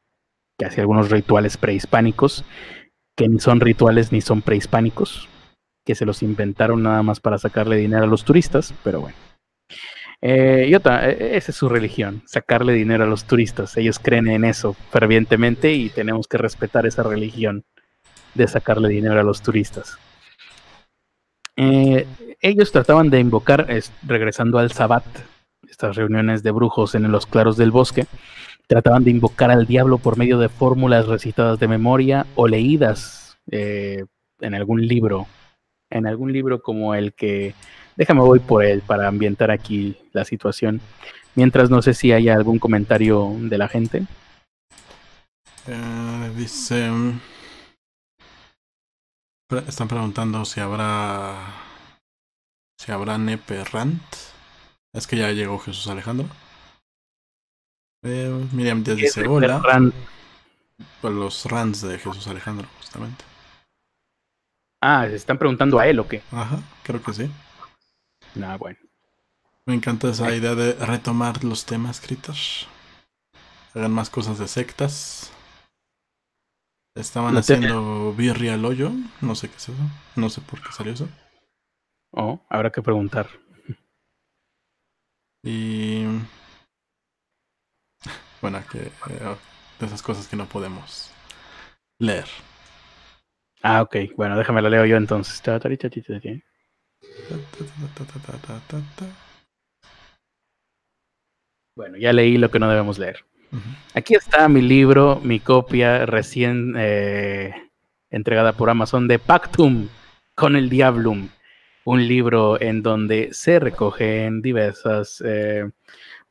que hace algunos rituales prehispánicos, que ni son rituales ni son prehispánicos, que se los inventaron nada más para sacarle dinero a los turistas, pero bueno. Eh, y otra, e, esa es su religión, sacarle dinero a los turistas. Ellos creen en eso fervientemente y tenemos que respetar esa religión de sacarle dinero a los turistas. Eh, ellos trataban de invocar, regresando al Sabbat, estas reuniones de brujos en los claros del bosque, trataban de invocar al diablo por medio de fórmulas recitadas de memoria o leídas eh, en algún libro, en algún libro como el que, déjame voy por él para ambientar aquí la situación, mientras no sé si hay algún comentario de la gente. Eh, dice... Están preguntando si habrá. Si habrá Nepe Rant. Es que ya llegó Jesús Alejandro. Eh, Miriam Díaz dice hola. Pues los rants de Jesús Alejandro, justamente. Ah, ¿se están preguntando a él o qué? Ajá, creo que sí. Nah, bueno. Me encanta esa idea de retomar los temas, escritos. Hagan más cosas de sectas. Estaban haciendo birria al hoyo. No sé qué es eso. No sé por qué salió eso. Oh, habrá que preguntar. Y. Bueno, que. Eh, de esas cosas que no podemos leer. Ah, ok. Bueno, déjame la leo yo entonces. Bueno, ya leí lo que no debemos leer. Aquí está mi libro, mi copia recién eh, entregada por Amazon de Pactum con el Diablum, un libro en donde se recogen diversas eh,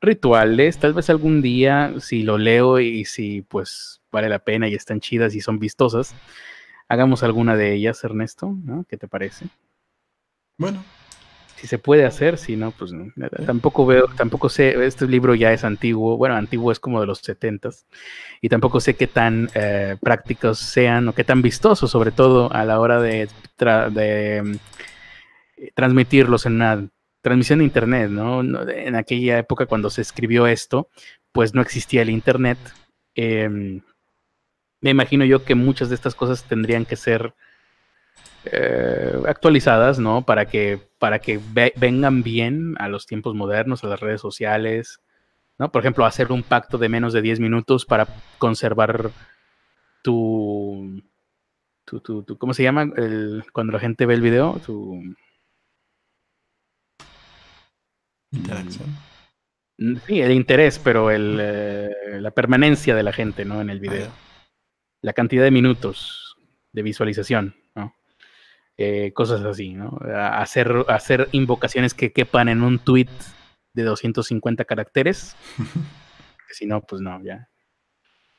rituales. Tal vez algún día, si lo leo y si pues vale la pena y están chidas y son vistosas, hagamos alguna de ellas, Ernesto, ¿no? ¿Qué te parece? Bueno, si se puede hacer, si no, pues tampoco veo, tampoco sé, este libro ya es antiguo, bueno, antiguo es como de los setentas, y tampoco sé qué tan eh, prácticos sean o qué tan vistosos, sobre todo a la hora de, de mm, transmitirlos en una transmisión de internet, ¿no? En aquella época cuando se escribió esto, pues no existía el internet. Em, me imagino yo que muchas de estas cosas tendrían que ser eh, actualizadas, ¿no? Para que, para que vengan bien a los tiempos modernos, a las redes sociales, ¿no? Por ejemplo, hacer un pacto de menos de 10 minutos para conservar tu, tu, tu, ¿cómo se llama? El, cuando la gente ve el video, tu... Interacción. Mm, sí, el interés, pero el, eh, la permanencia de la gente, ¿no? En el video. Ah, la cantidad de minutos de visualización. Eh, cosas así, ¿no? Hacer, hacer invocaciones que quepan en un tweet de 250 caracteres. (laughs) si no, pues no, ya.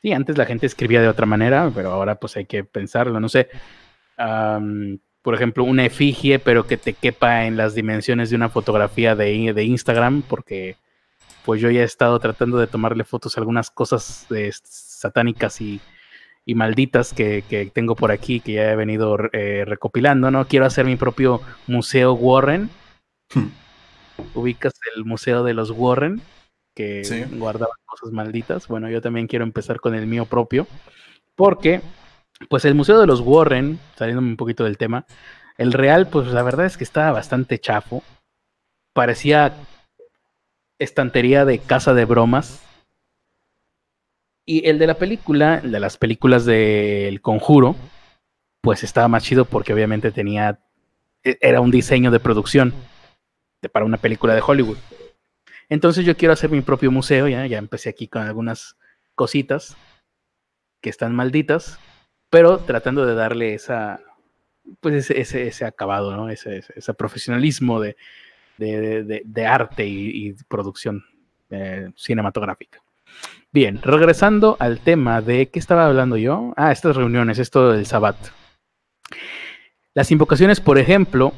Sí, antes la gente escribía de otra manera, pero ahora pues hay que pensarlo, no sé. por ejemplo, una efigie, pero que te quepa en las dimensiones de una fotografía de, de Instagram, porque pues yo ya he estado tratando de tomarle fotos a algunas cosas de, satánicas y y malditas que, tengo por aquí, que ya he venido eh, recopilando, ¿no? Quiero hacer mi propio museo Warren. Hmm. Ubicas el museo de los Warren, que guardaban cosas malditas. Bueno, yo también quiero empezar con el mío propio, porque, pues el museo de los Warren, saliéndome un poquito del tema, el real, pues la verdad es que estaba bastante chafo. Parecía estantería de casa de bromas. Y el de la película, el de las películas del Conjuro, pues estaba más chido porque obviamente tenía, e, era un diseño de producción para una película de Hollywood. Entonces yo quiero hacer mi propio museo, ya, ya empecé aquí con algunas cositas que están malditas, pero tratando de darle esa, pues ese, ese, acabado, ¿no? Ese, ese profesionalismo de, de, arte y, producción eh, cinematográfica. Bien, regresando al tema de qué estaba hablando yo. Ah, estas reuniones, esto del Sabbat. Las invocaciones, por ejemplo,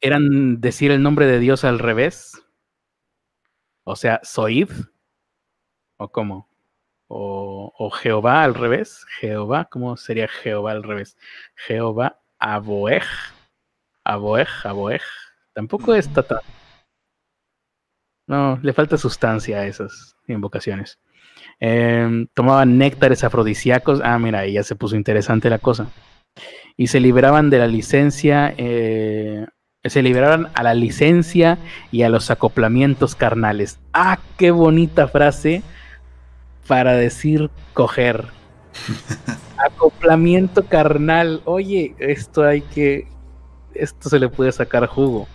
eran decir el nombre de Dios al revés. O sea, Soid. ¿O cómo? O, Jehová al revés. Jehová, ¿cómo sería Jehová al revés? Jehová Aboej. Aboej, Aboej. Tampoco está tan. No, le falta sustancia a esas invocaciones. Em, tomaban néctares afrodisíacos. Ah, mira, ahí ya se puso interesante la cosa. Y se liberaban de la licencia. Eh, se liberaban a la licencia y a los acoplamientos carnales. Ah, qué bonita frase para decir coger. (laughs) Acoplamiento carnal. Oye, esto hay que. Esto se le puede sacar jugo.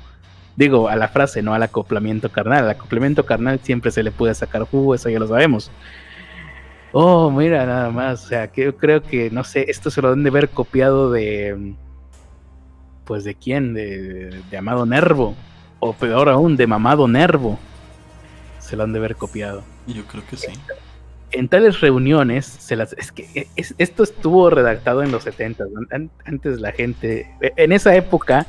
Digo, a la frase, no al acoplamiento carnal. Al acoplamiento carnal siempre se le puede sacar jugo, eso ya lo sabemos. Oh, mira, nada más. O sea, que yo creo que, no sé, esto se lo han de haber copiado de. Pues de quién? De, de Amado Nervo. O peor aún, de Mamado Nervo. Se lo han de haber copiado. Yo creo que sí. En tales reuniones, se las, es que esto estuvo redactado en los 70. Antes la gente. En esa época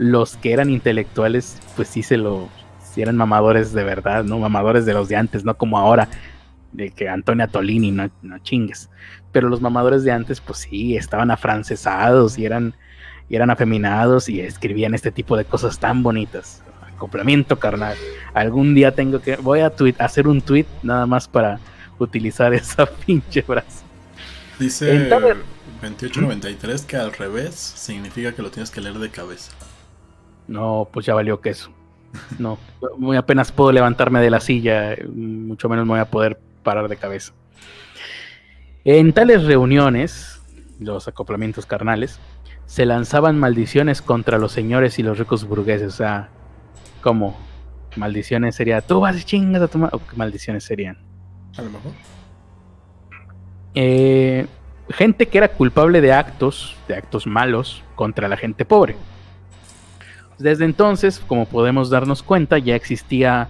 los que eran intelectuales, pues sí se lo, si eran mamadores de verdad, ¿no? Mamadores de los de antes, no como ahora, de que Antonia Tolini, no, no chingues. Pero los mamadores de antes, pues sí, estaban afrancesados y eran, y eran afeminados y escribían este tipo de cosas tan bonitas. Acoplamiento carnal. Algún día tengo que, voy a tweet, hacer un tweet nada más para utilizar (laughs) esa pinche frase. Dice 2893 que al revés significa que lo tienes que leer de cabeza. No, pues ya valió queso. No, muy apenas puedo levantarme de la silla, mucho menos me voy a poder parar de cabeza. En tales reuniones, los acoplamientos carnales, se lanzaban maldiciones contra los señores y los ricos burgueses. O sea, ¿cómo? Maldiciones sería, tú vas y chingas a tu ¿O qué maldiciones serían? A lo mejor. Eh, gente que era culpable de actos, de actos malos contra la gente pobre. Desde entonces, como podemos darnos cuenta, ya existía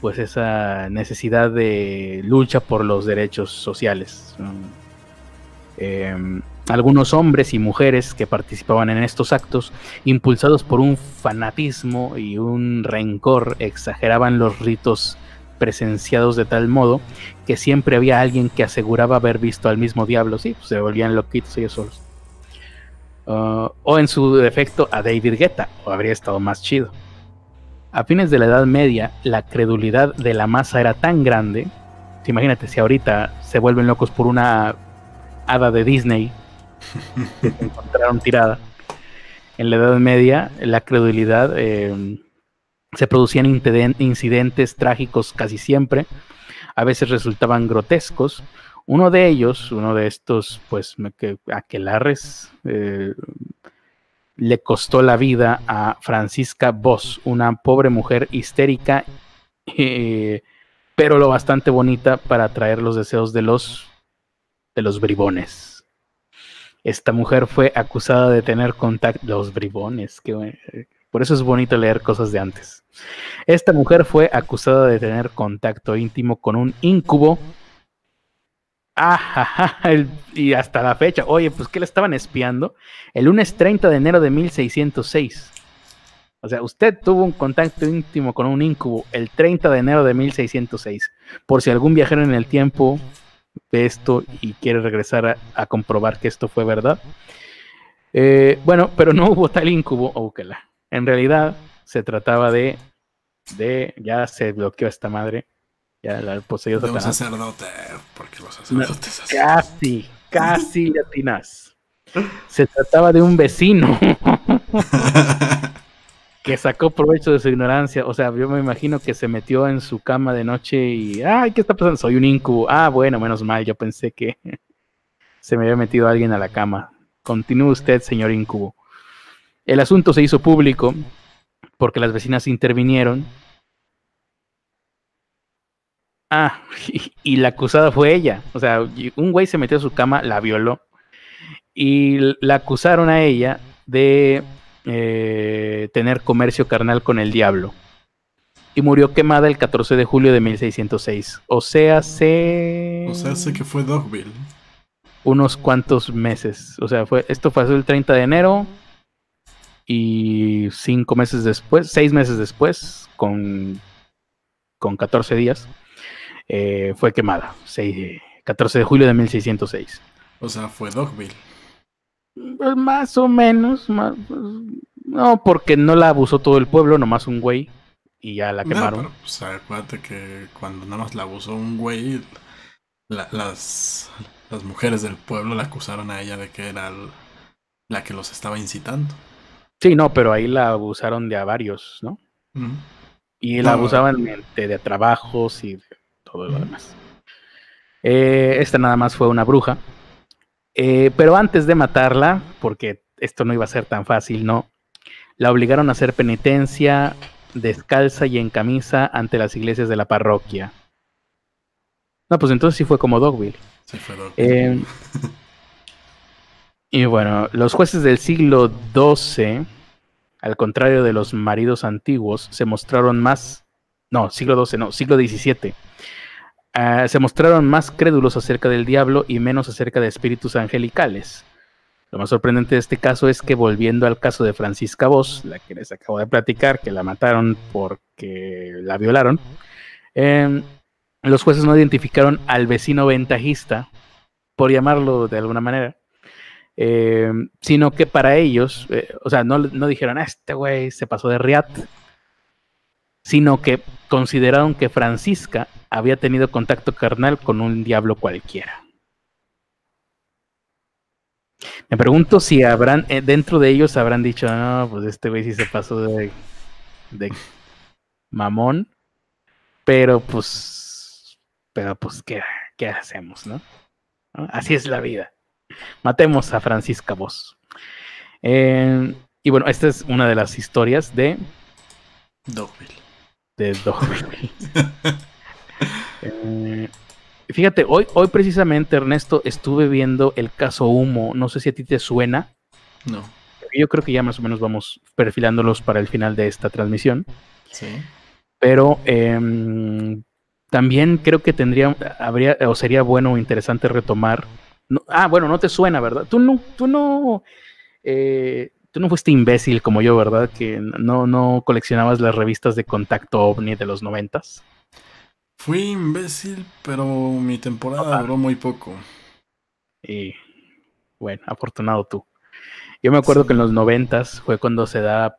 pues esa necesidad de lucha por los derechos sociales. Em, algunos hombres y mujeres que participaban en estos actos, impulsados por un fanatismo y un rencor, exageraban los ritos presenciados de tal modo que siempre había alguien que aseguraba haber visto al mismo diablo. Sí, pues se volvían loquitos ellos solos. Uh, o en su defecto a David Guetta, o habría estado más chido. A fines de la Edad Media, la credulidad de la masa era tan grande. Imagínate si ahorita se vuelven locos por una hada de Disney que (laughs) se encontraron tirada. En la Edad Media, la credulidad eh, se producían incidentes trágicos casi siempre. A veces resultaban grotescos, uno de ellos, uno de estos, pues, aquelarres, eh, le costó la vida a Francisca Voss, una pobre mujer histérica, eh, pero lo bastante bonita para atraer los deseos de los, de los bribones. Esta mujer fue acusada de tener contacto. Los bribones, que por eso es bonito leer cosas de antes. Esta mujer fue acusada de tener contacto íntimo con un incubo Ah, y hasta la fecha. Oye, pues que le estaban espiando. El lunes 30 de enero de 1606. O sea, usted tuvo un contacto íntimo con un incubo el 30 de enero de 1606. Por si algún viajero en el tiempo ve esto y quiere regresar a, comprobar que esto fue verdad. Eh, bueno, pero no hubo tal incubo. Oh, en realidad se trataba de, de. Ya se bloqueó esta madre ya la poseído de un sacerdote, porque los sacerdotes Casi, casi latinas. Se trataba de un vecino. (laughs) que sacó provecho de su ignorancia. O sea, yo me imagino que se metió en su cama de noche y, ay, ¿qué está pasando? Soy un incubo. Ah, bueno, menos mal, yo pensé que (laughs) se me había metido alguien a la cama. Continúe usted, señor incubo. El asunto se hizo público porque las vecinas intervinieron. Ah, (laughs) y, la acusada fue ella. O sea, un güey se metió a su cama, la violó. Y la acusaron a ella de eh, tener comercio carnal con el diablo. Y murió quemada el 14 de julio de 1606. O sea, se... O sea, sé que fue Dogville. Unos cuantos meses. O sea, fue esto pasó el 30 de enero y cinco meses después, seis meses después, con, con 14 días, eh, fue quemada. 14 de julio de 1606. O sea, fue Dogville. Pues más o menos. No, porque no la abusó todo el pueblo, nomás un güey. Y ya la quemaron. No, pues, acuérdate que cuando nada más la abusó un güey, las, las mujeres del pueblo la acusaron a ella de que era la que los estaba incitando. Sí, no, pero ahí la abusaron de a varios, ¿no? Y la abusaban de, trabajos y de todo lo demás. Eh, esta nada más fue una bruja. Eh, pero antes de matarla, porque esto no iba a ser tan fácil, ¿no? La obligaron a hacer penitencia descalza y en camisa ante las iglesias de la parroquia. No, pues entonces sí fue como Dogville. Sí fue Dogville. Eh, (laughs) y bueno, los jueces del siglo XII, al contrario de los maridos antiguos, se mostraron más, no, siglo XII, no, siglo XVII, ah, se mostraron más crédulos acerca del diablo y menos acerca de espíritus angelicales. Lo más sorprendente de este caso es que volviendo al caso de Francisca Vos, la que les acabo de platicar, que la mataron porque la violaron, em, los jueces no identificaron al vecino ventajista, por llamarlo de alguna manera, eh, sino que para ellos, eh, o sea, no, no dijeron, ah, este güey se pasó de riat, sino que consideraron que Francisca había tenido contacto carnal con un diablo cualquiera. Me pregunto si habrán, eh, dentro de ellos habrán dicho, no, pues este güey sí se pasó de, de mamón, pero pues, pero pues, ¿qué, qué hacemos, no? Así es la vida. Matemos a Francisca Vos. Eh, y bueno, esta es una de las historias de Dogville. De Dogville. (laughs) Eh, fíjate, hoy, hoy precisamente, Ernesto, estuve viendo el caso Humo. No sé si a ti te suena. No. Yo creo que ya más o menos vamos perfilándolos para el final de esta transmisión. Sí. Pero em, también creo que tendría, habría, o sería bueno o interesante retomar ah, bueno, no te suena, ¿verdad? Tú no, tú no, eh, tú no fuiste imbécil como yo, ¿verdad? Que no, no coleccionabas las revistas de contacto ovni de los noventas. Fui imbécil, pero mi temporada duró muy poco. Y bueno, afortunado tú. Yo me acuerdo que en los noventas fue cuando se da,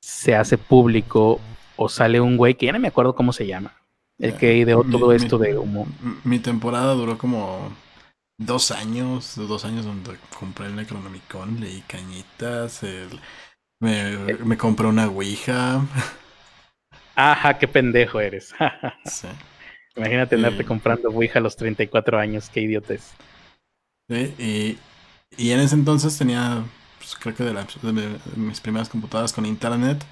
se hace público o sale un güey que ya no me acuerdo cómo se llama. El que ideó todo esto de humo. Mi temporada duró como dos años, dos años donde compré el Necronomicon, leí cañitas, me, compré una Ouija. (laughs) Ajá, qué pendejo eres. (laughs) Imagínate andarte comprando Ouija a los 34 años, qué idiotes. Sí, y, en ese entonces tenía, pues, creo que de, mis primeras computadoras con internet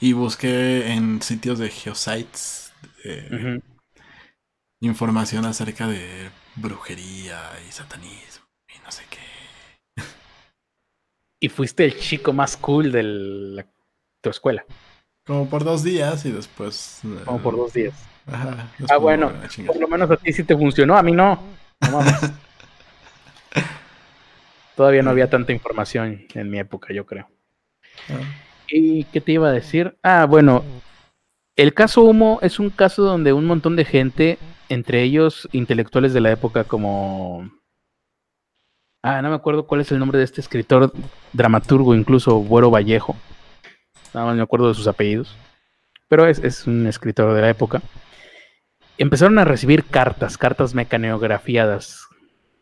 y busqué en sitios de geosites eh, información acerca de brujería y satanismo y no sé qué. Y fuiste el chico más cool de tu escuela. Como por dos días y después. Como por dos días. ah, bueno, por lo menos a ti sí te funcionó, a mí no. (laughs) Todavía no había tanta información en mi época, yo creo. Ah. ¿Y qué te iba a decir? Ah, bueno, el caso Humo es un caso donde un montón de gente entre ellos intelectuales de la época como... Ah, no me acuerdo cuál es el nombre de este escritor, dramaturgo incluso, Buero Vallejo. Nada más me acuerdo de sus apellidos. Pero es, un escritor de la época. Empezaron a recibir cartas, cartas mecaneografiadas.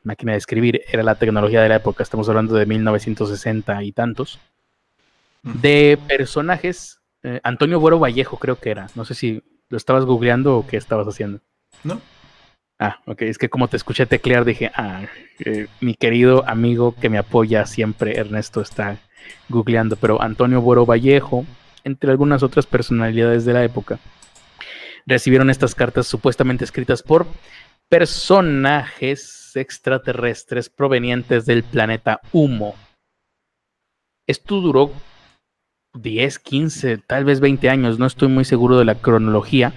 Máquina de escribir era la tecnología de la época, estamos hablando de 1960 y tantos. de personajes. eh, Antonio Buero Vallejo creo que era. No sé si lo estabas googleando o qué estabas haciendo. ¿No? Ah, ok. Es que como te escuché teclear dije, ah, eh, mi querido amigo que me apoya siempre, Ernesto, está googleando. Pero Antonio Buero Vallejo, entre algunas otras personalidades de la época, recibieron estas cartas supuestamente escritas por personajes extraterrestres provenientes del planeta Humo. Esto duró 10, 15, tal vez 20 años, no estoy muy seguro de la cronología.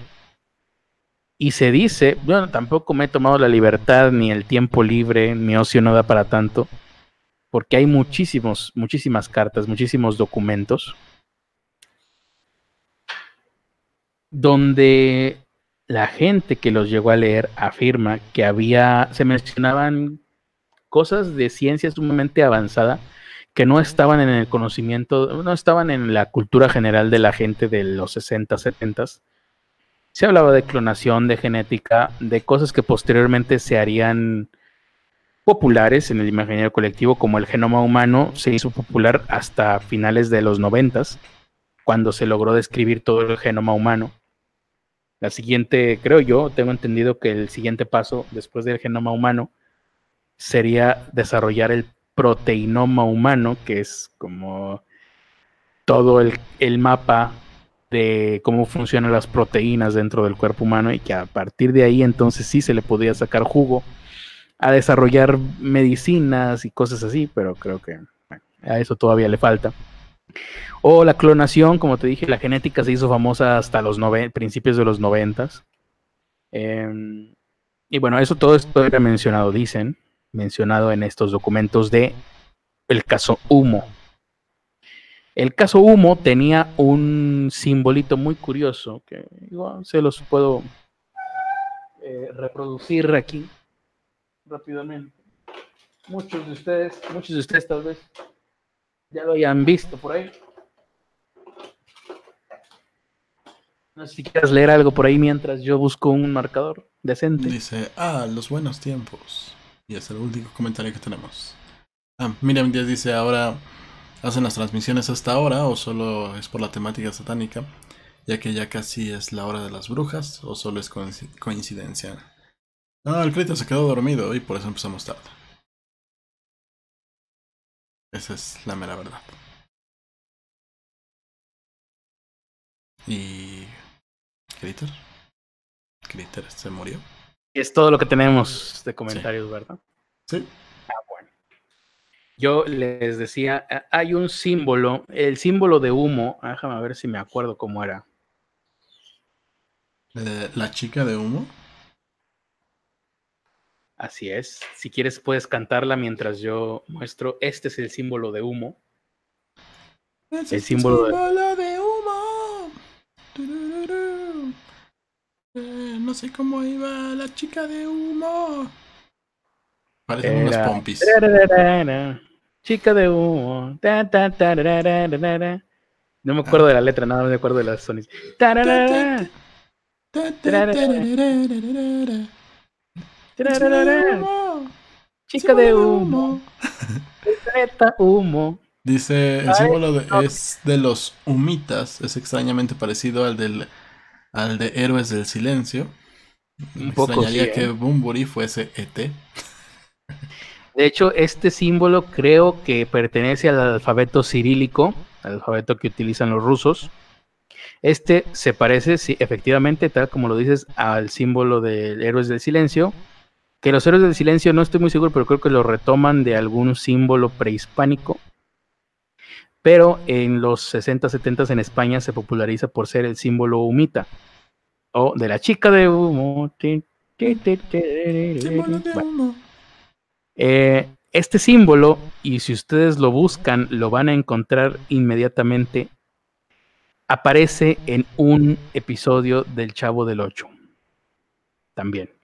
Y se dice, bueno, tampoco me he tomado la libertad ni el tiempo libre, mi ocio no da para tanto, porque hay muchísimos, muchísimas cartas, muchísimos documentos, donde la gente que los llegó a leer afirma que había, se mencionaban cosas de ciencia sumamente avanzada que no estaban en el conocimiento, no estaban en la cultura general de la gente de los 60, 70. Se hablaba de clonación, de genética, de cosas que posteriormente se harían populares en el imaginario colectivo, como el genoma humano se hizo popular hasta finales de los 90, cuando se logró describir todo el genoma humano. La siguiente, creo yo, tengo entendido que el siguiente paso después del genoma humano sería desarrollar el proteinoma humano, que es como todo el, el, mapa de cómo funcionan las proteínas dentro del cuerpo humano y que a partir de ahí entonces sí se le podría sacar jugo a desarrollar medicinas y cosas así, pero creo que a eso todavía le falta. O la clonación, como te dije, la genética se hizo famosa hasta los principios de los noventas. Eh, y bueno, eso todo esto era mencionado, dicen, mencionado en estos documentos de el caso Humo. El caso Humo tenía un simbolito muy curioso que igual se los puedo eh, reproducir aquí rápidamente. Muchos de ustedes, muchos de ustedes tal vez ya lo hayan visto por ahí. No sé si quieres leer algo por ahí mientras yo busco un marcador decente. Dice, ah, los buenos tiempos. Y es el último comentario que tenemos. Ah, Miriam Díaz dice, ahora hacen las transmisiones hasta ahora o solo es por la temática satánica, ya que ya casi es la hora de las brujas o solo es coincidencia. No, el crédito se quedó dormido y por eso empezamos tarde. Esa es la mera verdad. Y... Critter. Critter se murió. Es todo lo que tenemos de comentarios, sí. ¿verdad? Sí. Ah, bueno. Yo les decía, hay un símbolo, el símbolo de humo, déjame ver si me acuerdo cómo era. Eh, ¿La chica de humo? Así es. Si quieres puedes cantarla mientras yo muestro. Este es el símbolo de humo. El símbolo, símbolo de... de... humo. Eh, no sé cómo iba la chica de humo. Parecen unas pompis. Chica de humo. No me acuerdo ah. de la letra, nada, no me acuerdo de las Chica de humo. Planeta humo. Dice, el símbolo de, es de los humitas, es extrañamente parecido al del al de Héroes del Silencio. Un Me poco, extrañaría sí, ¿eh? que Bumburi fuese ET. De hecho, este símbolo creo que pertenece al alfabeto cirílico, al alfabeto que utilizan los rusos. Este se parece, sí, efectivamente, tal como lo dices, al símbolo de Héroes del Silencio. Que los Héroes del Silencio no estoy muy seguro, pero creo que lo retoman de algún símbolo prehispánico. Pero en los 60, 70 en España se populariza por ser el símbolo humita. O de la chica de humo. Símbolo de Bueno, humo. eh, este símbolo, y si ustedes lo buscan, lo van a encontrar inmediatamente, aparece en un episodio del Chavo del Ocho. También.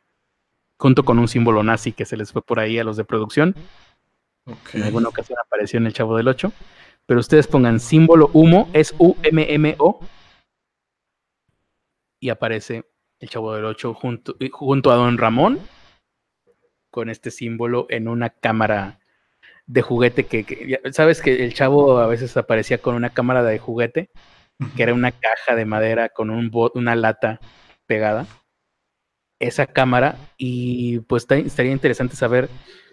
Junto con un símbolo nazi que se les fue por ahí a los de producción. En alguna ocasión apareció en el Chavo del Ocho. Pero ustedes pongan símbolo humo, es U-M-M-O. Y aparece el Chavo del Ocho junto, junto a Don Ramón con este símbolo en una cámara de juguete que, sabes que el chavo a veces aparecía con una cámara de juguete, que era una caja de madera con un una lata pegada. Esa cámara, y pues estaría interesante saber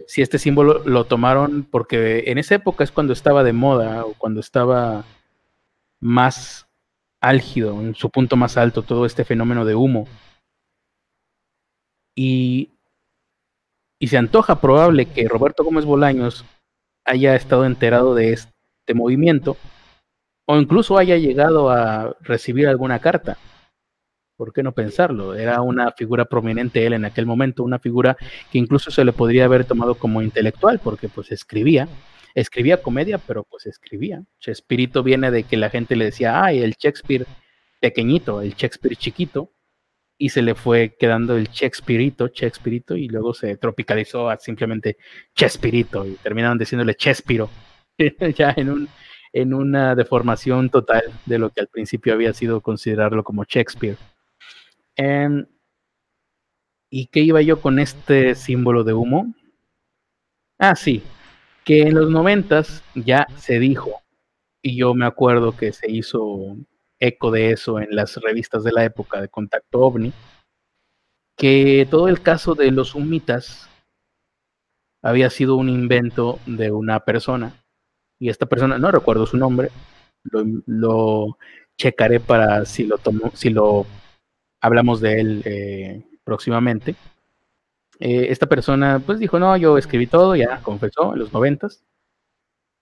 si este símbolo lo tomaron, porque en esa época es cuando estaba de moda o cuando estaba más álgido, en su punto más alto, todo este fenómeno de humo. Y, y se antoja probable que Roberto Gómez Bolaños haya estado enterado de este movimiento o incluso haya llegado a recibir alguna carta. ¿Por qué no pensarlo? Era una figura prominente él en aquel momento, una figura que incluso se le podría haber tomado como intelectual, porque pues escribía, escribía comedia, pero pues escribía. Shakespeare viene de que la gente le decía, ay, el Shakespeare pequeñito, el Shakespeare chiquito, y se le fue quedando el Chespirito, Chespirito, y luego se tropicalizó a simplemente Chespirito, y terminaron diciéndole Chespiro, (laughs) ya en, un, en una deformación total de lo que al principio había sido considerarlo como Shakespeare. Em, ¿Y qué iba yo con este símbolo de humo? Ah, sí, que en los noventas ya se dijo, y yo me acuerdo que se hizo eco de eso en las revistas de la época de Contacto OVNI, que todo el caso de los humitas había sido un invento de una persona, y esta persona, no recuerdo su nombre, lo, checaré para si lo tomo, si lo hablamos de él eh, próximamente. Eh, esta persona pues dijo, no, yo escribí todo, ya confesó en los noventas,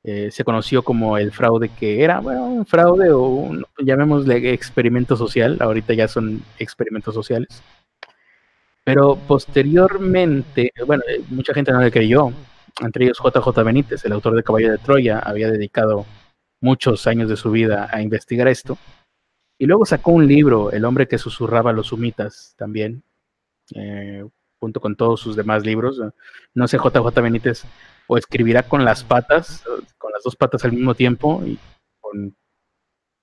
eh, se conoció como el fraude que era, bueno, un fraude o un, llamémosle experimento social, ahorita ya son experimentos sociales. Pero posteriormente, bueno, eh, mucha gente no le creyó, entre ellos JJ Benítez, el autor de Caballo de Troya, había dedicado muchos años de su vida a investigar esto. Y luego sacó un libro, El hombre que susurraba los sumitas, también, eh, junto con todos sus demás libros. No sé, JJ Benítez o escribirá con las patas, con las dos patas al mismo tiempo y con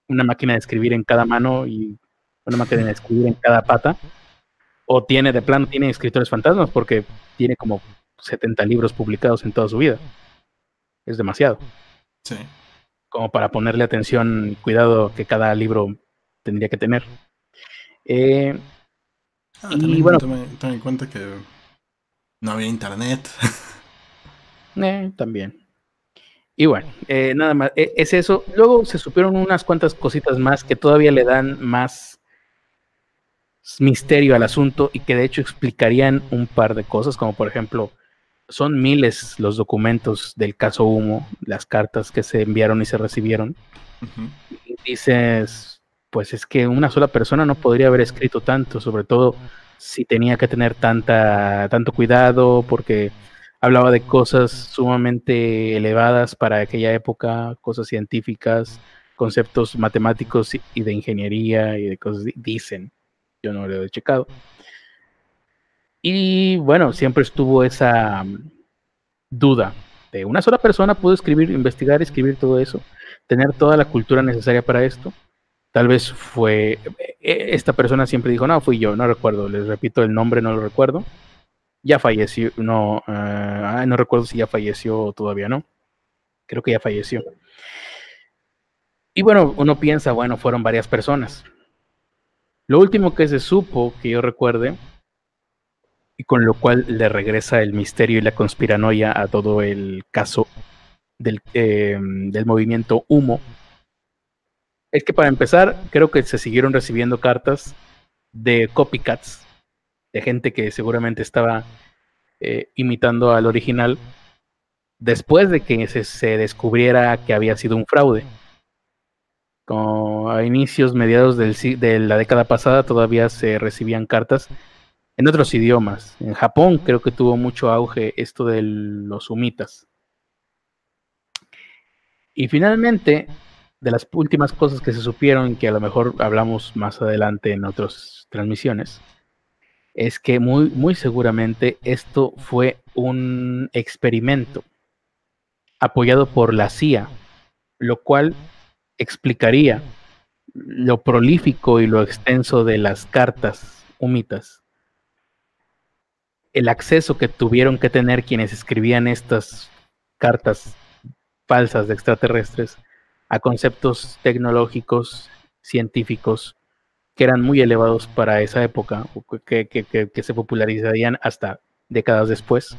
una máquina de escribir en cada mano y una máquina de escribir en cada pata. O tiene, de plano, tiene escritores fantasmas porque tiene como 70 libros publicados en toda su vida. Es demasiado. Sí. Como para ponerle atención y cuidado que cada libro tendría que tener. Eh, ah, y bueno, tome, en cuenta que no había internet. (laughs) Eh, también. Y bueno, eh, nada más, e, es eso. Luego se supieron unas cuantas cositas más que todavía le dan más misterio al asunto y que de hecho explicarían un par de cosas, como por ejemplo, son miles los documentos del caso Humo, las cartas que se enviaron y se recibieron. y dices, pues es que una sola persona no podría haber escrito tanto, sobre todo si tenía que tener tanta, tanto cuidado, porque hablaba de cosas sumamente elevadas para aquella época, cosas científicas, conceptos matemáticos y de ingeniería y de cosas, dicen, yo no lo he checado. Y bueno, siempre estuvo esa mm, duda de una sola persona pudo escribir, investigar, escribir todo eso, tener toda la cultura necesaria para esto. Tal vez fue, e, esta persona siempre dijo, no, fui yo, no recuerdo, les repito el nombre, no lo recuerdo ya falleció, no, uh, no recuerdo si ya falleció o todavía no. Creo que ya falleció. Y bueno, uno piensa, bueno, fueron varias personas. Lo último que se supo, que yo recuerde, y con lo cual le regresa el misterio y la conspiranoia a todo el caso del, eh, del movimiento Humo, es que para empezar, creo que se siguieron recibiendo cartas de copycats de gente que seguramente estaba eh, imitando al original después de que se, descubriera que había sido un fraude. Como a inicios, mediados de la década pasada, todavía se recibían cartas en otros idiomas. En Japón creo que tuvo mucho auge esto de los humitas. Y finalmente, de las últimas cosas que se supieron, que a lo mejor hablamos más adelante en otras transmisiones, es que muy, muy seguramente esto fue un experimento apoyado por la CIA, lo cual explicaría lo prolífico y lo extenso de las cartas humitas, el acceso que tuvieron que tener quienes escribían estas cartas falsas de extraterrestres a conceptos tecnológicos, científicos, que eran muy elevados para esa época, que, que, se popularizarían hasta décadas después.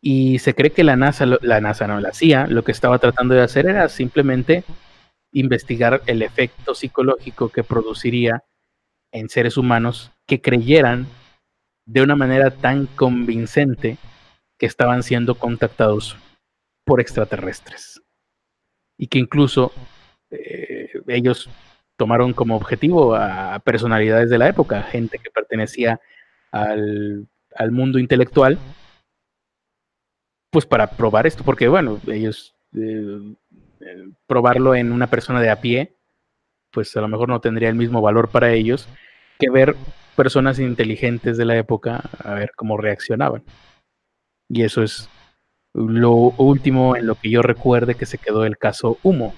Y se cree que la NASA, la NASA no, la CIA, lo que estaba tratando de hacer era simplemente investigar el efecto psicológico que produciría en seres humanos que creyeran de una manera tan convincente que estaban siendo contactados por extraterrestres. Y que incluso eh, ellos tomaron como objetivo a personalidades de la época, gente que pertenecía al, mundo intelectual, pues para probar esto, porque bueno, ellos eh, probarlo en una persona de a pie, pues a lo mejor no tendría el mismo valor para ellos que ver personas inteligentes de la época a ver cómo reaccionaban. Y eso es lo último en lo que yo recuerde que se quedó el caso Humo.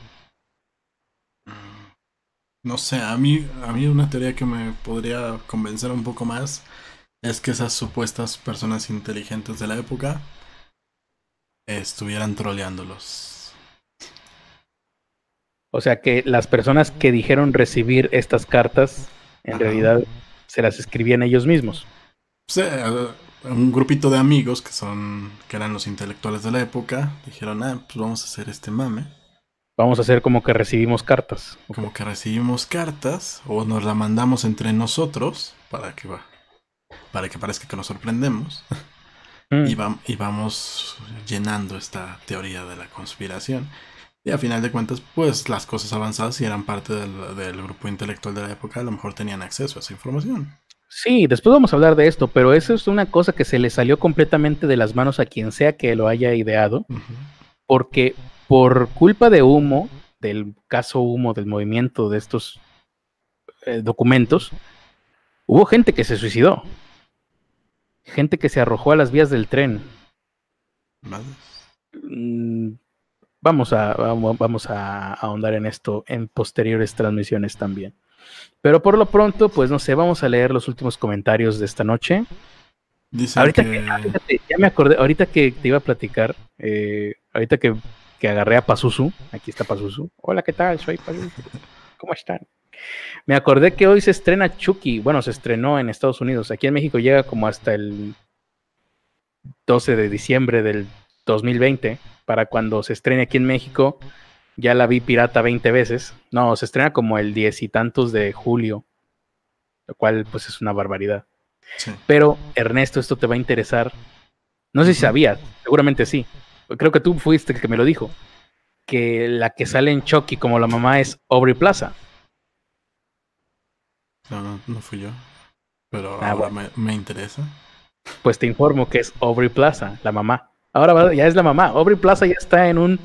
No sé, a mí, a mí una teoría que me podría convencer un poco más es que esas supuestas personas inteligentes de la época estuvieran troleándolos. O sea que las personas que dijeron recibir estas cartas en realidad se las escribían ellos mismos. Sí, un grupito de amigos que son que eran los intelectuales de la época dijeron, ah, pues vamos a hacer este mame. Vamos a hacer como que recibimos cartas. Como que recibimos cartas o nos la mandamos entre nosotros para que va, para que parezca que nos sorprendemos. (laughs) Mm. Y, y vamos llenando esta teoría de la conspiración. Y a final de cuentas, pues las cosas avanzadas y eran parte del, grupo intelectual de la época, a lo mejor tenían acceso a esa información. Sí, después vamos a hablar de esto, pero eso es una cosa que se le salió completamente de las manos a quien sea que lo haya ideado, porque por culpa de Humo, del caso Humo, del movimiento de estos eh, documentos, hubo gente que se suicidó, gente que se arrojó a las vías del tren. Mm, Vamos a, vamos a ahondar en esto en posteriores transmisiones también. Pero por lo pronto, pues no sé, vamos a leer los últimos comentarios de esta noche. ahorita que... Ah, ya me acordé, ahorita que te iba a platicar, eh, ahorita que, que, agarré a Pazuzu, aquí está Pazuzu. Hola, ¿qué tal? Soy Pazuzu. ¿Cómo están? Me acordé que hoy se estrena Chucky. Bueno, se estrenó en Estados Unidos. Aquí en México llega como hasta el 12 de diciembre del 2020 para cuando se estrene aquí en México. Ya la vi pirata 20 veces. No, se estrena como el diez y tantos de julio, lo cual pues es una barbaridad. Pero Ernesto, esto te va a interesar. No sé si sabías, seguramente sí. Creo que tú fuiste el que me lo dijo. Que la que sale en Chucky como la mamá es Aubrey Plaza. No, no, fui yo. Pero ah, ahora me, me interesa. Pues te informo que es Aubrey Plaza, la mamá. Ahora ya es la mamá. Aubrey Plaza ya está en un,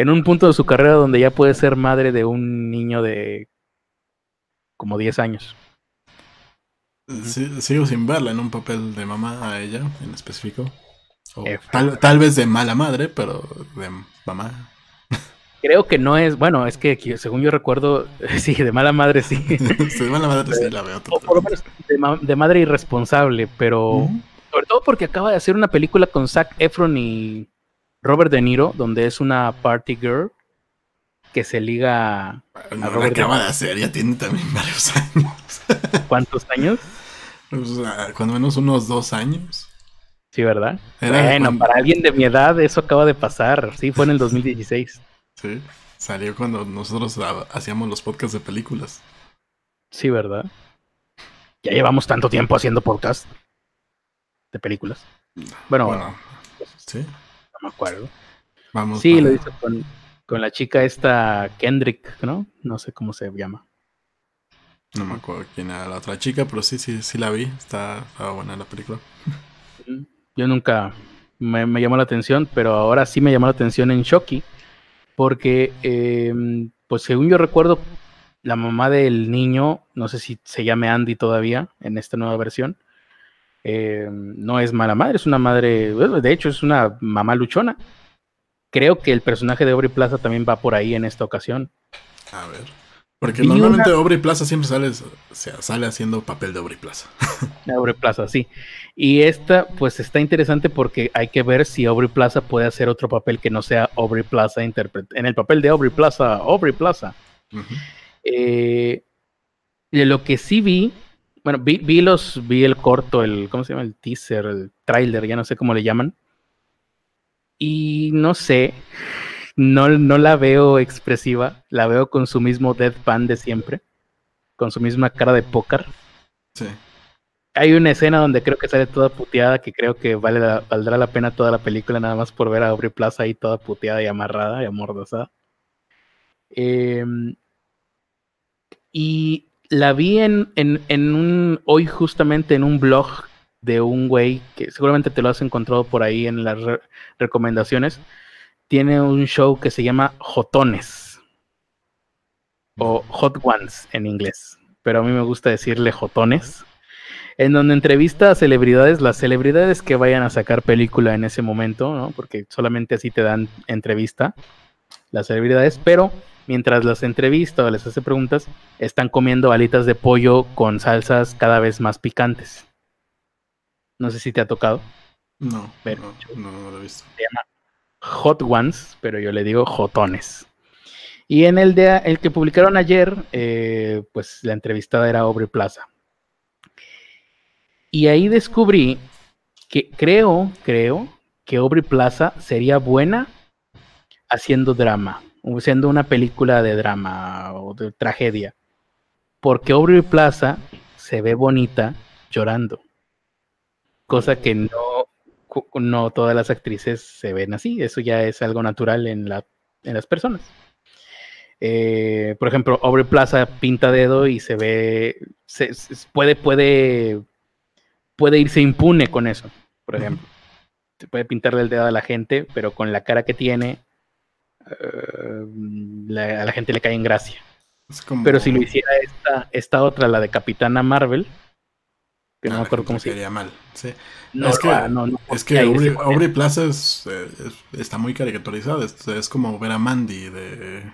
en un punto de su carrera donde ya puede ser madre de un niño de como 10 años. sigo sin verla en un papel de mamá a ella en específico. tal, vez de mala madre, pero de mamá. Creo que no es, bueno, es que según yo recuerdo, (laughs) sí, de mala madre sí. (laughs) de mala madre sí la veo. O por lo menos de, madre irresponsable, pero sobre todo porque acaba de hacer una película con Zac Efron y Robert De Niro, donde es una party girl que se liga a Robert acaba de, hacer, ya tiene también (laughs) varios años. ¿Cuántos años? Pues, cuando menos unos dos años. Sí, ¿verdad? bueno, para alguien de mi edad eso acaba de pasar. Sí, fue en el 2016. sí, salió cuando nosotros hacíamos los podcasts de películas. Sí, ¿verdad? Ya llevamos tanto tiempo haciendo podcast de películas. Bueno, sí. No me acuerdo. Vamos. Sí, lo hizo con, con, la chica esta Kendrick, ¿no? No sé cómo se llama. No me acuerdo quién era la otra chica, pero sí, sí, sí la vi. Está, buena la película. Yo nunca me, llamó la atención, pero ahora sí me llamó la atención en Shocky, porque, em, pues según yo recuerdo, la mamá del niño, no sé si se llame Andy todavía en esta nueva versión, eh, no es mala madre, es una madre, de hecho es una mamá luchona. Creo que el personaje de Aubrey Plaza también va por ahí en esta ocasión. A ver. Porque normalmente Aubrey Plaza siempre sale, sale haciendo papel de Aubrey Plaza. (laughs) Aubrey Plaza, sí. Y esta, pues está interesante porque hay que ver si Aubrey Plaza puede hacer otro papel que no sea Aubrey Plaza en el papel de Aubrey Plaza, Aubrey Plaza. Eh, de lo que sí vi, bueno, vi, los, vi el corto, el, ¿cómo se llama? El teaser, el trailer, ya no sé cómo le llaman. Y no sé, no, no la veo expresiva, la veo con su mismo deadpan de siempre, con su misma cara de póker. Sí. Hay una escena donde creo que sale toda puteada, que creo que vale valdrá la pena toda la película nada más por ver a Aubrey Plaza ahí toda puteada y amarrada y amordazada. Em, y la vi en, en, un, hoy justamente en un blog de un güey que seguramente te lo has encontrado por ahí en las recomendaciones. Tiene un show que se llama Jotones o Hot Ones en inglés, pero a mí me gusta decirle Jotones, en donde entrevista a celebridades, las celebridades que vayan a sacar película en ese momento, ¿no? porque solamente así te dan entrevista, las celebridades, pero mientras las entrevista o les hace preguntas, están comiendo alitas de pollo con salsas cada vez más picantes. No sé si te ha tocado. No, pero no, no, lo he visto. Se llama Hot Ones, pero yo le digo Jotones. Y en el de el que publicaron ayer, eh, pues la entrevistada era Aubrey Plaza. Y ahí descubrí que creo, creo que Aubrey Plaza sería buena haciendo drama siendo una película de drama o de tragedia. Porque Aubrey Plaza se ve bonita llorando. Cosa que no, no todas las actrices se ven así. Eso ya es algo natural en, la, en las personas. Eh, por ejemplo, Aubrey Plaza pinta dedo y se ve, se, puede, puede, puede irse impune con eso, por ejemplo. Se puede pintarle el dedo a la gente, pero con la cara que tiene, eh, a la gente le cae en gracia. Pero si lo hiciera esta, esta otra, la de Capitana Marvel, que no, me acuerdo cómo se llama. mal. es que, es que Aubrey, Plaza está muy caricaturizada. Es, como ver a Mandy de.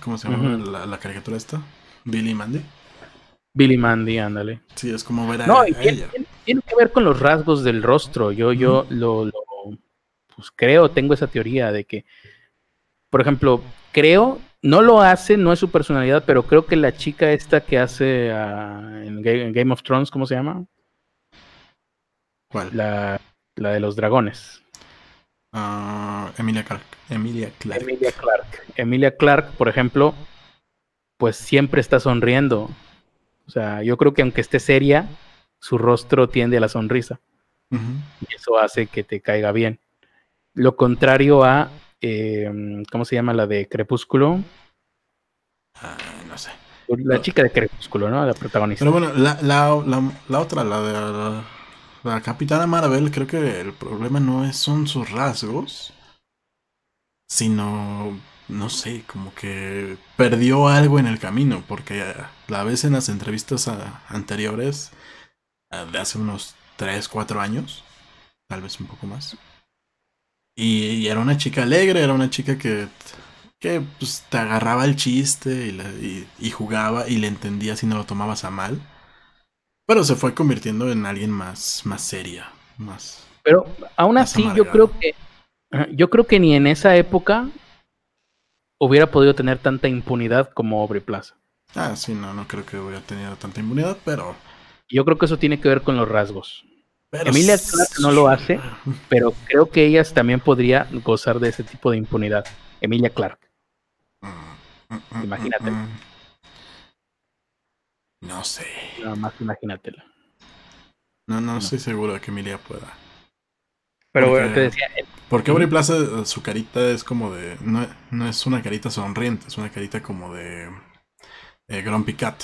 ¿Cómo se llama la, caricatura esta? Billy Mandy. Billy Mandy, ándale. Sí, es como ver a, ella. Tiene, que ver con los rasgos del rostro. Yo, yo lo, lo, pues creo, tengo esa teoría de que por ejemplo, creo, no lo hace, no es su personalidad, pero creo que la chica esta que hace en, Game, of Thrones, ¿cómo se llama? ¿Cuál? La, de los dragones. Ah, Emilia Clark. Emilia Clark. Emilia Clark. Emilia Clark, por ejemplo, pues siempre está sonriendo. O sea, yo creo que aunque esté seria, su rostro tiende a la sonrisa. Y eso hace que te caiga bien. Lo contrario a eh, ¿cómo se llama la de Crepúsculo? Ah, no sé. La chica de Crepúsculo, ¿no? La protagonista. Pero bueno, la, la, otra, la de la, Capitana Marvel, creo que el problema no es, son sus rasgos, sino, no sé, como que perdió algo en el camino, porque la vez en las entrevistas anteriores, de hace unos 3, 4 años, tal vez un poco más, y, era una chica alegre, era una chica que, que pues, te agarraba el chiste y, jugaba y le entendía si no lo tomabas a mal. Pero se fue convirtiendo en alguien más, más seria, más. Pero aún así, yo creo que yo creo que ni en esa época hubiera podido tener tanta impunidad como Aubrey Plaza. Ah, sí, no, no creo que hubiera tenido tanta impunidad, pero. Yo creo que eso tiene que ver con los rasgos. Emilia Clark no lo hace, pero creo que ellas también podría gozar de ese tipo de impunidad. Emilia Clark. Imagínate. No sé. Nada más imagínatela. No, no, estoy seguro de que Emilia pueda. Pero bueno, te decía. Eh, porque Aubrey Plaza, su carita es como de. No, es una carita sonriente, es una carita como de. Eh, Grumpy Cat.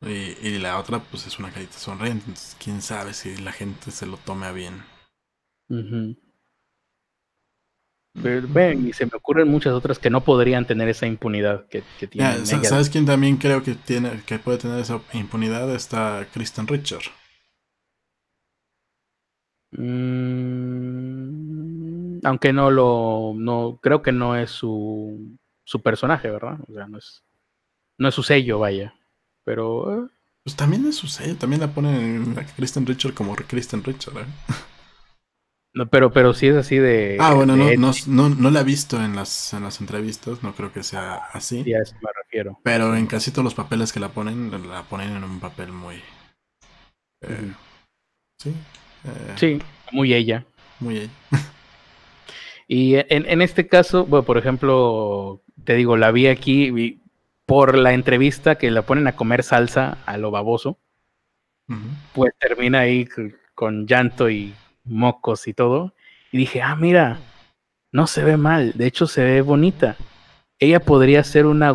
Y, la otra, pues es una carita sonriente. Entonces, quién sabe si la gente se lo tome a bien. ven, y se me ocurren muchas otras que no podrían tener esa impunidad que, que tienen. ¿Sabes quién también creo que tiene que puede tener esa impunidad? Está Kristen Richard. Mm, aunque no lo. no Creo que no es su, su personaje, ¿verdad? O sea, no es, no es su sello, vaya. Pero. Eh. Pues también es su sello, también la ponen a Kristen Richard como Kristen Richard, ¿eh? No, pero, pero sí es así de. Ah, bueno, no, no, no, no, la he visto en las, en las entrevistas, no creo que sea así. Sí, a eso me refiero. Pero en casi todos los papeles que la ponen, la ponen en un papel muy. Eh, sí. Eh, sí, muy ella. Muy ella. y en, en, este caso, bueno, por ejemplo, te digo, la vi aquí vi, por la entrevista que la ponen a comer salsa a lo baboso. Pues termina ahí con llanto y mocos y todo. Y dije, ah, mira, no se ve mal, de hecho se ve bonita. Ella podría ser una,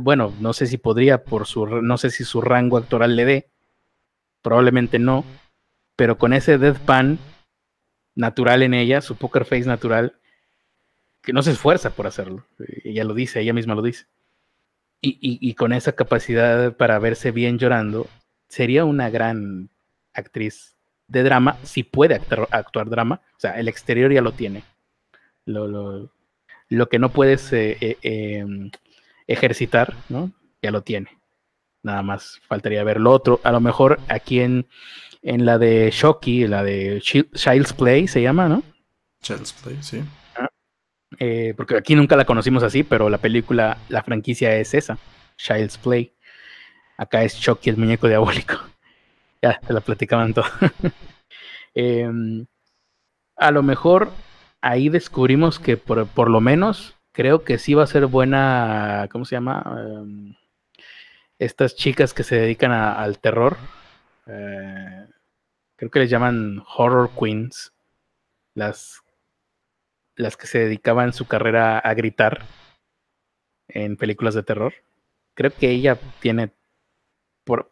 bueno, no sé si podría por su, no sé si su rango actoral le dé, probablemente no, pero con ese deadpan natural en ella, su poker face natural, que no se esfuerza por hacerlo, ella lo dice, ella misma lo dice. Y, y con esa capacidad para verse bien llorando, sería una gran actriz de drama, si puede actuar, drama, o sea, el exterior ya lo tiene. Lo, lo, lo que no puedes eh, eh, em, ejercitar, ¿no? Ya lo tiene. Nada más faltaría ver lo otro. A lo mejor aquí en, en la de Shocky, la de Child's Play se llama, ¿no? Child's Play, sí. Eh, porque aquí nunca la conocimos así, pero la película, la franquicia es esa, Child's Play. Acá es Chucky, el muñeco diabólico. (laughs) Ya, te la platicaban todo. (laughs) Em, a lo mejor ahí descubrimos que por, lo menos creo que sí va a ser buena, ¿cómo se llama? Em, estas chicas que se dedican al terror. Eh, creo que les llaman horror queens. Las, las que se dedicaban su carrera a gritar en películas de terror. Creo que ella tiene por,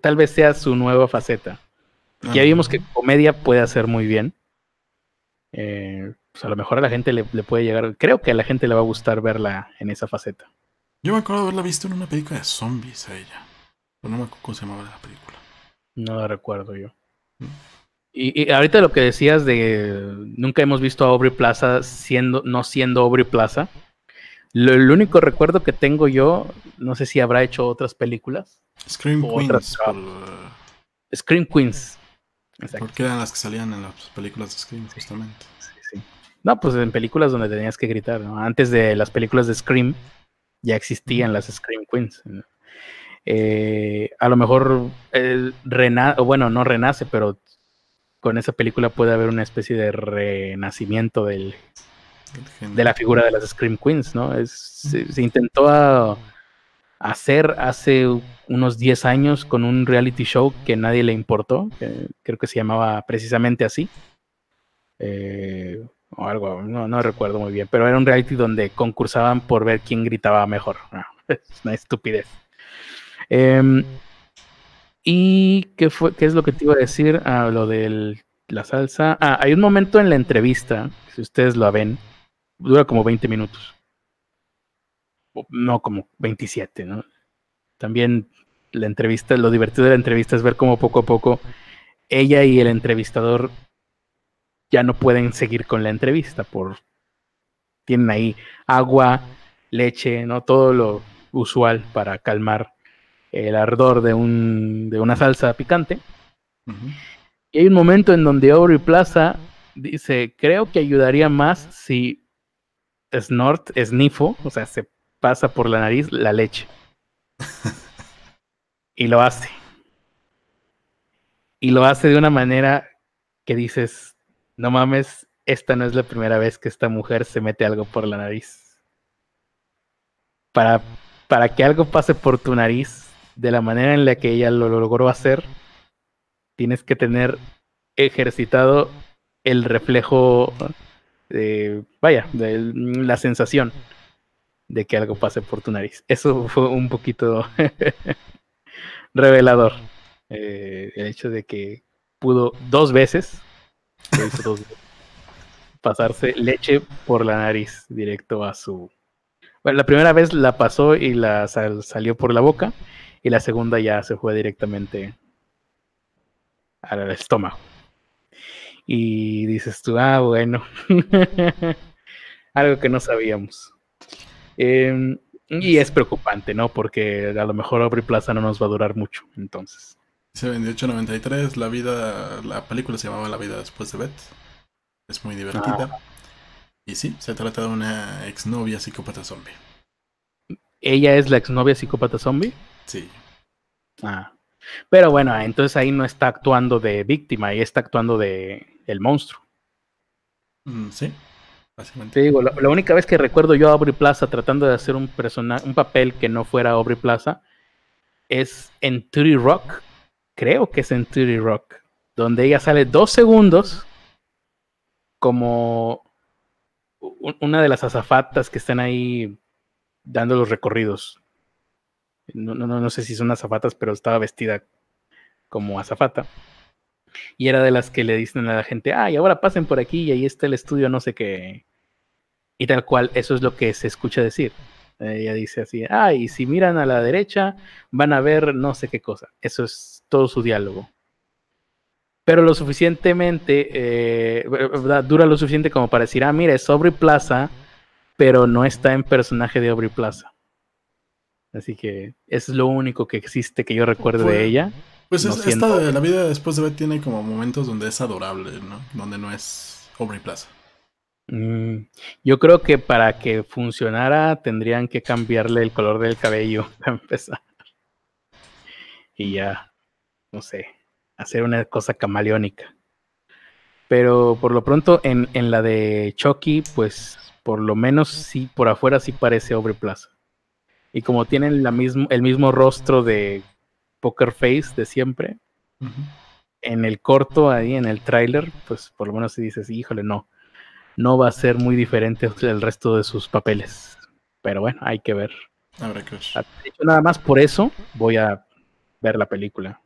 tal vez sea su nueva faceta. Ya vimos que comedia puede hacer muy bien. Eh, pues a lo mejor a la gente le, puede llegar. Creo que a la gente le va a gustar verla en esa faceta. Yo me acuerdo de haberla visto en una película de zombies a ella. Pero no me acuerdo cómo se llamaba la película. No la recuerdo yo. Mm. Y, ahorita lo que decías de nunca hemos visto a Aubrey Plaza siendo, no siendo Aubrey Plaza. el único recuerdo que tengo yo, no sé si habrá hecho otras películas, Scream Queens. Scream Queens. Porque eran las que salían en las películas de Scream, justamente. No, pues en películas donde tenías que gritar. Antes de las películas de Scream, ya existían las Scream Queens. Eh, a lo mejor renace, bueno, no renace, pero con esa película puede haber una especie de renacimiento del, de la figura de las Scream Queens, ¿no? Es, se, intentó hacer hace unos 10 años con un reality show que nadie le importó, creo que se llamaba precisamente así. Eh, o algo, no, recuerdo muy bien, pero era un reality donde concursaban por ver quién gritaba mejor. (laughs) Es una estupidez. Em, ¿Y qué, fue, qué es lo que te iba a decir? Ah, lo de la salsa. Ah, hay un momento en la entrevista, si ustedes lo ven, dura como 20 minutos no como 27, ¿no? También la entrevista, lo divertido de la entrevista es ver cómo poco a poco ella y el entrevistador ya no pueden seguir con la entrevista por tienen ahí agua, leche, no todo lo usual para calmar el ardor de un de una salsa picante. Y hay un momento en donde Aubrey Plaza dice, creo que ayudaría más si snort, snifo, o sea, se pasa por la nariz la leche. (laughs) y lo hace. Y lo hace de una manera que dices, no mames, esta no es la primera vez que esta mujer se mete algo por la nariz. Para, para que algo pase por tu nariz de la manera en la que ella lo logró hacer, tienes que tener ejercitado el reflejo, de, vaya, de la sensación de que algo pase por tu nariz. Eso fue un poquito (laughs) revelador. Eh, el hecho de que pudo dos veces, pasarse leche por la nariz directo a su... Bueno, la primera vez la pasó y la salió por la boca y la segunda ya se fue directamente al estómago. Y dices tú, ah, bueno, (laughs) algo que no sabíamos. Em, y es preocupante, ¿no? Porque a lo mejor Aubrey Plaza no nos va a durar mucho, entonces. Se 2893, la vida, la película se llamaba La vida después de Beth. Es muy divertida. Ah. Y sí, se trata de una exnovia psicópata zombie. ¿Ella es la exnovia psicópata zombie? Sí. Ah. Pero bueno, entonces ahí no está actuando de víctima, ahí está actuando de el monstruo. Mm, sí, básicamente. Te digo, la, única vez que recuerdo yo a Aubrey Plaza tratando de hacer un, un papel que no fuera Aubrey Plaza es en Tree Rock. Creo que es en Tree Rock. Donde ella sale dos segundos como una de las azafatas que están ahí dando los recorridos. No, no, no sé si son azafatas, pero estaba vestida como azafata. Y era de las que le dicen a la gente, ay, ahora pasen por aquí y ahí está el estudio, no sé qué. Y tal cual, eso es lo que se escucha decir. Ella dice así, ay, si miran a la derecha, van a ver no sé qué cosa. Eso es todo su diálogo. Pero lo suficientemente, eh, dura lo suficiente como para decir, ah, mira, es Aubrey Plaza, pero no está en personaje de Aubrey Plaza. Así que es lo único que existe que yo recuerdo de ella. Pues esta de la vida después de Beth tiene como momentos donde es adorable, ¿no? Donde no es Aubrey Plaza. Mm, yo creo que para que funcionara tendrían que cambiarle el color del cabello (laughs) para empezar. Y ya, no sé, hacer una cosa camaleónica. Pero por lo pronto en, en la de Chucky, pues por lo menos sí, por afuera sí parece Aubrey Plaza. Y como tienen la mismo, el mismo rostro de Poker Face de siempre, en el corto ahí, en el tráiler, pues por lo menos si dices, híjole, no, no va a ser muy diferente el resto de sus papeles. Pero bueno, hay que ver. Habrá que ah, Nada más por eso voy a ver la película.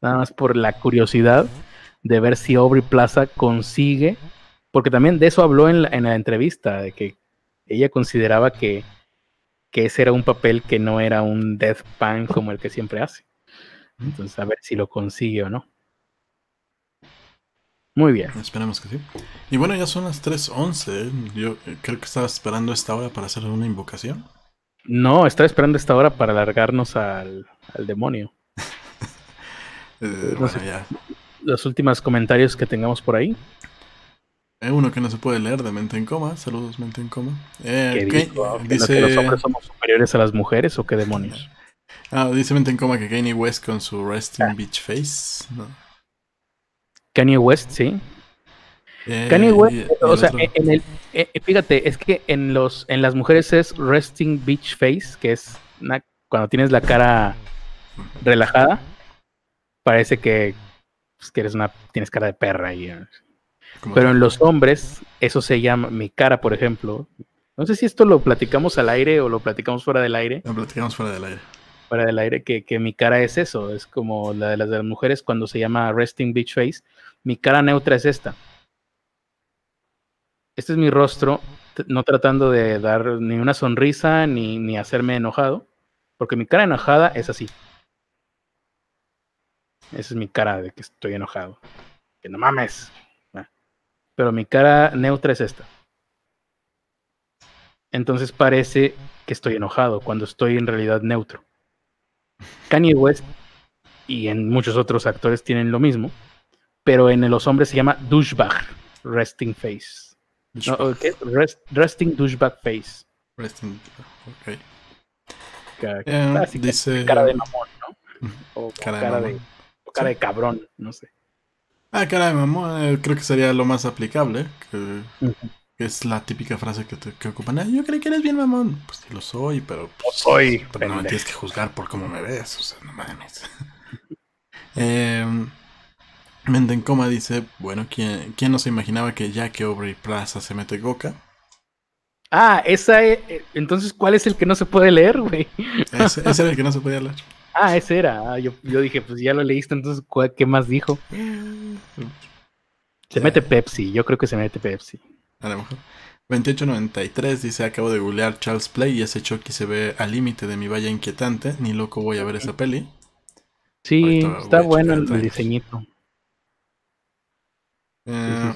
Nada más por la curiosidad de ver si Aubrey Plaza consigue, porque también de eso habló en la, en la entrevista, de que ella consideraba que que ese era un papel que no era un deathpan como el que siempre hace. Entonces, a ver si lo consigue o no. Muy bien. Esperemos que sí. Y bueno, ya son las 3.11. Yo creo que estaba esperando esta hora para hacer una invocación. No, estaba esperando esta hora para alargarnos al, demonio. (laughs) Eh, bueno, ya. Los últimos comentarios que tengamos por ahí. Hay uno que no se puede leer de Mente en Coma. Saludos, Mente en Coma. Eh, dice... los hombres somos superiores a las mujeres o qué demonios? Ah, dice Mente en Coma que Kanye West con su Resting ah. Beach Face. Kanye West, sí. Eh, Kanye West, o sea, en el, eh, fíjate, es que en los en las mujeres es Resting Beach Face, que es cuando tienes la cara relajada, parece que, pues, que eres una tienes cara de perra y pero en los hombres, eso se llama, mi cara, por ejemplo. No sé si esto lo platicamos al aire o lo platicamos fuera del aire. Lo platicamos fuera del aire. Fuera del aire, que, que mi cara es eso, es como la de las de las mujeres cuando se llama resting beach face. Mi cara neutra es esta. Este es mi rostro, no tratando de dar ni una sonrisa ni, ni hacerme enojado, porque mi cara enojada es así. Esa es mi cara de que estoy enojado. Que no mames, pero mi cara neutra es esta. Entonces parece que estoy enojado cuando estoy en realidad neutro. Kanye West y en muchos otros actores tienen lo mismo, pero en los hombres se llama douchebag, resting face. resting douchebag face. Resting, ok. Cara, eh, dice... cara de mamón, ¿no? O cara, de, cara de cabrón, no sé. Ah, caray, mamón, eh, creo que sería lo más aplicable. Que, es la típica frase que, te, que ocupan. Ah, yo creo que eres bien mamón. Pues sí lo soy, pero. Pues, soy. Pero no me tienes que juzgar por cómo me ves. O sea, no mames. (laughs) eh, Coma dice: Bueno, ¿quién, ¿quién no se imaginaba que ya que Aubrey Plaza se mete coca? Ah, esa es, eh, entonces, ¿cuál es el que no se puede leer, güey? Ese, ese era el que no se podía leer. Ah, ese era. Ah, yo, dije, pues ya lo leíste, entonces, ¿qué más dijo? Se mete Pepsi, yo creo que se mete Pepsi. A lo mejor. 2893 dice, acabo de googlear Charles Play y ese Chucky se ve al límite de mi valla inquietante. Ni loco voy a ver esa peli. Sí, está bueno el, diseñito. Eh,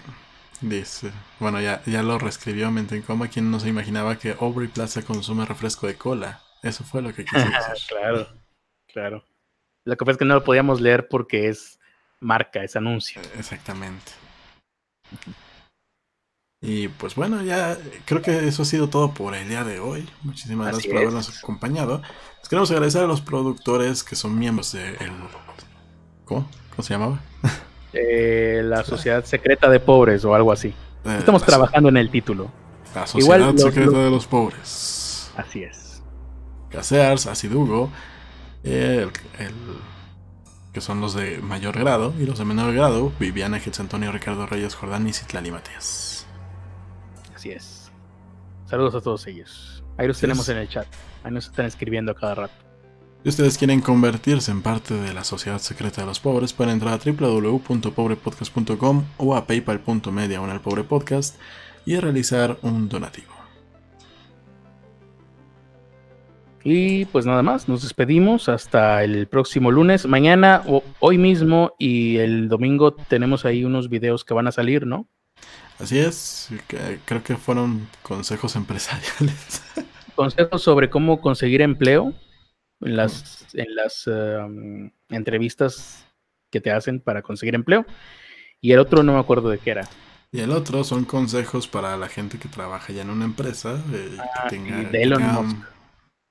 Dice, bueno, ya, ya lo reescribió Mente en Coma, quien no se imaginaba que Aubrey Plaza consume refresco de cola. Eso fue lo que quiso (laughs) decir. claro, claro. Lo que pasa es que no lo podíamos leer porque es marca, es anuncio. Exactamente. Y pues bueno, ya creo que eso ha sido todo por el día de hoy. Muchísimas gracias por habernos acompañado. Les queremos agradecer a los productores que son miembros de el... ¿Cómo? ¿Cómo se llamaba? (laughs) Eh, la Sociedad Secreta de Pobres o algo así. Eh, Estamos trabajando en el título. La Sociedad Secreta de los Pobres. Así es. Casears, Asidugo, el, que son los de mayor grado, y los de menor grado, Viviana, Gets Antonio, Ricardo Reyes, Jordán y Citlali Matías. Así es. Saludos a todos ellos. Ahí los tenemos en el chat. Ahí nos están escribiendo a cada rato. Si ustedes quieren convertirse en parte de la sociedad secreta de los pobres, pueden entrar a www.pobrepodcast.com o a paypal.media al pobre podcast y realizar un donativo. Y pues nada más, nos despedimos hasta el próximo lunes. Mañana, o hoy mismo y el domingo tenemos ahí unos videos que van a salir, ¿no? Así es, creo que fueron consejos empresariales. (laughs) Consejos sobre cómo conseguir empleo en las, en las em, entrevistas que te hacen para conseguir empleo. Y el otro no me acuerdo de qué era. Y el otro son consejos para la gente que trabaja ya en una empresa. Eh, ah, de Elon Musk.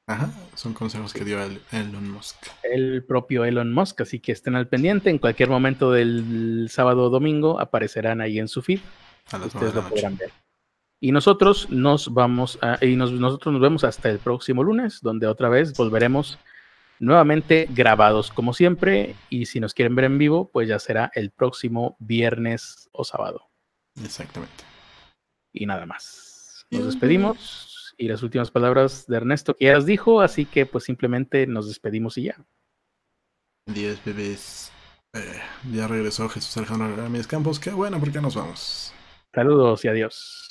Ajá, son consejos que dio Elon Musk. El propio Elon Musk, así que estén al pendiente. En cualquier momento del sábado o domingo aparecerán ahí en su feed. Ustedes lo podrán ver. Y nosotros nos vamos a, y nosotros nos vemos hasta el próximo lunes, donde otra vez volveremos nuevamente grabados como siempre. Y si nos quieren ver en vivo, pues ya será el próximo viernes o sábado. Exactamente. Y nada más. Nos despedimos. Y las últimas palabras de Ernesto que ya las dijo, así que pues simplemente nos despedimos y ya. 10 bebés. Eh, ya regresó Jesús Alejandro Ramírez Campos. Qué bueno, porque nos vamos. Saludos y adiós.